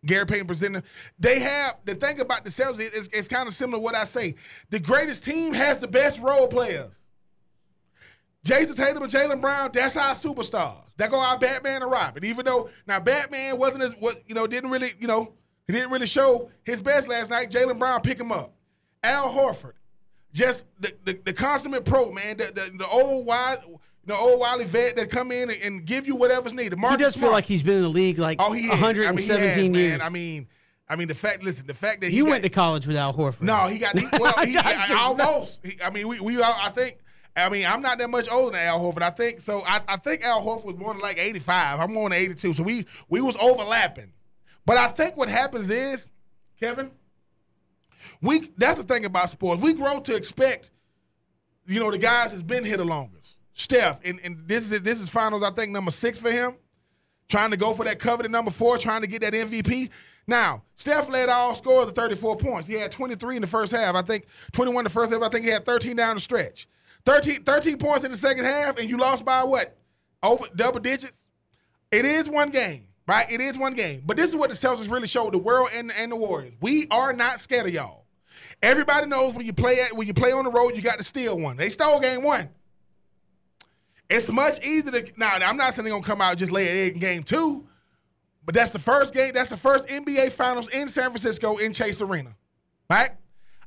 Gary Payton presenting. They have the thing about the Celtics. It's, it's kind of similar to what I say. The greatest team has the best role players. Jayson Tatum and Jaylen Brown, that's our superstars. That go our Batman and Robin. Even though now Batman wasn't as what you know didn't really you know he didn't really show his best last night. Jaylen Brown pick him up. Al Horford, just the, the, the consummate pro man, the, the, the old wise the old wily vet that come in and, and give you whatever's needed. Marcus he does feel like he's been in the league like oh he is. 117 I mean, he has, years. Man. I mean, I mean the fact. Listen, the fact that he you got, went to college with Al Horford. no, he got he, well, [LAUGHS] he, I- almost. He, I mean, we, we I think. I mean, I'm not that much older than Al Horford. I think so. I, I think Al Horford was born in like '85. I'm born in '82, so we we was overlapping. But I think what happens is, Kevin, we that's the thing about sports. We grow to expect, you know, the guys that's been here the longest. Steph, and, and this is this is finals. I think number six for him trying to go for that coveted number four, trying to get that MVP. Now, Steph led all scorers to 34 points. He had 23 in the first half. I think 21 in the first half. I think he had 13 down the stretch. 13, 13 points in the second half, and you lost by what? Over double digits? It is one game, right? It is one game. But this is what the Celtics really showed the world and, and the Warriors. We are not scared of y'all. Everybody knows when you play at when you play on the road, you got to steal one. They stole game one. It's much easier to now. I'm not saying they're gonna come out and just lay an egg in game two, but that's the first game. That's the first NBA Finals in San Francisco in Chase Arena, right?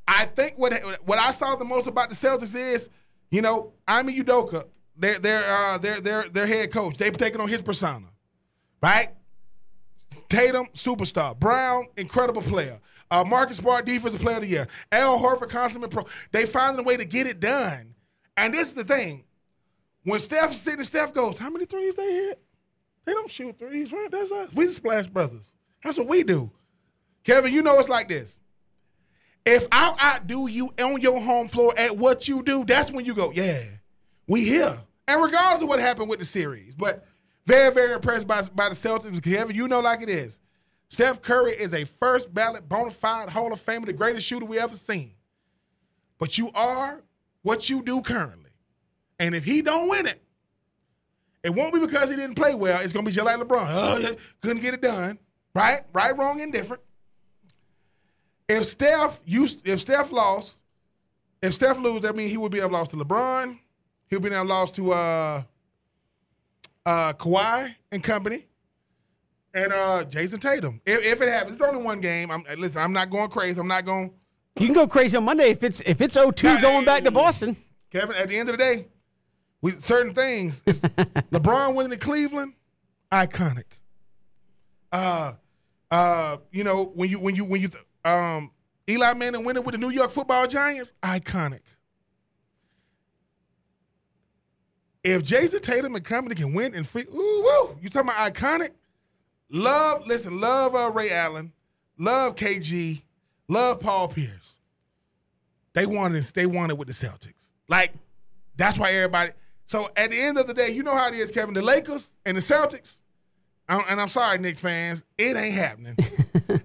I think what what I saw the most about the Celtics is, you know, Ime Udoka, their their uh, their their their head coach. They've taken on his persona, right? Tatum, superstar. Brown, incredible player. Uh, Marcus Smart, defensive player of the year. Al Horford, consummate pro. They found a way to get it done. And this is the thing. When Steph's sitting, Steph goes, how many threes they hit? They don't shoot threes, right? That's us. We the Splash Brothers. That's what we do. Kevin, you know it's like this. If I outdo you on your home floor at what you do, that's when you go, yeah, we here. And regardless of what happened with the series, but very, very impressed by, by the Celtics. Kevin, you know like it is. Steph Curry is a first ballot bona fide Hall of Famer, the greatest shooter we ever seen. But you are what you do currently. And if he don't win it, it won't be because he didn't play well. It's gonna be just like LeBron. Oh, [LAUGHS] couldn't get it done. Right? Right, wrong, indifferent. If Steph you if Steph lost, if Steph lose, that means he would be have lost to LeBron. He'll be now lost to uh uh Kawhi and company. And uh Jayson Tatum. If, if it happens, it's only one game. I'm listen, I'm not going crazy. I'm not going You can go crazy on Monday if it's if it's 0-2 Nah, going back to. Boston. Kevin, at the end of the day, we certain things. [LAUGHS] LeBron winning in Cleveland, iconic. Uh, uh, you know when you when you when you um Eli Manning winning with the New York Football Giants, iconic. If Jayson Tatum and company can win and free, ooh, woo, you talking about iconic? Love, listen, love uh, Ray Allen, love KG, love Paul Pierce. They wanted, they wanted with the Celtics. Like, that's why everybody. So at the end of the day, you know how it is, Kevin. The Lakers and the Celtics, I- and I'm sorry, Knicks fans, it ain't happening. [LAUGHS]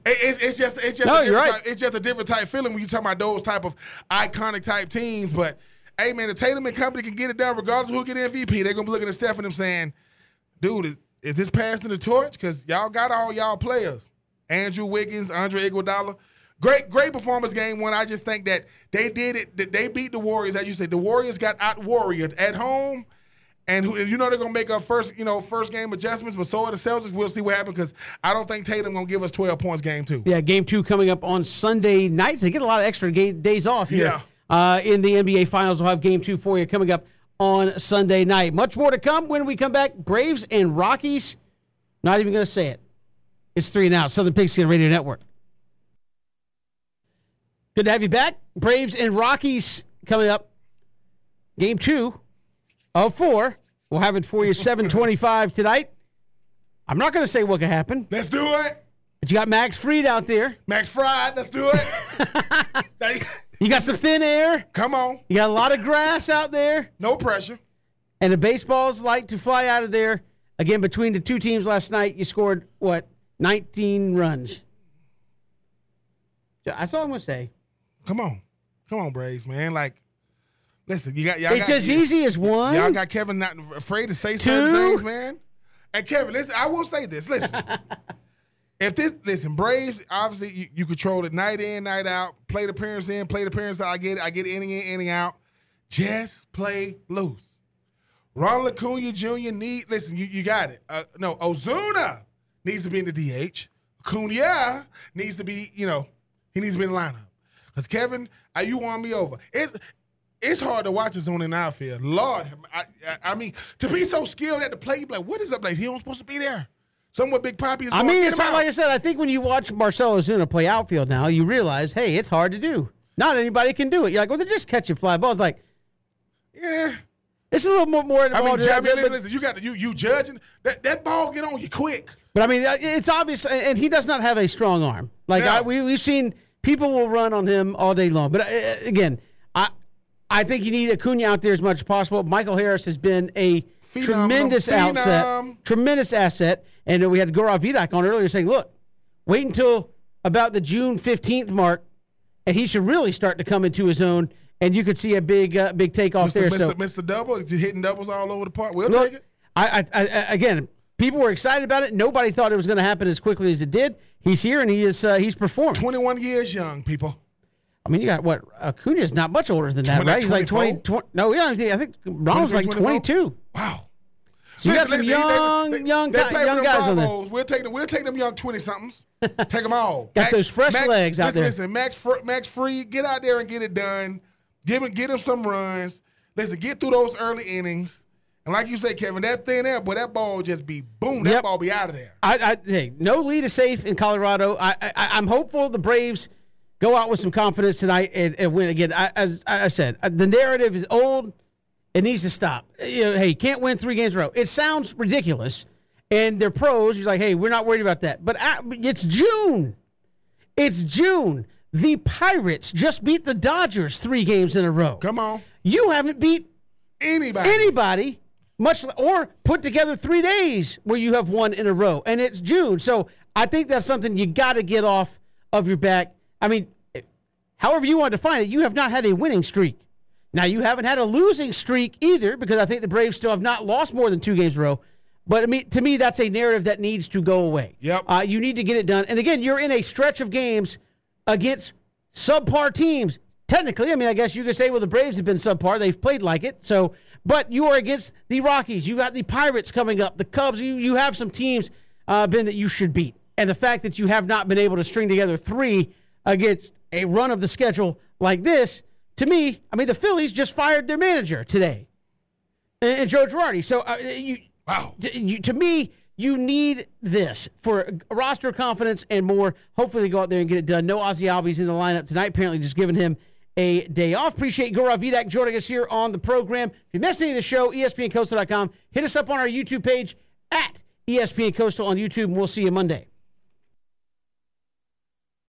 It- it's, it's just, it's just, No, a you're different right. type, it's just a different type feeling when you talk about those type of iconic type teams. But hey, man, the Tatum and company can get it done regardless of who get MVP. They're gonna be looking at Steph and them saying, "Dude, is, is this passing the torch? Because y'all got all y'all players, Andrew Wiggins, Andre Iguodala." Great, great performance game one. I just think that they did it. That they beat the Warriors. As you said, the Warriors got out warriored at home, and who, you know they're gonna make up first, you know, first game adjustments. But so are the Celtics. We'll see what happens because I don't think Tatum gonna give us twelve points game two. Yeah, game two coming up on Sunday nights. They get a lot of extra ga- days off here Yeah. uh, in the NBA Finals. We'll have game two for you coming up on Sunday night. Much more to come when we come back. Braves and Rockies. Not even going to say it. It's three out. Southern Pigskin Radio Network. Good to have you back. Braves and Rockies coming up. Game two of four. We'll have it for you 725 tonight. I'm not going to say what could happen, Let's do it, but you got Max Fried out there. Max Fried. Let's do it. [LAUGHS] You got some thin air. Come on, You got a lot of grass out there. no pressure. And the baseballs like to fly out of there. Again, between the two teams last night, you scored, what, 19 runs. That's all I'm going to say. Come on, come on, Braves, man. Like, Listen, you got y'all. It's got, as easy as one. Y'all got Kevin not afraid to say certain things, man. And Kevin, listen, I will say this. Listen, [LAUGHS] if this, listen, Braves, obviously you, you control it night in, night out. Play the appearance in, play the appearance out. I get it. I get inning in, inning out. Just play loose. Ronald Acuna Jr. need listen. You, you got it. Uh, no, Ozuna needs to be in the DH. Acuna needs to be, you know, he needs to be in the lineup. Because Kevin, are you won me over. It's it's hard to watch Ozuna in the outfield. Lord, I, I, I mean, to be so skilled at the plate, you be like, what is up? Like he don't supposed to be there. Somewhere Big Poppy is. I mean, it's not like I said. I think when you watch Marcell Ozuna play outfield now, you realize, hey, it's hard to do. Not anybody can do it. You're like, well, they're just catching fly balls. Like, yeah. it's a little more more I mean, involved. in I mean, but- listen, you got you you judging that that ball get on you quick. But I mean, uh, it's obvious, and he does not have a strong arm. Like No. I, we we've seen people will run on him all day long. But uh, again, I think you need Acuna out there as much as possible. Michael Harris has been a Phenomenal. tremendous asset, tremendous asset. And we had Gaurav Vedak on earlier saying, look, wait until about the June fifteenth mark, and he should really start to come into his own. And you could see a big uh, big takeoff Mr. there. Mr. So Mr. Double, just hitting doubles all over the park. We'll Look, take it. I, I, I, again, people were excited about it. Nobody thought it was going to happen as quickly as it did. He's here and he is uh, he's performing. 21 years young, people. I mean, you got what Acuna is not much older than that, 20, right? He's like 20, 24? 20 No, yeah, I think, I think Ronald's like 23, 24? 22. Wow. So you got some young, they- they- young, they young guys on there. We'll take them. We'll take them young twenty somethings. [LAUGHS] take them all. Got those fresh legs out listen, there. Listen, Max, Max Free, get out there and get it done. Give him, get him some runs. Listen, get through those early innings. And like you said, Kevin, that thing there, boy, that ball just be boom. That Yep. ball be out of there. I, I, hey, no lead is safe in Colorado. I, I, I'm hopeful the Braves go out with some confidence tonight and, and win again. I, as I said, uh, the narrative is old. It needs to stop. You know, hey, you can't win three games in a row. It sounds ridiculous. And they're pros. You're like, hey, we're not worried about that. But uh, it's June. It's June. The Pirates just beat the Dodgers three games in a row. Come on, You haven't beat anybody. anybody much or put together three days where you have one in a row and it's june so i think that's something you got to get off of your back i mean however you want to define it you have not had a winning streak now you haven't had a losing streak either because i think the braves still have not lost more than two games in a row but I mean, to me, that's a narrative that needs to go away. Yep. Uh, you need to get it done. And again, you're in a stretch of games against subpar teams. Technically, I mean, I guess you could say, well, the Braves have been subpar. They've played like it. So, but you are against the Rockies. You got the Pirates coming up, the Cubs. You you have some teams, uh, Ben, that you should beat. And the fact that you have not been able to string together three against a run of the schedule like this, to me, I mean, the Phillies just fired their manager today, and, and Joe Girardi. So uh, you Wow. to, you, to me, you need this for roster confidence and more. Hopefully, they go out there and get it done. No Ozzy Albies in the lineup tonight. Apparently, just giving him a day off. Appreciate Gaurav Vedak joining us here on the program. If you missed any of the show, ESPNCoastal.com. Hit us up on our YouTube page at ESPN Coastal on YouTube, and we'll see you Monday.